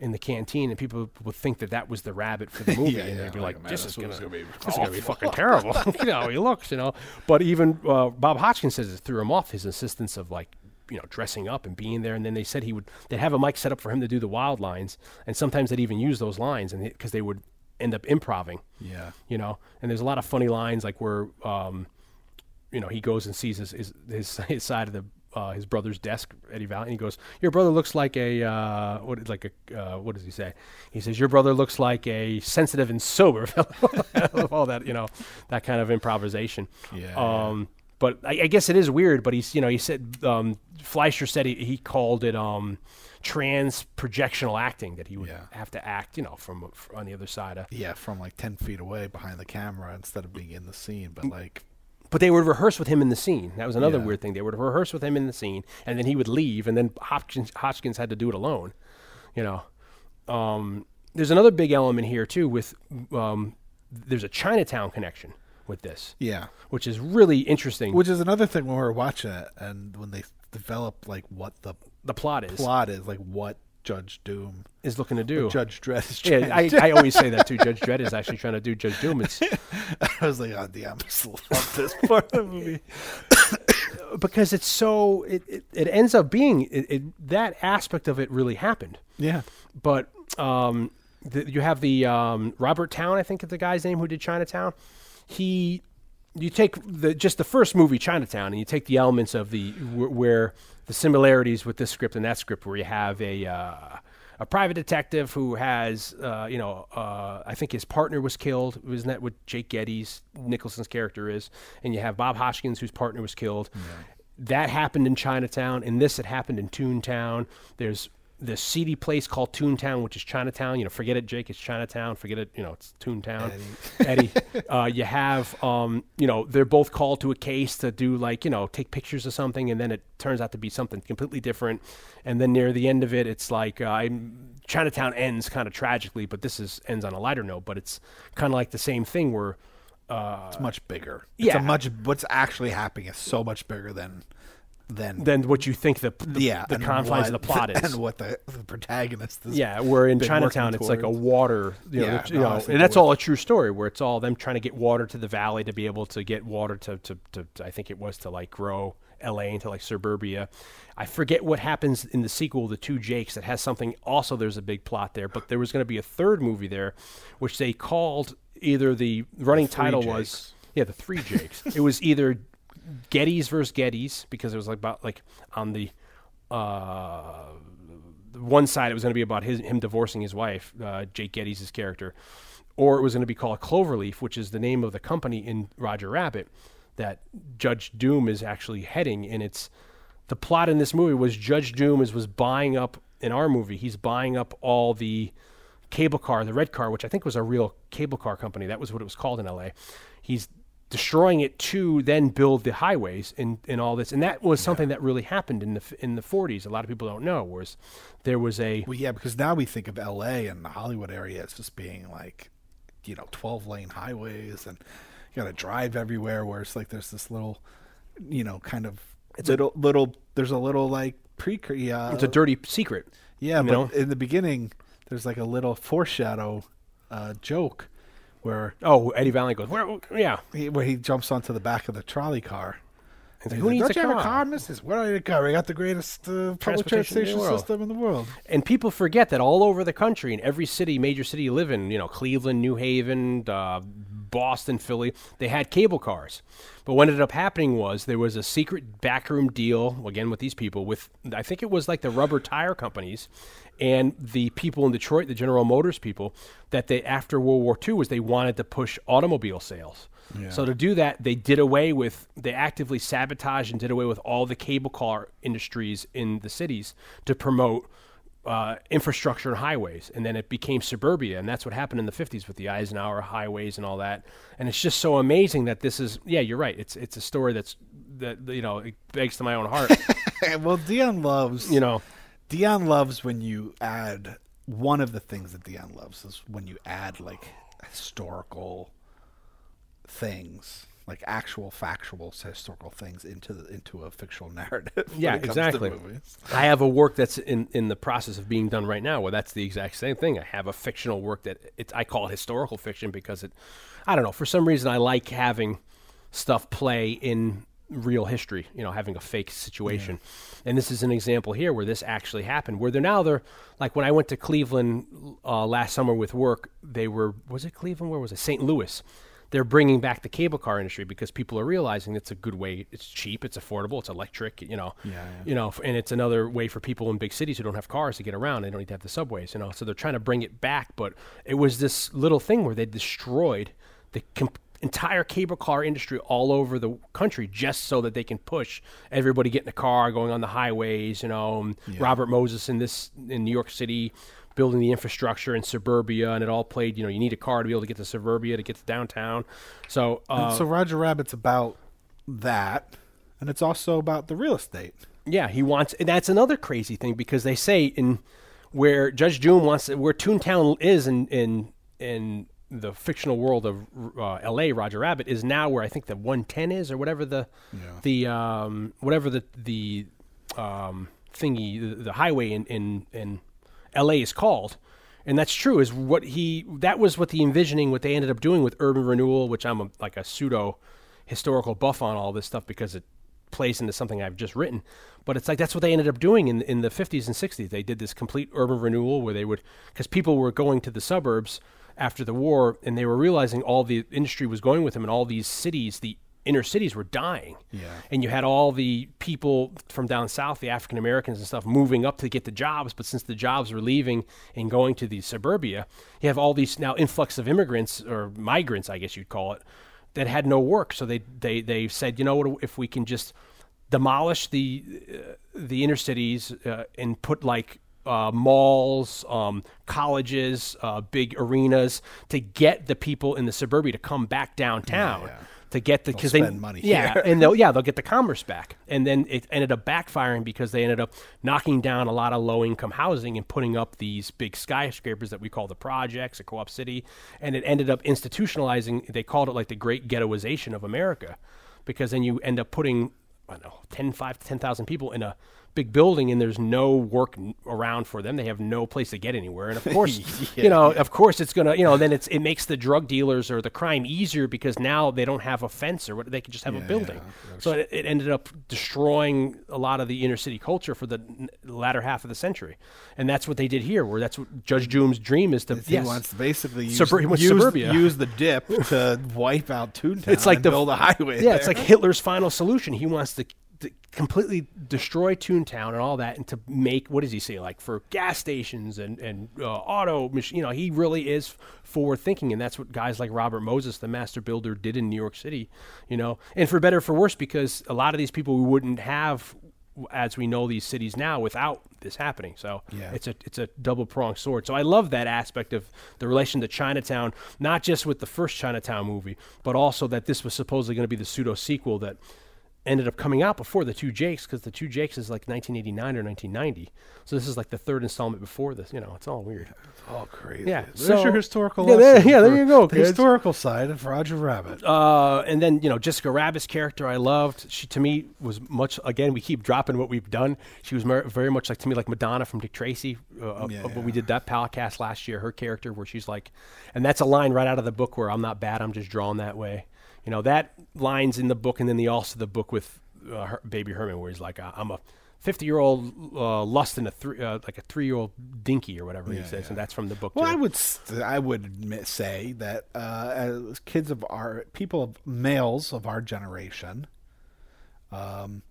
in the canteen, and people would think that that was the rabbit for the movie, Yeah, and yeah, they'd be like, like, "This is gonna, gonna be this is gonna be fucking terrible." you know, he looks, you know. But even uh, Bob Hoskins says it threw him off his insistence of like you know dressing up and being there, and then they said he would they'd have a mic set up for him to do the wild lines, and sometimes they'd even use those lines, and because they would end up improvising Yeah. you know. And there's a lot of funny lines like where, um, you know, he goes and sees his his, his, his side of the uh, his brother's desk, Eddie Valiant, and he goes, "Your brother looks like a uh, what like a uh, what does he say?" He says, "Your brother looks like a sensitive and sober fellow." All that you know, that kind of improvisation. Yeah, Um, but I, I guess it is weird. But he's you know he said um, Fleischer said he, he called it um, trans projectional acting that he would Yeah. have to act you know from, from on the other side of Yeah, from like ten feet away behind the camera instead of being in the scene. But like, But they would rehearse with him in the scene. That was another Yeah. weird thing. They would rehearse with him in the scene, and then he would leave, and then Hoskins, had to do it alone. You know, um, there's another big element here too. With um, there's a Chinatown connection with this, yeah, which is really interesting. which is another thing when we were watching it and when they develop like what the the plot is plot is, like what Judge Doom, is looking to do. Judge Dredd is trying yeah, I, to I always say that too. Judge Dredd is actually trying to do Judge Doom. It's I was like, oh damn, I love this part of the movie. because it's so it, it, it ends up being it, it, that aspect of it really happened. Yeah, but um, the, you have the um, Robert Towne, I think is the guy's name who did Chinatown. He, you take the just the first movie Chinatown, and you take the elements of the wh- where the similarities with this script and that script, where you have a uh, a private detective who has, uh, you know, uh, I think his partner was killed. Isn't that what Jake Gittes Nicholson's character is? And you have Bob Hoskins, whose partner was killed. That happened in Chinatown. In this, it happened in Toontown. There's this seedy place called Toontown, which is Chinatown. You know, forget it, Jake. It's Chinatown. Forget it. You know, it's Toontown. Eddie. Uh, you have, um, you know, they're both called to a case to do like, you know, take pictures of something, and then it turns out to be something completely different. And then near the end of it, it's like uh, Chinatown ends kind of tragically, but this is ends on a lighter note. But it's kind of like the same thing where it's much bigger. It's yeah. a much what's actually happening is so much bigger than than then what you think the the, yeah the confines of the plot is. and what the, the protagonist is. Yeah, where in Chinatown it's like a water, you know, Yeah, the- you no, know, and that's all a true story. Where it's all them trying to get water to the valley to be able to get water to, to, to, to I think it was to like grow L.A. into like suburbia. I forget what happens in the sequel, The Two Jakes, that has something. Also, there's a big plot there, but there was going to be a third movie there, which they called either the running Three title Jakes. was yeah, the Three Jakes. it was either Gittes versus Gittes because it was like about like on the uh, one side it was going to be about his him divorcing his wife, uh, Jake Gittes character, or it was going to be called Cloverleaf, which is the name of the company in Roger Rabbit that Judge Doom is actually heading, and it's the plot in this movie was Judge Doom is was buying up in our movie. He's buying up all the cable car, the red car, which I think was a real cable car company. That was what it was called in L.A. He's destroying it to then build the highways and, and all this, and that was something that really happened in the in the 40s. A lot of people don't know was there was a Well, yeah, because now we think of L.A. and the Hollywood area as just being like, you know, twelve lane highways and you got to drive everywhere. Where it's like there's this little, you know, kind of it's little little. There's a little like pre. Uh, it's a dirty secret. yeah, but know? in the beginning, there's like a little foreshadow uh, joke where Oh, Eddie Valiant goes, where? Yeah, he, where he jumps onto the back of the trolley car. He's like, who needs Don't a you have a car?" car, Mrs. Where are you car? We got the greatest uh, public Transportation in the transportation world. system in the world. and people forget that all over the country, in every city, major city you live in, you know, Cleveland, New Haven, uh, Boston, Philly, they had cable cars. But what ended up happening was there was a secret backroom deal again with these people. With I think it was like the rubber tire companies and the people in Detroit, the General Motors people, that they after World War II was they wanted to push automobile sales. So to do that, they did away with they actively sabotaged and did away with all the cable car industries in the cities to promote uh, infrastructure and highways, and then it became suburbia, and that's what happened in the '50s with the Eisenhower highways and all that. And it's just so amazing that this is, yeah, you're right. It's it's a story that's that you know it begs to my own heart. well, Dion loves you know, Dion loves when you add one of the things that Dion loves is when you add like historical things, like actual factual historical things into the, into a fictional narrative. Yeah, it comes to exactly. I have a work that's in, in the process of being done right now where that's the exact same thing. I have a fictional work that it's I call it historical fiction because it I don't know, for some reason I like having stuff play in real history, you know, having a fake situation. And this is an example here where this actually happened. Where they're now they're like when I went to Cleveland uh, last summer with work, they were was it Cleveland? Where was it? St. Louis they're bringing back the cable car industry because people are realizing it's a good way. It's cheap, it's affordable, it's electric. You know, Yeah, yeah. you know, and it's another way for people in big cities who don't have cars to get around. They don't need to have the subways. You know, so they're trying to bring it back. But it was this little thing where they destroyed the com- entire cable car industry all over the country just so that they can push everybody get in a car going on the highways. You know, and Robert Moses in this in New York City building the infrastructure in suburbia, and it all played. You know, you need a car to be able to get to suburbia to get to downtown. So, uh, so Roger Rabbit's about that, and it's also about the real estate. yeah, he wants. And that's another crazy thing because they say in where Judge Doom wants where Toontown is in in in the fictional world of uh, L.A. Roger Rabbit is now where I think the 110 is or whatever the yeah. the um, whatever the the um, thingy the, the highway in in in L.A. is called. And that's true. Is what he that was what the envisioning, what they ended up doing with urban renewal, which I'm a, like a pseudo historical buff on all this stuff because it plays into something I've just written. But it's like that's what they ended up doing in in the 50s and 60s. They did this complete urban renewal where they would because people were going to the suburbs after the war and they were realizing all the industry was going with them and all these cities, the inner cities were dying. Yeah. And you had all the people from down south, the African Americans and stuff, moving up to get the jobs. But since the jobs were leaving and going to the suburbia, you have all these now influx of immigrants or migrants, I guess you'd call it, that had no work. So they they they said, you know what, if we can just demolish the uh, the inner cities uh, and put like uh, malls, um, colleges, uh, big arenas to get the people in the suburbia to come back downtown yeah. To get the because they money yeah and they'll yeah they'll get the commerce back. And then it ended up backfiring because they ended up knocking down a lot of low income housing and putting up these big skyscrapers that we call the projects at co-op city. And it ended up institutionalizing they called it like the great ghettoization of america because then you end up putting I don't know 10 5 to 10,000 people in a big building and there's no work n- around for them they have no place to get anywhere and of course you know of course it's going to you know then it's it makes the drug dealers or the crime easier because now they don't have a fence or what they can just have a building so it, it ended up destroying a lot of the inner city culture for the n- latter half of the century and that's what they did here where that's what Judge Doom's dream is to He yes. wants to basically use, Subur- use, suburbia. use the dip to wipe out Toontown. it's like and the build a highway. Yeah, it's like Hitler's final solution. He wants to, to completely destroy Toontown and all that, and to make what does he say? Like for gas stations and and uh, auto machine. You know, he really is forward thinking, and that's what guys like Robert Moses, the master builder, did in New York City. You know, and for better or for worse, because a lot of these people we wouldn't have as we know these cities now without this happening. So Yeah. it's a it's a double pronged sword. So I love that aspect of the relation to Chinatown, not just with the first Chinatown movie, but also that this was supposedly going to be the pseudo sequel that ended up coming out before the Two Jakes because the Two Jakes is like 1989 or 1990. So this is like the third installment before this. You know, it's all weird. It's all crazy. Yeah, there's so- your historical. Yeah, there- yeah, there you go, The kids. historical side of Roger Rabbit. Uh, and then you know Jessica Rabbit's character I loved. She to me was much. Again, we keep dropping what we've done. She was mer- very much like to me like Madonna from Dick Tracy. Uh, Yeah, uh, when we did that podcast last year, her character where she's like, and that's a line right out of the book where I'm not bad, I'm just drawn that way. You know that lines in the book, and then the also the book with uh, her, Baby Herman where he's like, I'm a 50 year old uh, lust in a three uh, like a three year old dinky or whatever he says, yeah. and that's from the book. Well, too. I would st- I would admit, say that uh, as kids of our people of males of our generation, um,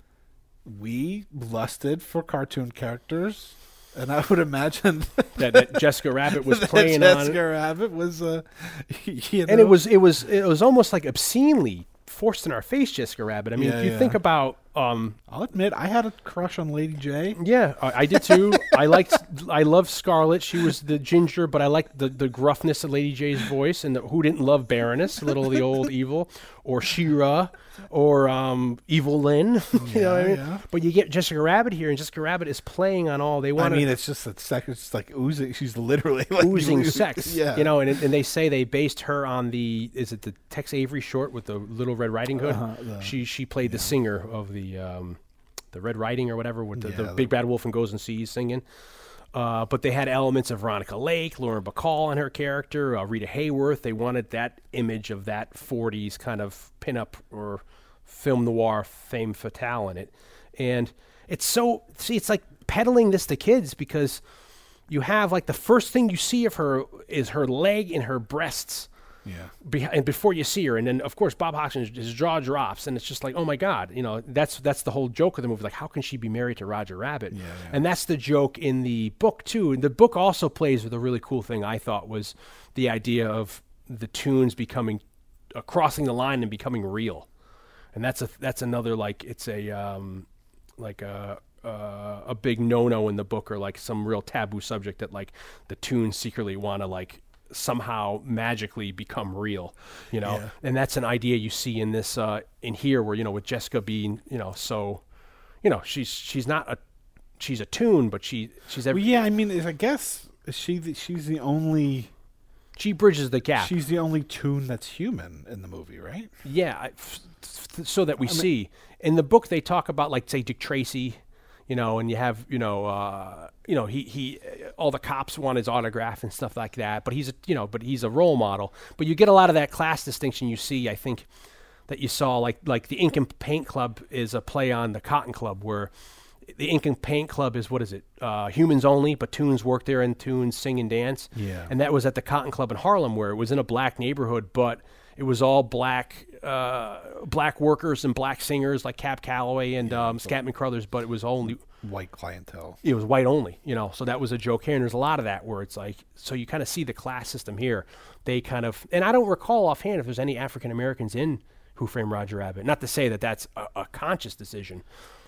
we lusted for cartoon characters, and I would imagine that, that Jessica Rabbit was playing on. Jessica Rabbit was, uh, you and it was it was it was almost like obscenely forced in our face Jessica Rabbit. I mean, Yeah, if you yeah. think about um, I'll admit I had a crush on Lady Jaye. yeah, I, I did too. I liked, I loved Scarlett. She was the ginger, but I liked the, the gruffness of Lady Jaye's voice. And the, who didn't love Baroness, little the old evil, or She-Ra, or um, Evil-Lyn? you know what I mean? yeah. But you get Jessica Rabbit here, and Jessica Rabbit is playing on all they want. I mean, it's just a second. It's like oozing. She's literally like oozing sex. Yeah, You know, and, and they say they based her on the is it the Tex Avery short with the Little Red Riding Hood? Uh-huh, the- she she played the singer of the um, the Red Riding or whatever with the, the Yeah, the- Big Bad Wolf and Goes and Sees singing. Uh, but they had elements of Veronica Lake, Lauren Bacall in her character, uh, Rita Hayworth. They wanted that image of that 40s kind of pinup or film noir femme fatale in it. And it's so, see, it's like peddling this to kids because you have like the first thing you see of her is her leg and her breasts yeah. beh- and before you see her, and then of course Bob Hoskins, his jaw drops, and it's just like, oh my god, you know, that's that's the whole joke of the movie. Like, how can she be married to Roger Rabbit? And that's the joke in the book too. And the book also plays with a really cool thing I thought was the idea of the tunes becoming uh, crossing the line and becoming real, and that's a that's another like it's a um, like a uh, a big no no in the book or like some real taboo subject that like the tunes secretly want to like somehow magically become real, you know. Yeah. And that's an idea you see in this uh, in here where you know with Jessica being you know so, you know she's she's not a she's a tune but she she's every, Well, yeah. I mean, I guess she the, she's the only she bridges the gap. she's the only tune that's human in the movie, right? Yeah, I- f- f- so that we see in the book they talk about like say Dick Tracy, you know, and you have you know, uh, you know he he all the cops want his autograph and stuff like that. But he's a you know, but he's a role model. But you get a lot of that class distinction you see. I think that you saw like like the Ink and Paint Club is a play on the Cotton Club where. The Ink and Paint Club is what is it? Uh, humans only, but tunes work there and tunes sing and dance. Yeah. And that was at the Cotton Club in Harlem, where it was in a black neighborhood, but it was all black uh, black workers and black singers like Cab Calloway and um, Scatman Crothers, but it was only White clientele. it was white only, you know. So that was a joke here, and there's a lot of that where it's like, so you kind of see the class system here. They kind of, and I don't recall offhand if there's any African Americans in Who Framed Roger Rabbit. Not to say that that's a, a conscious decision,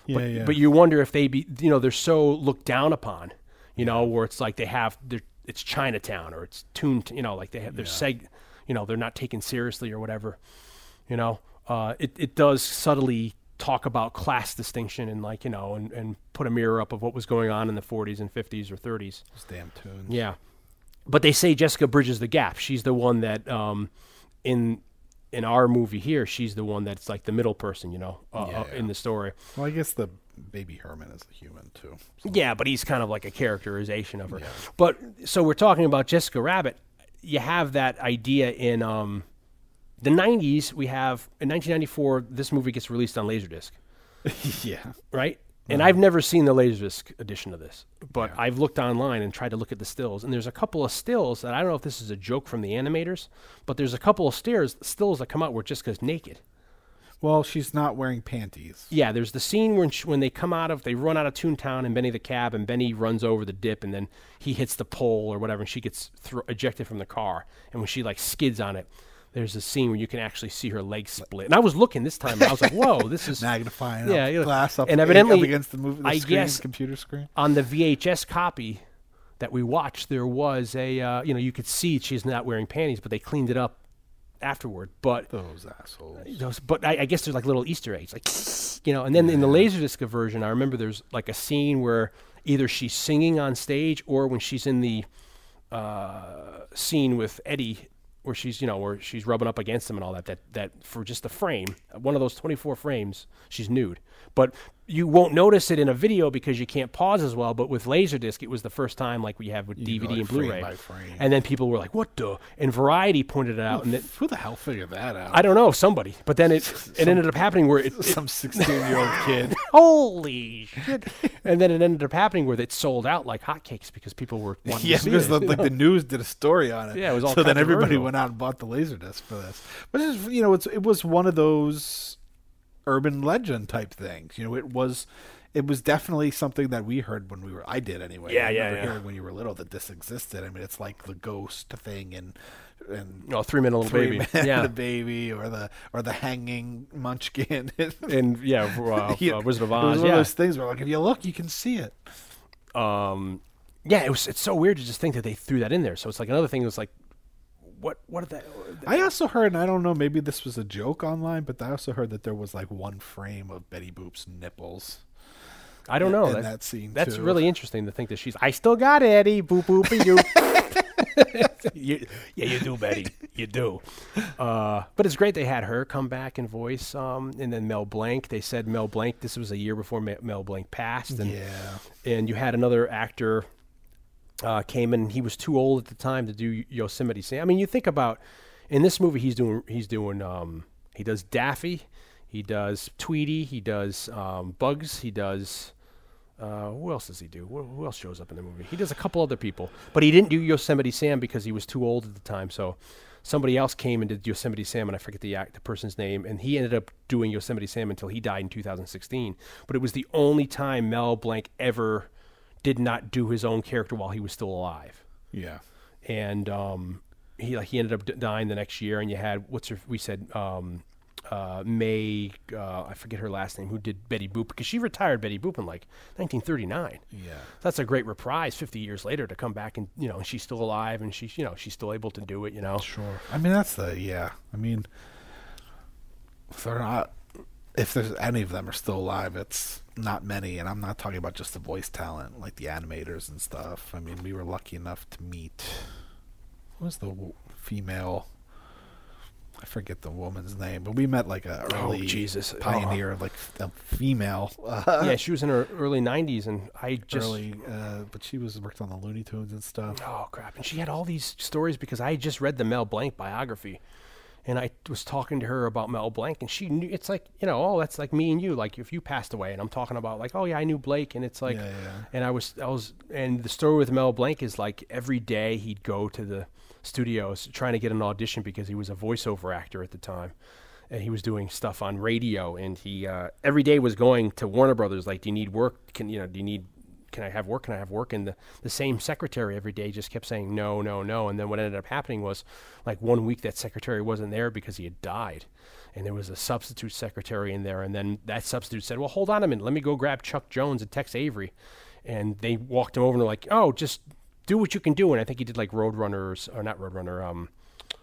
but Yeah, yeah. but you wonder if they be, you know, they're so looked down upon, you know, where it's like they have, they're, it's Chinatown or it's tuned, you know, like they have, they're seg, you know, they're not taken seriously or whatever, you know. Uh, it it does subtly talk about class distinction and like you know and, and put a mirror up of what was going on in the 40s and 50s or 30s Those damn tunes. yeah. But they say jessica bridges the gap. She's the one that um in in our movie here she's the one that's like the middle person you know uh, Yeah, uh, in the story. Well, I guess the baby Herman is a human too. So- yeah but he's kind of like a characterization of her. But so we're talking about jessica rabbit. You have that idea in um the 90s we have in 1994 this movie gets released on laserdisc yeah. right? Uh-huh. And I've never seen the Laserdisc edition of this, but I've looked online and tried to look at the stills, and there's a couple of stills that I don't know if this is a joke from the animators, but there's a couple of stairs stills that come out where Jessica's naked. Well, she's not wearing panties. Yeah, there's the scene when sh when they come out of they run out of Toontown and Benny the cab and Benny runs over the dip and then he hits the pole or whatever and she gets thro- ejected from the car and when she like skids on it, there's a scene where you can actually see her legs split. And I was looking this time and I was like, whoa, this is Magnifying Yeah, up glass up and up evidently, against the movie, the I screen, guess- computer screen. on the VHS copy that we watched, there was a uh, you know you could see she's not wearing panties, but they cleaned it up afterward. But Those assholes. those, but I, I guess there's like little Easter eggs, like you know. And then in the Laserdisc version, I remember there's like a scene where either she's singing on stage or when she's in the uh, scene with Eddie. Where she's, you know, where she's rubbing up against him and all that. That that for just the frame, one of those 24 frames, she's nude. But you won't notice it in a video because you can't pause as well. But with Laserdisc, it was the first time, like we have with You DVD go, like, and frame Blu-ray. by frame. And then people were like, "What the?" And Variety pointed it out, and it, Who the hell figured that out? I don't know somebody, but then it it ended up happening where it, it Some 16 year old kid. holy shit, and then it ended up happening where it sold out like hotcakes because people were wanting yeah, to see because it. the, like the news did a story on it. Yeah, it was all so then everybody controversial. went out and bought the laserdisc for this. But it's you know, it's it was one of those urban legend type things. You know, it was it was definitely something that we heard when we were I did anyway. Yeah, I yeah, yeah. hearing when you were little that this existed. I mean, it's like the ghost thing and and Oh, three minute little Three baby. Yeah. the baby or the or the hanging munchkin. and yeah, uh, uh, Wizard of it was Oz. one Yeah. of those things where like if you look, you can see it. um, yeah, it was. It's so weird to just think that they threw that in there. So it's like another thing. was like, what? What did that? I also heard, and I don't know, maybe this was a joke online, but I also heard that there was like one frame of Betty Boop's nipples. I don't know. in That- that scene, That's too. really interesting to think that she's. I still got it, Eddie. Boop boop you. you. Yeah, you do, Betty. You do. Uh, but it's great they had her come back and voice. Um, and then Mel Blanc. They said Mel Blanc. This was a year before Mel Blanc passed. And, Yeah. and you had another actor uh, came in. He was too old at the time to do Yosemite Sam. I mean, you think about in this movie, he's doing he's doing um, he does Daffy, he does Tweety, he does um, Bugs, he does. Uh, who else does he do? Who, else shows up in the movie? He does a couple other people, but he didn't do Yosemite Sam because he was too old at the time. So somebody else came and did Yosemite Sam, and I forget the act, the person's name, and he ended up doing Yosemite Sam until he died in 2016. But it was the only time Mel Blanc ever did not do his own character while he was still alive Yeah. and um, he like he ended up dying the next year. And you had what's her? We said um, uh, Mae. Uh, I forget her last name. Who did Betty Boop? Because she retired Betty Boop in like 1939. Yeah. That's a great reprise 50 years later to come back and you know she's still alive and she's you know she's still able to do it. You know. Sure. I mean, that's the yeah. I mean, if they're not, if there's any of them are still alive, it's not many. And I'm not talking about just the voice talent, like the animators and stuff. I mean, we were lucky enough to meet. What was the female? I forget the woman's name, but we met like a Oh, early Jesus. pioneer of like a female. Uh, yeah, she was in her early 90s, and I just early, uh, but she was worked on the Looney Tunes and stuff. Oh crap! And she had all these stories because I just read the Mel Blanc biography, and I was talking to her about Mel Blanc, and she knew it's like you know, oh, that's like me and you. Like if you passed away, and I'm talking about like, oh yeah, I knew Blake, and it's like, Yeah, yeah. and I was, I was, and the story with Mel Blanc is like every day he'd go to the studios trying to get an audition because he was a voiceover actor at the time. And he was doing stuff on radio, and he uh, every day was going to Warner Brothers. Like, do you need work? Can you know? Do you need can I have work? Can I have work? And the, the same secretary every day just kept saying no, no, no. And then what ended up happening was like one week that secretary wasn't there because he had died. And there was a substitute secretary in there. And then that substitute said, well, hold on a minute. Let me go grab Chuck Jones and Tex Avery. And they walked him over and they're like, oh, just do what you can do. And I think he did like Roadrunners, or not Roadrunner, um,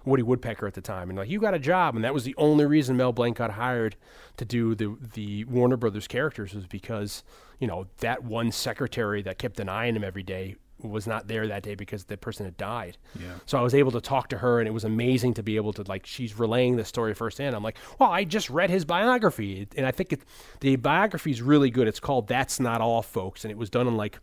Woody Woodpecker at the time, and like you got a job, and that was the only reason Mel Blanc got hired to do the the Warner Brothers characters was because you know that one secretary that kept an eye on him every day was not there that day because the person had died. Yeah. So I was able to talk to her, and it was amazing to be able to like she's relaying the story firsthand. I'm like, well, I just read his biography, and I think it, the biography is really good. It's called "That's Not All, Folks," and it was done in like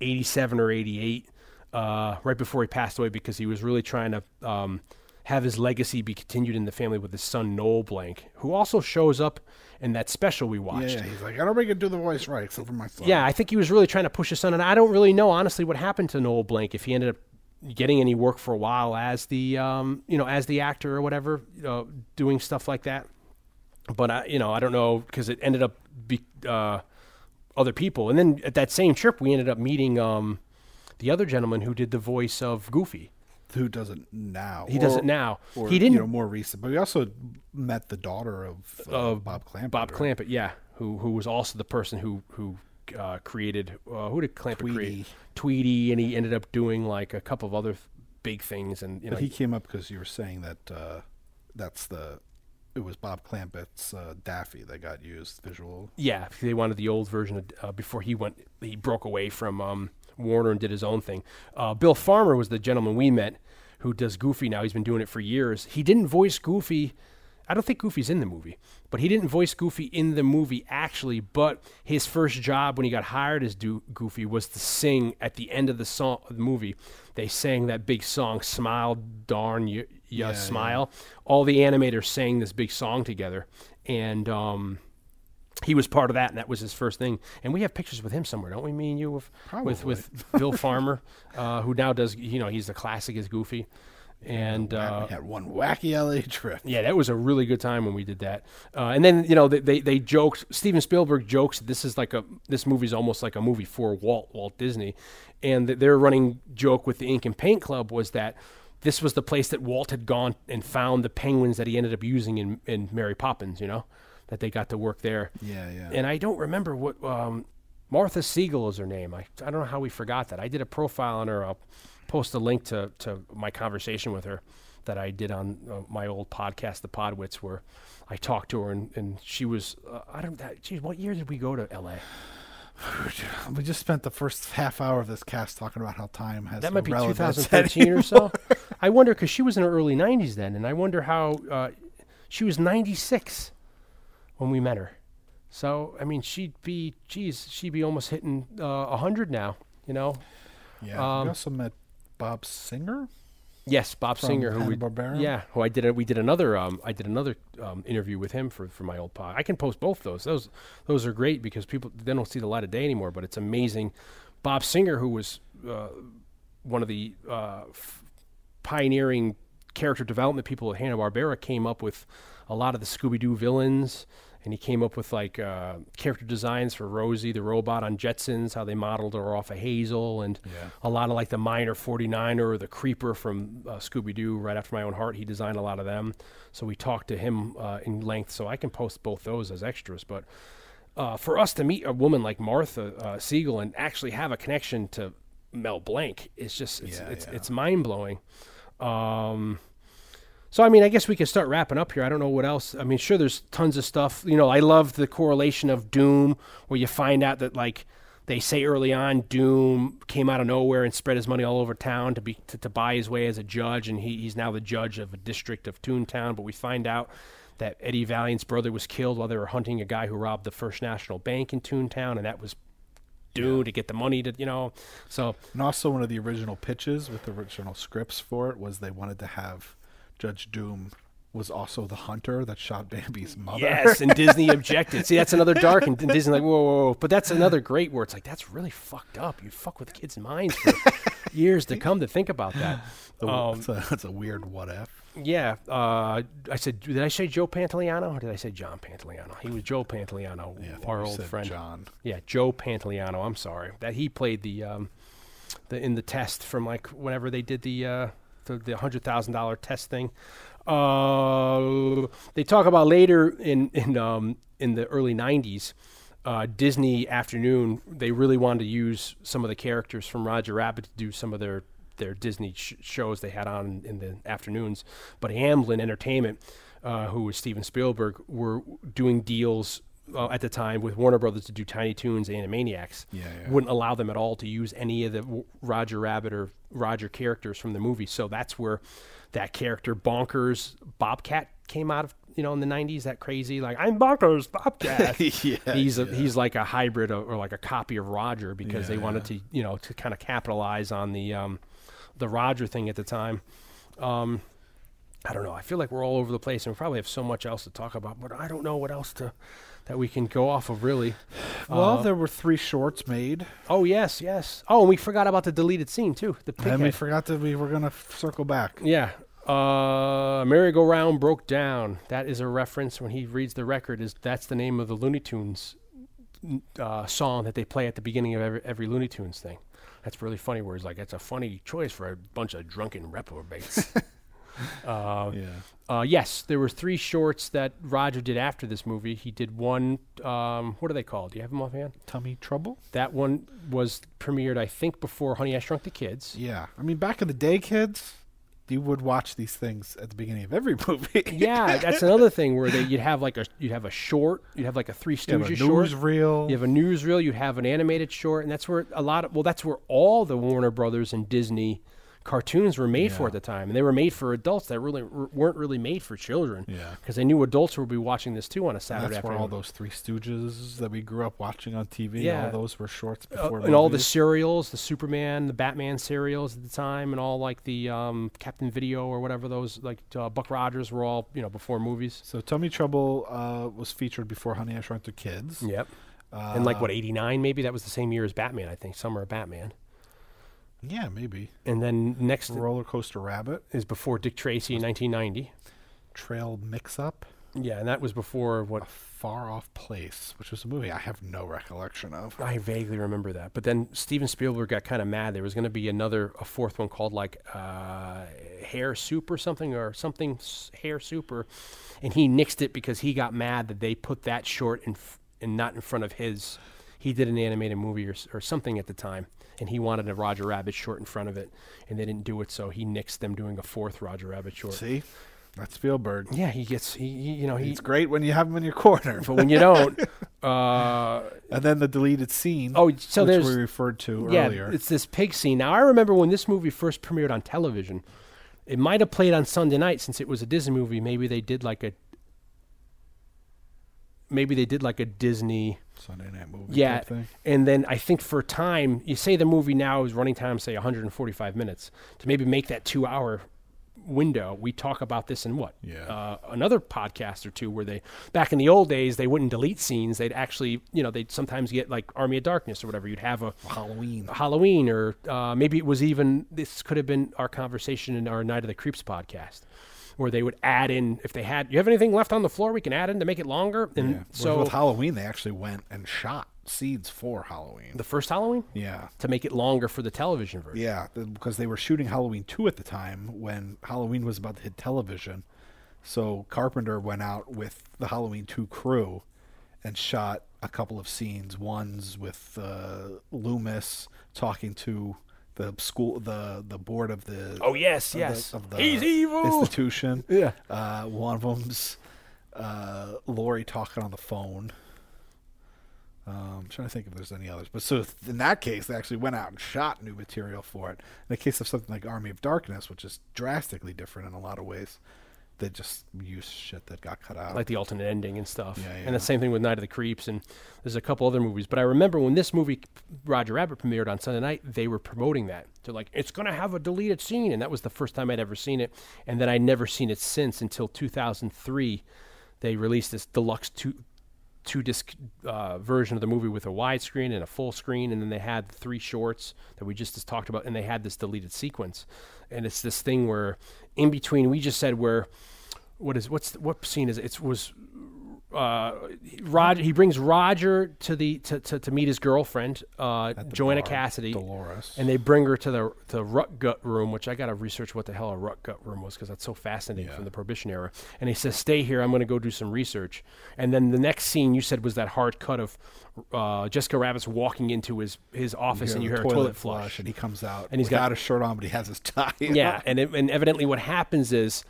'87 or '88, uh, right before he passed away, because he was really trying to. Um, have his legacy be continued in the family with his son Noel Blanc, who also shows up in that special we watched. yeah, he's like, I don't make it do the voice right, except for my son. Yeah, I think he was really trying to push his son, and I don't really know honestly what happened to Noel Blanc if he ended up getting any work for a while as the um, you know as the actor or whatever, you know, doing stuff like that. But I, you know, I don't know because it ended up be uh, other people, and then at that same trip we ended up meeting um, the other gentleman who did the voice of Goofy. Who does it now? He does it now. Or, He didn't- You know, more recent, but we also met the daughter of uh, of Bob Clampett. Bob? Clampett, yeah, who who was also the person who who uh, created uh, who did Clampett Tweety. create? Tweety, and he ended up doing like a couple of other th- big things, and you know, he came up because you were saying that uh, that's the. It was Bob Clampett's uh, Daffy that got used visual. yeah, they wanted the old version of, uh, before he went. He broke away from um, Warner and did his own thing. Uh, Bill Farmer was the gentleman we met who does Goofy now. He's been doing it for years. He didn't voice Goofy. I don't think Goofy's in the movie, but he didn't voice Goofy in the movie actually. But his first job when he got hired as do- Goofy was to sing at the end of the song the movie. They sang that big song, "Smile, Darn You, ya Yeah, Smile." All the animators sang this big song together, and um, he was part of that, and that was his first thing. And we have pictures with him somewhere, don't we? Me and you with with, with Bill Farmer, uh, who now does you know he's the classic as Goofy, and uh, we had one wacky LA trip. yeah, that was a really good time when we did that. Uh, and then you know they, they they joked. Steven Spielberg jokes this is like a this movie's almost like a movie for Walt Walt Disney, and their running joke with the Ink and Paint Club was that this was the place that Walt had gone and found the penguins that he ended up using in in Mary Poppins. You know, that they got to work there. Yeah, yeah. And I don't remember what um, Martha Sigall is her name. I I don't know how we forgot that. I did a profile on her. I'll post a link to to my conversation with her that I did on uh, my old podcast, The Podwits, where I talked to her and, and she was uh, I don't that geez, what year did we go to L.A. we just spent the first half hour of this cast talking about how time has That might be relevance 2013 or so. I wonder because she was in her early 90s then, and I wonder how uh, she was 96 when we met her. So I mean, she'd be, geez, she'd be almost hitting uh, 100 now. You know? Yeah. Um, we also met Bob Singer. Yes, Bob Singer, who we, yeah, who I did. A, we did another. Um, I did another um, interview with him for, for my old pod. I can post both those. Those those are great because people they don't see the light of day anymore. But it's amazing. Bob Singer, who was uh, one of the uh, f- pioneering character development people at Hanna Barbera, came up with a lot of the Scooby Doo villains, and he came up with like uh, character designs for Rosie the robot on Jetsons, how they modeled her off of Hazel, and Yeah. a lot of like the Miner 49er or the Creeper from uh, Scooby Doo, right after my own heart. He designed a lot of them, so we talked to him uh, in length. So I can post both those as extras, but. Uh, for us to meet a woman like Martha uh, Sigall and actually have a connection to Mel Blanc, it's just it's Yeah, it's, yeah. it's mind blowing. Um, so I mean, I guess we can start wrapping up here. I don't know what else. I mean, sure, there's tons of stuff. You know, I love the correlation of Doom, where you find out that like they say early on, Doom came out of nowhere and spread his money all over town to be to, to buy his way as a judge, and he, he's now the judge of a district of Toontown. But we find out that Eddie Valiant's brother was killed while they were hunting a guy who robbed the First National Bank in Toontown, and that was Doom to get the money to you know. So And also one of the original pitches with the original scripts for it was they wanted to have Judge Doom was also the hunter that shot Bambi's mother. Yes, and Disney objected. See, that's another dark, and Disney like, whoa, whoa, whoa. But that's another great where it's like, that's really fucked up. You fuck with kids' minds for years to come to think about that. The- Um, it's a, a weird what if. yeah, uh, I said, did I say Joe Pantoliano or did I say John Pantoliano? He was Joe Pantoliano, Yeah, our old friend. John. Yeah, Joe Pantoliano. I'm sorry that he played the um, the in the test from like whenever they did the uh, the, the hundred thousand dollar test thing. Uh, they talk about later in in um, in the early '90s. Uh, Disney Afternoon, they really wanted to use some of the characters from Roger Rabbit to do some of their their Disney sh- shows they had on in the afternoons. But Amblin Entertainment, uh, who was Steven Spielberg, were doing deals uh, at the time with Warner Brothers to do Tiny Toons and Animaniacs. Yeah, yeah. Wouldn't allow them at all to use any of the w- Roger Rabbit or Roger characters from the movie. So that's where that character Bonkers Bobcat came out of. You know, in the '90s, that crazy like I'm Bonkers Bobcat. Yeah, he's a, he's like a hybrid of, or like a copy of Roger because they wanted to you know to kind of capitalize on the um, the Roger thing at the time. Um, I don't know. I feel like we're all over the place, and we probably have so much else to talk about, but I don't know what else to that we can go off of really. Well, Uh, there were three shorts made, oh yes, yes. Oh, and we forgot about the deleted scene too. The and we forgot that we were gonna f- circle back. Yeah. Uh, merry-go-round broke down. That is a reference when he reads the record. Is that's the name of the Looney Tunes uh, song that they play at the beginning of every, every Looney Tunes thing. That's really funny. Where he's like, that's a funny choice for a bunch of drunken reprobates." uh, Yeah. uh, yes, there were three shorts that Roger did after this movie. He did one. Um, what are they called? Do you have them offhand? Tummy trouble. That one was premiered, I think, before Honey I Shrunk the Kids. Yeah. I mean, back in the day, kids, you would watch these things at the beginning of every movie. yeah, that's another thing where they, you'd have like a you'd have a short, you'd have like a Three You have a short, newsreel. you have a newsreel, you'd have an animated short, and that's where a lot of well, that's where all the Warner Brothers and Disney cartoons were made for at the time, and they were made for adults that really r- weren't really made for children. Yeah. because they knew adults would be watching this too on a Saturday That's where all those Three Stooges that we grew up watching on TV. Yeah. All those were shorts Uh, before. and all the movies. serials, the Superman, the Batman serials at the time, and all like the um, Captain Video or whatever those like uh, Buck Rogers were all you know before movies. So Tummy Trouble uh, was featured before Honey I Shrunk the Kids. Yep. Uh, and like what eighty nine maybe that was the same year as Batman I think Summer of Batman. Yeah, maybe. And then next Roller Coaster Rabbit, is before Dick Tracy in nineteen ninety. Trail Mix Up, Yeah, and that was before what A Far Off Place, which was a movie I have no recollection of. I vaguely remember that. But then Steven Spielberg got kind of mad. There was going to be another, a fourth one called like uh, Hair Soup or something, or something s- Hair Soup, or, and he nixed it because he got mad that they put that short in, f- and not in front of his. He did an animated movie or, s- or something at the time, and he wanted a Roger Rabbit short in front of it, and they didn't do it, so he nixed them doing a fourth Roger Rabbit short. See, that's Spielberg. Yeah, he gets, he, he- you know, he. It's great when you have him in your corner, But when you don't, uh, and then the deleted scene. Oh, so which there's- we referred to yeah, earlier. it's this pig scene. Now I remember when this movie first premiered on television. It might have played on Sunday night since it was a Disney movie. Maybe they did like a. Maybe they did like a Disney. Sunday night movie. Yeah, type thing. and then I think for time, you say the movie now is running time, say 145 minutes, to maybe make that two-hour window. We talk about this in what? Yeah. Uh, another podcast or two where they, back in the old days, they wouldn't delete scenes. They'd actually, you know, they'd sometimes get like Army of Darkness or whatever. You'd have a Halloween. Halloween, or uh, maybe it was even this could have been our conversation in our Night of the Creeps podcast, where they would add in if they had. You have anything left on the floor we can add in to make it longer? And Yeah. So so with Halloween, they actually went and shot seeds for Halloween. the first Halloween yeah. to make it longer for the television version. Yeah, because they were shooting Halloween 2 at the time when Halloween was about to hit television. So Carpenter went out with the Halloween 2 crew and shot a couple of scenes. One's with uh, Loomis talking to the school, the the board of the Oh yes, of the- yes. of the He's evil. institution. Yeah. Uh, one of them's uh, Lori talking on the phone. Um, I'm trying to think if there's any others. But so in that case, they actually went out and shot new material for it. In the case of something like Army of Darkness, which is drastically different in a lot of ways, they just used shit that got cut out. like the alternate ending and stuff. Yeah, And the same thing with Night of the Creeps and there's a couple other movies. But I remember when this movie Roger Rabbit premiered on Sunday night, they were promoting that. They're like, it's gonna have a deleted scene, and that was the first time I'd ever seen it. And then I'd never seen it since until 2003. They released this deluxe two two disc uh, version of the movie with a widescreen and a full screen, and then they had the three shorts that we just, just talked about, and they had this deleted sequence. And it's this thing where in between, we just said where what is what's what scene is it? It was uh, Roger. He brings Roger to the to, to, to meet his girlfriend, uh, Joanna bar, Cassidy, Dolores. and they bring her to the the rut gut room, which I got to research what the hell a rut gut room was because that's so fascinating Yeah. from the Prohibition era. And he says, "Stay here. I'm going to go do some research." And then the next scene you said was that hard cut of uh, Jessica Rabbit's walking into his his office, and you hear a toilet flush, and he comes out And he's got- a shirt on, but he has his tie. yeah, and it, and evidently what happens is,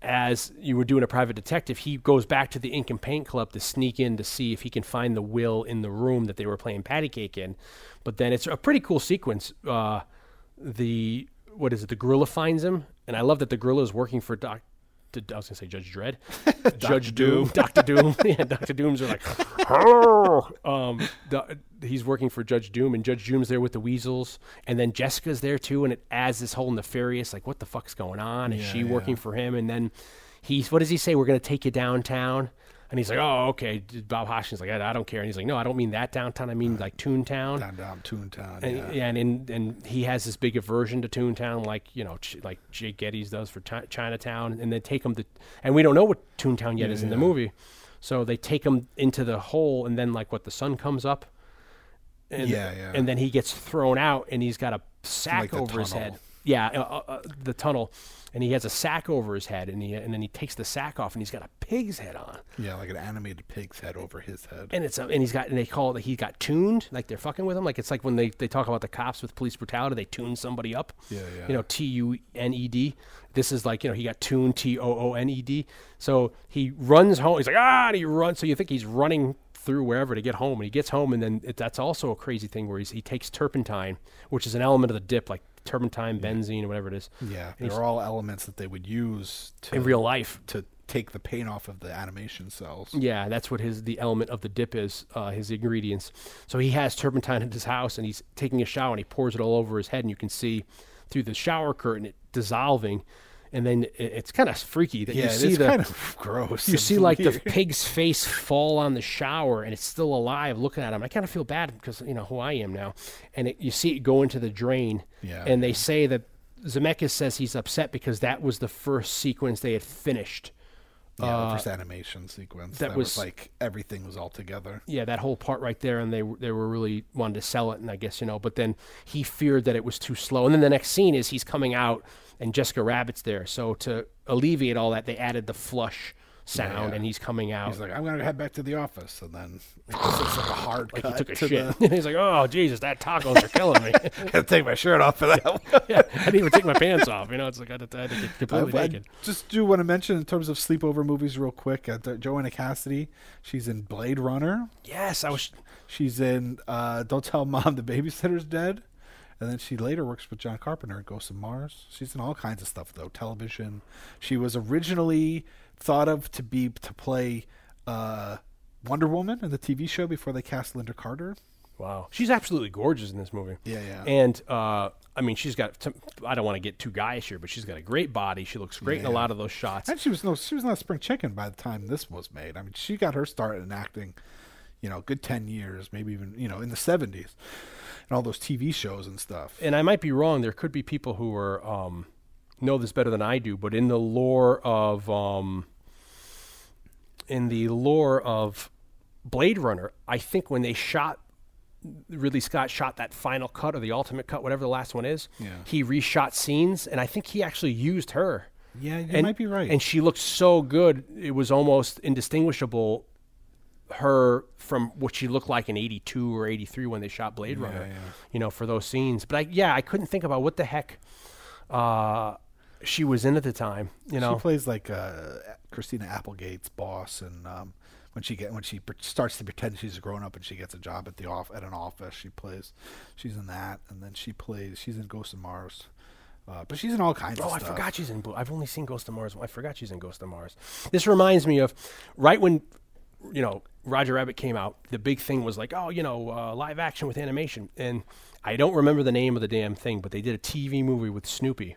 as you were doing a private detective, he goes back to the Ink and Paint Club to sneak in to see if he can find the will in the room that they were playing patty cake in. But then it's a pretty cool sequence. Uh, the what is it? The gorilla finds him, and I love that the gorilla is working for Doc. I was gonna say Judge Dredd, Judge Doom, Doctor Doom. yeah, Doctor Doom's are like, um, the, he's working for Judge Doom, and Judge Doom's there with the weasels, and then Jessica's there too, and it adds this whole nefarious, like, what the fuck's going on? Is Yeah, she yeah. working for him? And then he's, what does he say? We're gonna take you downtown. And he's like, "Oh, okay." Bob Hoskins like, I, "I don't care." And he's like, "No, I don't mean that downtown. I mean like Toontown." Down, down, Toontown. And, yeah. yeah, and in, and he has this big aversion to Toontown, like you know, ch- like Jake Gittes does for Chi- Chinatown, and they take him to, and we don't know what Toontown yet is in the movie, so they take him into the hole, and then like what the sun comes up, and Yeah, yeah. and then he gets thrown out, and he's got a sack Like over his head, yeah, uh, uh, uh, the tunnel, and he has a sack over his head, and he and then he takes the sack off, and he's got a pig's head on. yeah, like an animated pig's head over his head. And it's a, and he's got and they call it he got tuned like they're fucking with him like it's like when they, they talk about the cops with police brutality they tune somebody up Yeah, yeah. you know T U N E D this is like you know he got tuned T O O N E D so he runs home he's like ah and he runs so you think he's running through wherever to get home and he gets home and then it, that's also a crazy thing where he's, he takes turpentine which is an element of the dip like turpentine benzene or whatever it is. Yeah, they're all elements that they would use to, in real life to take the paint off of the animation cells. Yeah, that's what his the element of the dip is, uh, his ingredients. So he has turpentine in his house, and he's taking a shower, and he pours it all over his head, and you can see through the shower curtain it dissolving, and then it, it's kind of freaky that Yeah, you see the kind of gross. you see like the pig's face fall on the shower, and it's still alive, looking at him. I kind of feel bad because you know who I am now, and it, you see it go into the drain, Yeah. and they say that Zemeckis says he's upset because that was the first sequence they had finished Yeah, the uh, first animation sequence. that That, was, was- like everything was all together. yeah, that whole part right there, and they they were really wanted to sell it, and I guess you know, but then he feared that it was too slow, and then the next scene is he's coming out, and Jessica Rabbit's there, so to alleviate all that, they added the flush sound, yeah. and he's coming out. He's like, I'm gonna head back to the office, and then it's like a hard like cut he took a to shit. the- he's like, "Oh Jesus, that tacos are killing me." I gotta take my shirt off for that. one. yeah, I didn't even take my pants off. You know, it's like I had to, I had to get completely I naked. just do want to mention in terms of sleepover movies, real quick. Uh, Joanna Cassidy, she's in Blade Runner. Yes, I was. She's in uh, Don't Tell Mom the Babysitter's Dead. And then she later works with John Carpenter Ghosts of Mars. She's in all kinds of stuff though, television. She was originally thought of to be to play uh, Wonder Woman in the TV show before they cast Lynda Carter. Wow, she's absolutely gorgeous in this movie. Yeah, yeah. And uh, I mean, she's got. Some, I don't want to get too guyish here, but she's got a great body. She looks great in a lot of those shots. And she was no she was not a spring chicken by the time this was made. I mean, she got her start in acting, you know, a good ten years, maybe even you know in the seventies, and all those TV shows and stuff. and I might be wrong. There could be people who were. um, know this better than I do, but in the lore of um, in the lore of Blade Runner, I think when they shot Ridley Scott shot that final cut or the ultimate cut, whatever the last one is, Yeah. he reshot scenes, and I think he actually used her. Yeah, you and, might be right. And she looked so good; it was almost indistinguishable. Her from what she looked like in '82 or '83 when they shot Blade Runner, yeah. you know, for those scenes. But I, yeah, I couldn't think about what the heck uh, she was in at the time. You know, she plays like uh, Christina Applegate's boss, and um, when she get when she pre- starts to pretend she's a grown up and she gets a job at the off at an office, she plays. She's in that, and then she plays. She's in Ghost of Mars, uh, but she's in all kinds of Oh, I stuff. forgot she's in. I've only seen Ghost of Mars. I forgot she's in Ghost of Mars. This reminds me of right when you know Roger Rabbit came out. The big thing was like, oh, you know, uh, live action with animation, and I don't remember the name of the damn thing, but they did a TV movie with Snoopy.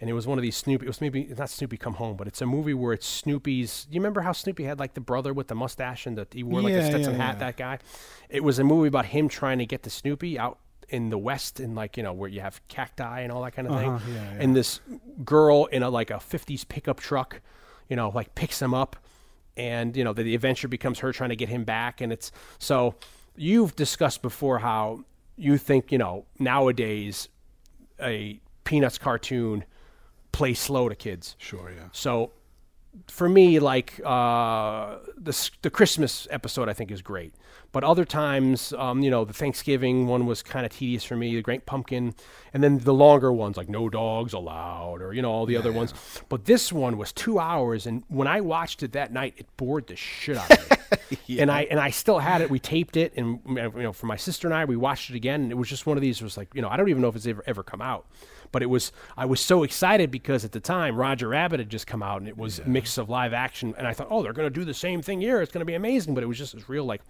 And it was one of these Snoopy. It was maybe not Snoopy Come Home, but it's a movie where it's Snoopy's. You remember how Snoopy had like the brother with the mustache and the, he wore like a Stetson yeah, hat. yeah. That guy. It was a movie about him trying to get to Snoopy out in the West, in like you know where you have cacti and all that kind of Uh-huh, thing. yeah, yeah. And this girl in a like a 50s pickup truck, you know, like picks him up and you know the, the adventure becomes her trying to get him back and it's so you've discussed before how you think, you know, nowadays a Peanuts cartoon plays slow to kids. Sure, yeah. So for me, like uh, the the Christmas episode, I think is great. But other times, um, you know, the Thanksgiving one was kind of tedious for me. The Great Pumpkin, and then the longer ones like No Dogs Allowed, or you know all the other ones. But this one was two hours, and when I watched it that night, it bored the shit out of me. And I and I still had it. We taped it, and you know, for my sister and I, we watched it again. And it was just one of these. Was like you know, I don't even know if it's ever ever come out. But it was I was so excited because at the time Roger Rabbit had just come out and it was a mix of live action and I thought, oh, they're going to do the same thing here. It's going to be amazing. But it was just this real like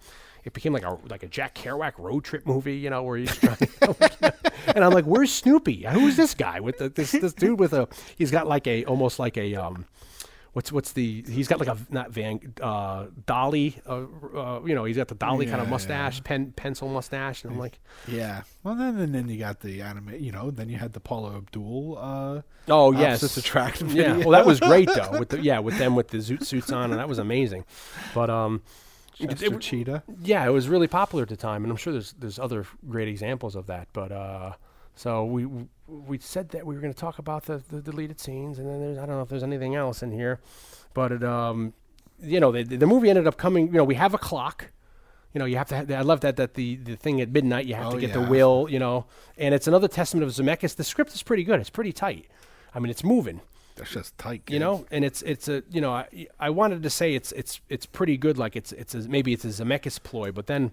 it became like a like a Jack Kerouac road trip movie, you know, where he's trying. and I'm like, where's Snoopy? Who's this guy with the, this this dude with a? He's got like a almost like a um. What's what's the? He's got like a not Van uh, Dolly, uh, uh, you know. He's got the Dolly kind of Yeah, mustache, pen pencil mustache, and I'm like, Yeah. Well, then and then you got the anime. You know, then you had the Paula Abdul. Uh, Oh yes, Opposites attract Yeah, well that was great though. With the, yeah, with them with the zoot suits on, and that was amazing. But um, Chester it- Cheetah. yeah, it was really popular at the time, and I'm sure there's there's other great examples of that. But uh, so we we said that we were going to talk about the, the deleted scenes, and then there's I don't know if there's anything else in here, but it um, you know the the movie ended up coming. You know, we have a clock. You know, you have to. Have, I love that that the, the thing at midnight you have to Oh, get the will. You know, and it's another testament of Zemeckis. The script is pretty good. It's pretty tight. I mean, it's moving That's just tight. you know and it's it's a you know I, I wanted to say it's it's it's pretty good like it's it's a, maybe it's a Zemeckis ploy but then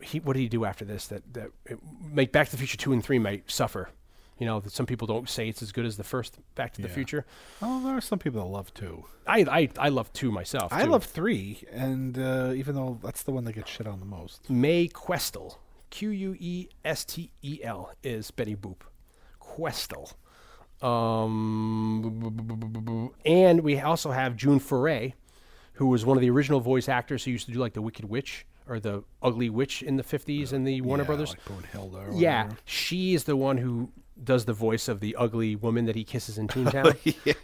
he what did he do after this that that make Back to the Future 2 and 3 might suffer you know that some people don't say it's as good as the first Back to the Future Oh, there are some people that love two. I I, I love 2 myself I too. love three, and uh, even though that's the one that gets shit on the most. Mae Questel Q U E S T E L is Betty Boop Questel um, and we also have June Foray, who was one of the original voice actors who used to do like the Wicked Witch or the Ugly Witch in the 50s in the Warner Yeah, Brothers. like yeah, whatever. she is the one who does the voice of the ugly woman that he kisses in Toontown.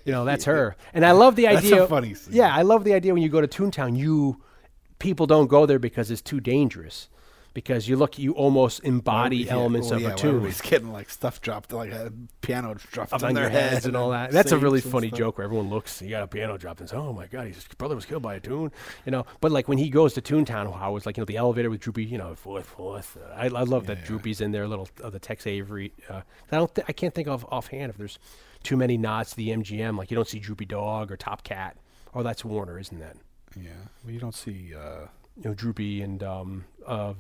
You know, that's her. And I love the That's a idea. funny scene. Yeah, I love the idea when you go to Toontown, you people don't go there because it's too dangerous. Because you look, you almost embody Yeah, elements well, of yeah, a tune. everybody's getting like stuff dropped, like a piano dropped on on their heads head and all that. That's a really funny stuff. joke where everyone looks, you got a piano dropped and says, "Oh my god, his brother was killed by a tune," you know. But like when he goes to Toontown, how it's like you know the elevator with Droopy, you know, fourth, fourth. Uh, I, I love that Droopy's in there, little uh, the Tex Avery. Uh, I don't, th- I can't think of offhand if there's too many nods to the MGM. Like you don't see Droopy Dog or Top Cat. Oh, that's Warner, isn't that? Yeah, well, you don't see. Uh, You know, Droopy and um, uh,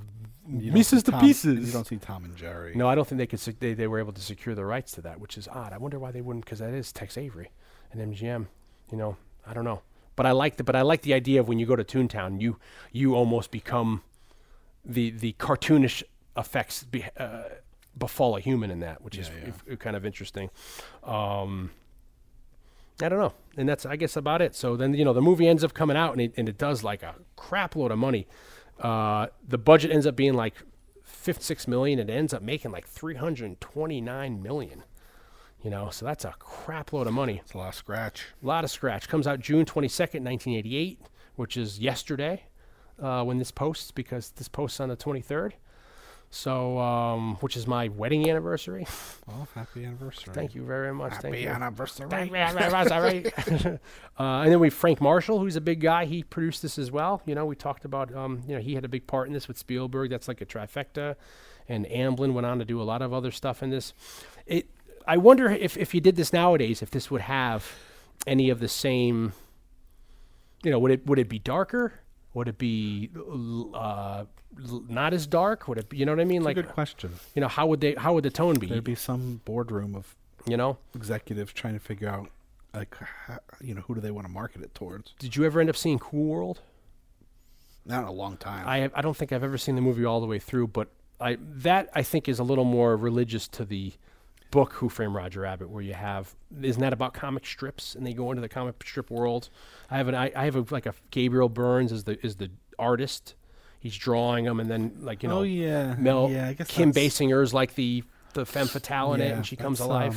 Pieces to Tom- Pieces. You don't see Tom and Jerry. No, I don't think they could. Sec- they they were able to secure the rights to that, which is odd. I wonder why they wouldn't, because that is Tex Avery and MGM. You know, I don't know, but I like the but I like the idea of when you go to Toontown, you you almost become the the cartoonish effects be, uh, befall a human in that, which is Yeah, f- f- kind of interesting. Um, I don't know, and that's I guess about it. So then you know the movie ends up coming out, and it and it does like a crap load of money. Uh, the budget ends up being like 56 million. It ends up making like 329 million. You know, so that's a crap load of money. It's a lot of scratch. A lot of scratch. Comes out June 22nd, 1988, which is yesterday uh, when this posts because this posts on the 23rd. So, um, which is my wedding anniversary. Well, happy anniversary. Thank you very much. Happy anniversary. Thank you very much, uh, and then we have Frank Marshall, who's a big guy. He produced this as well. You know, we talked about, um, you know, he had a big part in this with Spielberg. That's like a trifecta. And Amblin went on to do a lot of other stuff in this. It. I wonder if if you did this nowadays, if this would have any of the same. You know, would it would it be darker? Would it be uh, not as dark? Would it? Be, you know what I mean? It's like, a good question. you know, how would they? How would the tone be? There'd be some boardroom of you know, executives trying to figure out, like, how, you know, who do they want to market it towards? did you ever end up seeing Cool World? Not in a long time. I have, I don't think I've ever seen the movie all the way through, but I that I think is a little more religious to the book Who Framed Roger Rabbit, where you have isn't that about comic strips and they go into the comic strip world. I have an I, I have a, like a Gabriel Burns is the is the artist. He's drawing them, and then like you know, oh yeah, Mel yeah. I guess Kim that's- Basinger's like the the femme fatale in it, and she comes alive.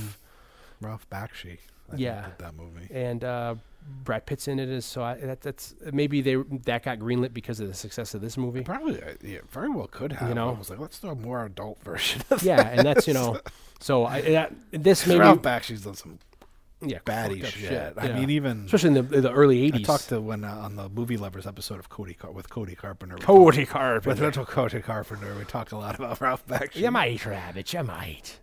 um, Ralph Bakshi. I Yeah. that movie. and uh, Brad Pitt's in it. Is so I, that, that's maybe they that got greenlit because of the success of this movie. Probably, uh, yeah, very well could have. You know? I was like, let's do a more adult version. Of yeah, and that's you know, so I, that, this maybe Ralph Bakshi's done some yeah baddie fucked up shit. I yeah. mean, even especially in the, the early '80s. I '80s. talked to when uh, on the movie lovers episode of Cody Car- with Cody Carpenter. Cody Carpenter. With little Cody Carpenter, we talked a lot about Ralph Bakshi. You might, Rabbit. You might.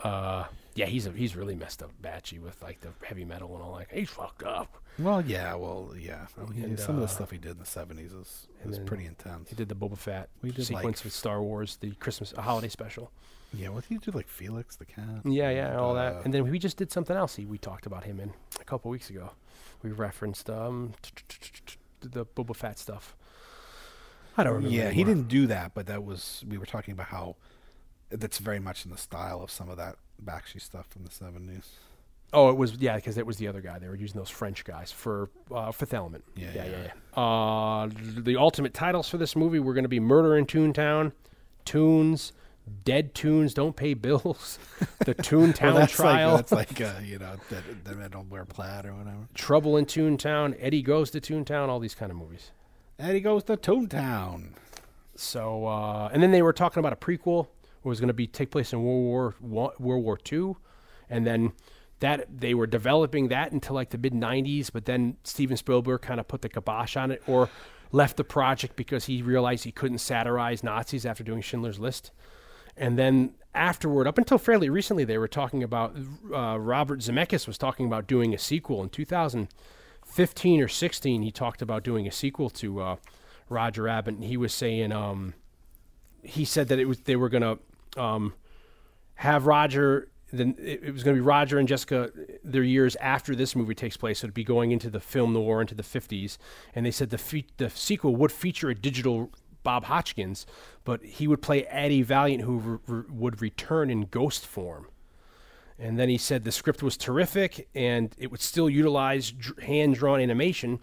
Uh, yeah, he's a, he's really messed up, Bakshi, with like the heavy metal and all that. He's fucked up. Well, yeah, well, yeah. And, some of uh, the stuff he did in the seventies is, is pretty intense. He did the Boba Fett We did, sequence like- with Star Wars, the Christmas holiday special. Yeah, what did he do? Like Felix the cat. Yeah, yeah, all that. uh, And then we just did something else. He, we talked about him in a couple weeks ago. We referenced um the Boba Fett stuff. I don't remember. Yeah, he didn't do that, but that was we were talking about how that's very much in the style of some of that Bakshi stuff from the seventies. Oh, it was yeah, because it was the other guy. They were using those French guys for uh, Fifth Element. Yeah, yeah, yeah. yeah. yeah. Uh, the ultimate titles for this movie were going to be Murder in Toontown, Tunes, Dead Tunes Don't Pay Bills, The Toontown that's Trial, Like, that's like uh, you know that that I don't wear plaid or whatever. Trouble in Toontown, Eddie Goes to Toontown, all these kind of movies. Eddie goes to Toontown. So, uh, and then they were talking about a prequel. It was going to be take place in World War One, World War Two, and then that they were developing that until like the mid '90s. But then Steven Spielberg kind of put the kibosh on it, or left the project because he realized he couldn't satirize Nazis after doing Schindler's List. And then afterward, up until fairly recently, they were talking about uh, Robert Zemeckis was talking about doing a sequel in 2015 or 16. He talked about doing a sequel to uh, Roger Rabbit, and he was saying um, he said that it was they were gonna um, have Roger. Then it, it was going to be Roger and Jessica. Their years after this movie takes place, so it'd be going into the film noir into the fifties. And they said the fe- the sequel would feature a digital Bob Hoskins, but he would play Eddie Valiant, who re- re- would return in ghost form. And then he said the script was terrific and it would still utilize hand drawn animation,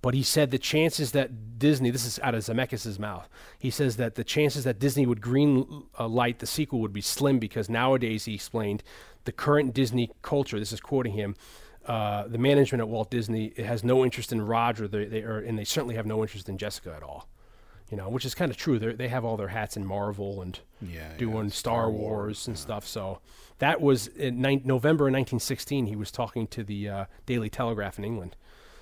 But he said the chances that Disney, this is out of Zemeckis' mouth, he says that the chances that Disney would green uh, light the sequel would be slim because nowadays, he explained, the current Disney culture, this is quoting him, uh, the management at Walt Disney has no interest in Roger, they, they are, and they certainly have no interest in Jessica at all. You know, which is kind of true. They they have all their hats in Marvel and Yeah, doing yeah, Star, Star Wars, Wars, and stuff. So that was in nine November 1916. He was talking to the uh, Daily Telegraph in England.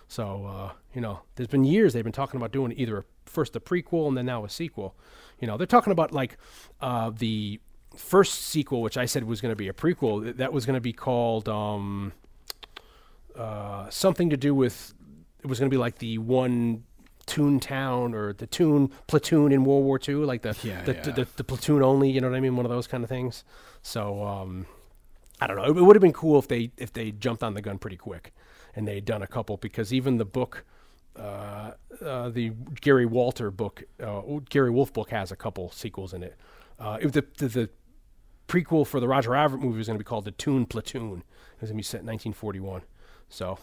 So uh, you know, there's been years they've been talking about doing either a, first a prequel and then now a sequel. You know, they're talking about like uh, the first sequel, which I said was going to be a prequel. That was going to be called um, uh, something to do with. It was going to be like the one Toon Town or the Toon platoon in World War II, like the Yeah, the, yeah. the, the platoon only. You know what I mean? One of those kind of things. So um, I don't know. It, would have been cool if they if they jumped on the gun pretty quick and they'd done a couple because even the book. Uh, uh, the Gary Walter book, uh, Gary Wolf book has a couple sequels in it. Uh, it the, the the prequel for the Roger Rabbit movie was going to be called The Toon Platoon. It was going to be set in 1941. So,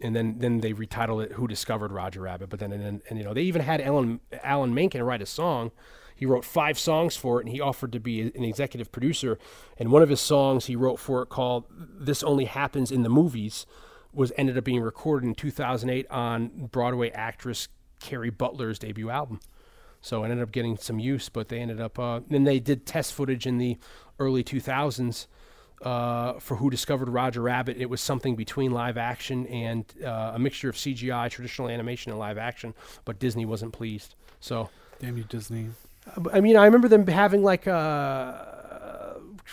and then then they retitled it Who Discovered Roger Rabbit. But then and, then and you know they even had Alan Alan Menken write a song. He wrote five songs for it, and he offered to be an executive producer. And one of his songs he wrote for it called "This Only Happens in the Movies" was ended up being recorded in 2008 on Broadway actress Kerry Butler's debut album. So it ended up getting some use, but they ended up. Uh, then they did test footage in the early 2000s uh, for Who Discovered Roger Rabbit. It was something between live action and uh, a mixture of CGI, traditional animation, and live action. But Disney wasn't pleased. So Damn you, Disney. I mean, I remember them having like uh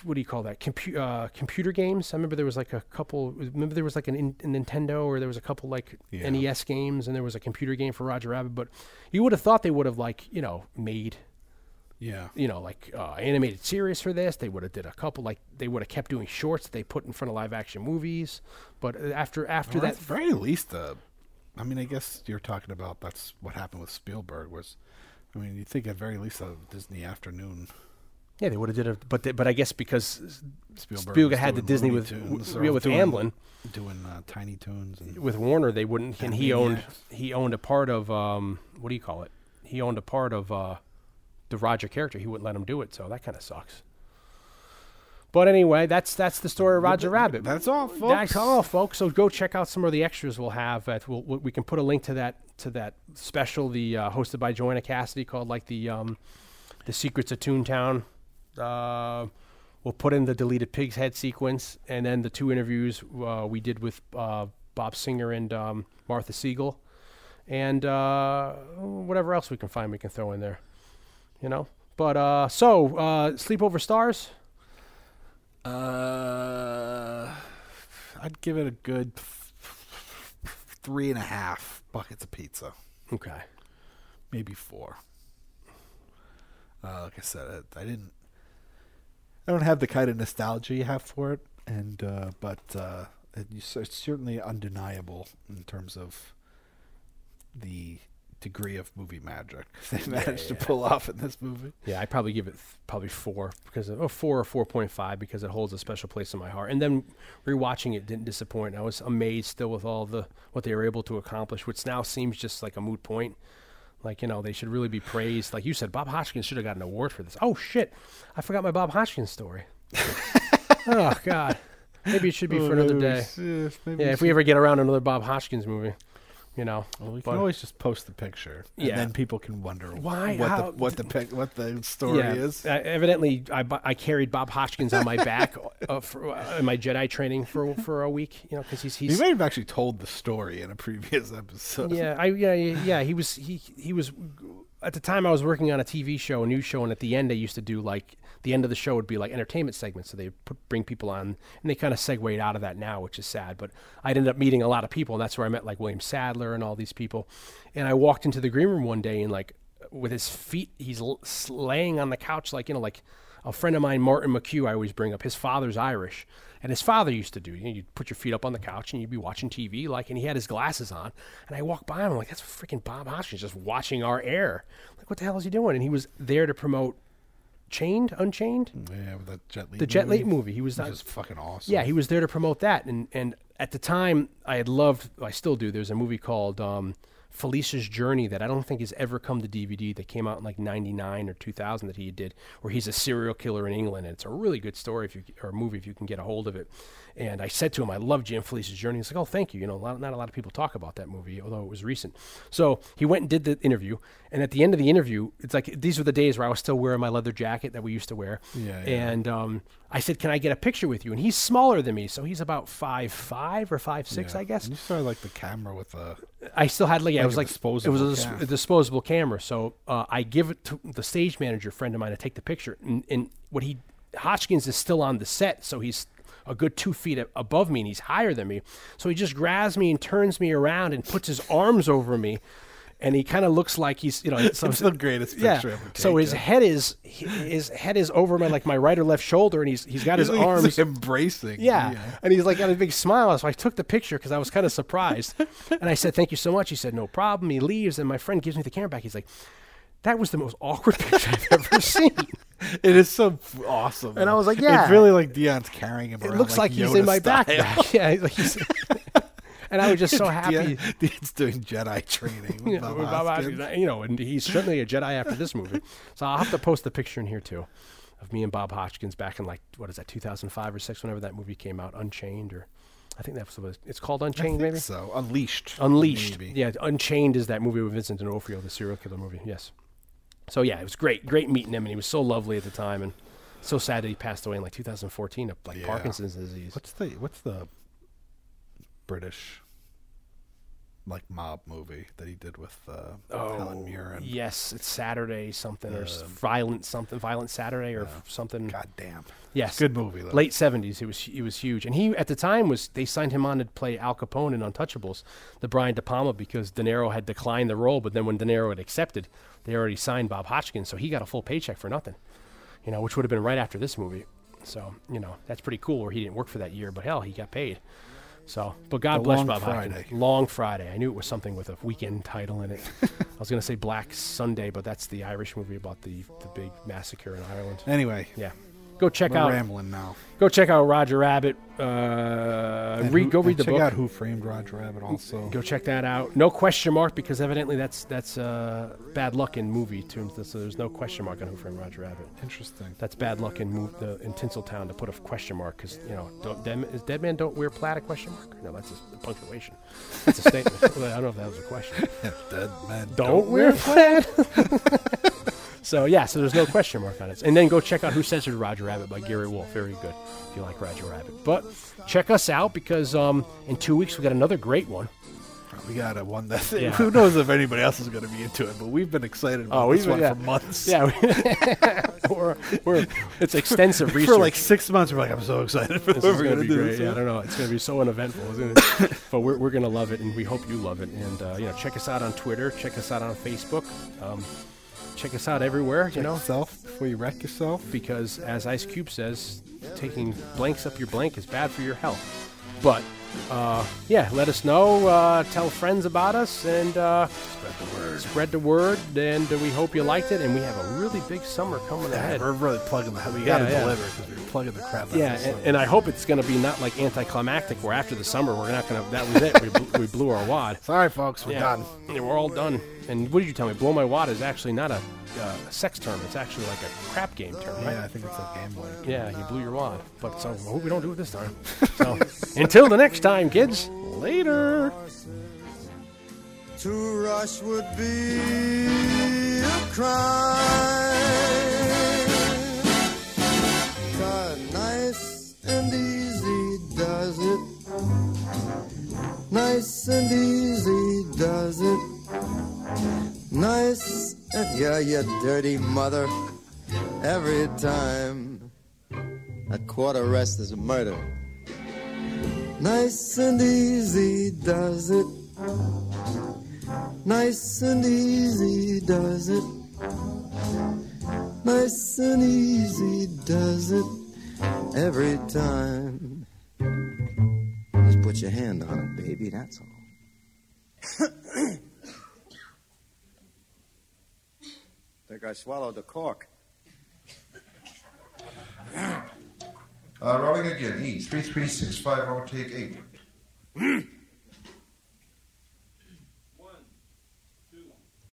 what do you call that? Compu- uh, computer games. I remember there was like a couple. Remember there was like an, in, a Nintendo, or there was a couple like Yeah. NES games, and there was a computer game for Roger Rabbit. But you would have thought they would have like you know made Yeah. you know like uh, animated series for this. They would have did a couple like they would have kept doing shorts that they put in front of live action movies. But uh, after after Well, that, at the very least, uh, I mean, I guess you're talking about that's what happened with Spielberg. Was, I mean, you think at very least a Disney afternoon. yeah, they would have did it. But they, but I guess because Spielberg, Spielberg had the Disney Looney with Tunes, w- with doing, Amblin. doing uh, Tiny Toons and with Warner, they wouldn't, and he owned he owned a part of um, what do you call it? He owned a part of uh, the Roger character. He wouldn't let him do it, so that kind of sucks. But anyway, that's that's the story of Roger Rabbit. That's all, folks. That's all, folks. So go check out some of the extras we'll have. At, we'll, we can put a link to that to that special, the uh, hosted by Joanna Cassidy, called like the um, the Secrets of Toontown. Uh, we'll put in the deleted pig's head sequence, and then the two interviews uh, we did with uh, Bob Singer and um, Martha Sigall, and uh, whatever else we can find, we can throw in there. You know. But uh, so uh, Sleepover Stars. Uh, I'd give it a good three and a half buckets of pizza, Okay. maybe four. Uh, like I said, I, I didn't. I don't have the kind of nostalgia you have for it, and uh, but uh, it, it's certainly undeniable in terms of the degree of movie magic they managed to pull off in this movie. Yeah, I probably give it th- probably four because of, oh, four or four point five because it holds a special place in my heart. And then rewatching it didn't disappoint. I was amazed still with all the what they were able to accomplish, which now seems just like a moot point. Like you know, they should really be praised. Like you said, Bob Hoskins should have got an award for this. Oh shit, I forgot my Bob Hoskins story. oh god, maybe it should be for another oh, day. Yeah, Yeah, if we ever get around another Bob Hoskins movie, you know. Well, we But- can always just post the picture, and Yeah. then people can wonder Why? what How- the what the pic, what the story yeah, is. uh, evidently, I, I carried Bob Hoskins on my back uh, for, uh, in my Jedi training for for a week. You know, because he's he's may have actually told the story in a previous episode. yeah I yeah yeah yeah, he was he he was at the time I was working on a TV show a news show and at the end I used to do like the end of the show would be like entertainment segments so they put, bring people on and they kind of segued out of that now which is sad but I'd ended up meeting a lot of people and that's where I met like William Sadler and all these people and I walked into the green room one day and like with his feet he's laying on the couch like you know like a friend of mine, Martin McHugh, I always bring up. His father's Irish, and his father used to do. You know, you'd put your feet up on the couch and you'd be watching TV, like, and he had his glasses on. And I walked by him, I'm like, that's freaking Bob Hoskins just watching our air. Like, what the hell is he doing? And he was there to promote Chained, Unchained, Yeah, with the Jet Li. the Jet Li movie, movie. He was which is fucking awesome. yeah, he was there to promote that, and and at the time, I had loved. I still do. There's a movie called um, Felicia's Journey that I don't think has ever come to DVD. That came out in like '99 or 2000 that he did, where he's a serial killer in England, and it's a really good story if you or movie if you can get a hold of it. And I said to him, I love Jim Felicia's Journey. He's like, oh, thank you. You know, a lot, not a lot of people talk about that movie, although it was recent. So he went and did the interview. And at the end of the interview, it's like these were the days where I was still wearing my leather jacket that we used to wear. Yeah, yeah. And um, I said, can I get a picture with you? And he's smaller than me, so he's about five five or five six, Yeah. I guess. And you saw like the camera with the. I still had like yeah, it was like disposable it was a, a disposable camera. So uh, I give it to the stage manager friend of mine to take the picture, and, and what he Hodgkins is still on the set, so he's a good two feet above me, and he's higher than me. So he just grabs me and turns me around and puts his arms over me, and he kind of looks like he's you know so It's the greatest yeah. picture ever. So his head is his head is over my like my right or left shoulder, and he's he's got his He's arms like embracing. yeah. And he's like got a big smile. So I took the picture because I was kind of surprised. and I said, Thank you so much. He said, No problem. He leaves. And my friend gives me the camera back. He's like, That was the most awkward picture I've ever seen. It is so awesome. And I was like, yeah. It's really like Dion's carrying him It around. It looks like, he's Yoda in my style. backpack. yeah. he's like, he's- and I was just so happy. Dion's doing Jedi training. With Bob with Bob Hoskins. You know, and he's certainly a Jedi after this movie. So I'll have to post the picture in here too, of me and Bob Hodgkins back in like what is that, 2005 or six, whenever that movie came out, Unchained, or I think that's what it's called, I Unchained, think maybe. so. Unleashed. Unleashed. maybe. Yeah, Unchained is that movie with Vincent D'Onofrio, the serial killer movie. Yes. So yeah, it was great, great meeting him, and he was so lovely at the time, and so sad that he passed away in like 2014 of like Yeah. Parkinson's disease. What's the What's the British like mob movie that he did with uh, Helen Mirren? yes, it's Saturday something or Um, violent something, violent Saturday or something. God damn. Yes, Good movie though. late 70s. It was it was huge, and he at the time was they signed him on to play Al Capone in Untouchables, the Brian De Palma, because De Niro had declined the role, but then when De Niro had accepted, they already signed Bob Hodgkins, so he got a full paycheck for nothing, you know, which would have been right after this movie. So you know that's pretty cool. Where he didn't work for that year, but hell, he got paid. So, but God The bless Bob Friday. Long Friday. I knew it was something with a weekend title in it. I was going to say Black Sunday, but that's the Irish movie about the the big massacre in Ireland. Anyway, Yeah. Go check we're out rambling now. go check out Roger Rabbit. Uh, And read, who- go read the check book. out Who Framed Roger Rabbit. Also, Go check that out. No question mark because evidently that's that's uh, bad luck in movie terms. So there's no question mark on Who Framed Roger Rabbit. interesting. That's bad luck in move, the, in Tinseltown to put a question mark because you know don't, dead, is dead man don't wear plaid a question mark? No, that's a, punctuation. That's a statement. I don't know if that was a question. Dead man Don't wear plaid. so yeah, so there's no question mark on it. And then go check out Who Censored Roger Rabbit by Gary Wolf. Very good if you like Roger Rabbit. But check us out because um, in two weeks we got another great one. We got a one that Yeah. who knows if anybody else is going to be into it, but we've been excited about Oh, this one been- for months. Yeah, we're, we're, it's extensive research. for like six months. We're like, I'm so excited for this we're going to be do. great. this Yeah, I don't know. It's going to be so uneventful. But we're, we're going to love it, and we hope you love it. And uh, you know, check us out on Twitter. Check us out on Facebook. Um, check us out everywhere. You know, yourself before you wreck yourself. because as Ice Cube says, taking blanks up your blank is bad for your health. But uh, yeah, let us know. Uh, tell friends about us and uh, Spread the word. spread the word. And uh, we hope you liked it. And we have a really big summer coming Yeah, ahead. we're really plugging the. We Yeah, got to yeah. deliver because we're plugging the crap out Yeah, of this and, and I hope it's going to be not like anticlimactic, where after the summer we're not going to. That was it. We, blew, we blew our wad. Sorry, folks, we're yeah, done. We're all done. And what did you tell me? Blow my wad is actually not a uh, sex term. It's actually like a crap game term, right? Yeah, I think it's like gambling. Yeah, you blew your wad. But so I hope we don't do it this time. So until the next time, kids. Later. To rush would be a crime. Cause nice and easy does it. Nice and easy does it. Nice and yeah, you dirty mother. Every time a quarter rest is a murder. Nice and easy does it. Nice and easy does it. Nice and easy does it every time. Just put your hand on it, baby, that's all. I swallowed the cork. Uh, rolling again. E. 3365, roll take 8.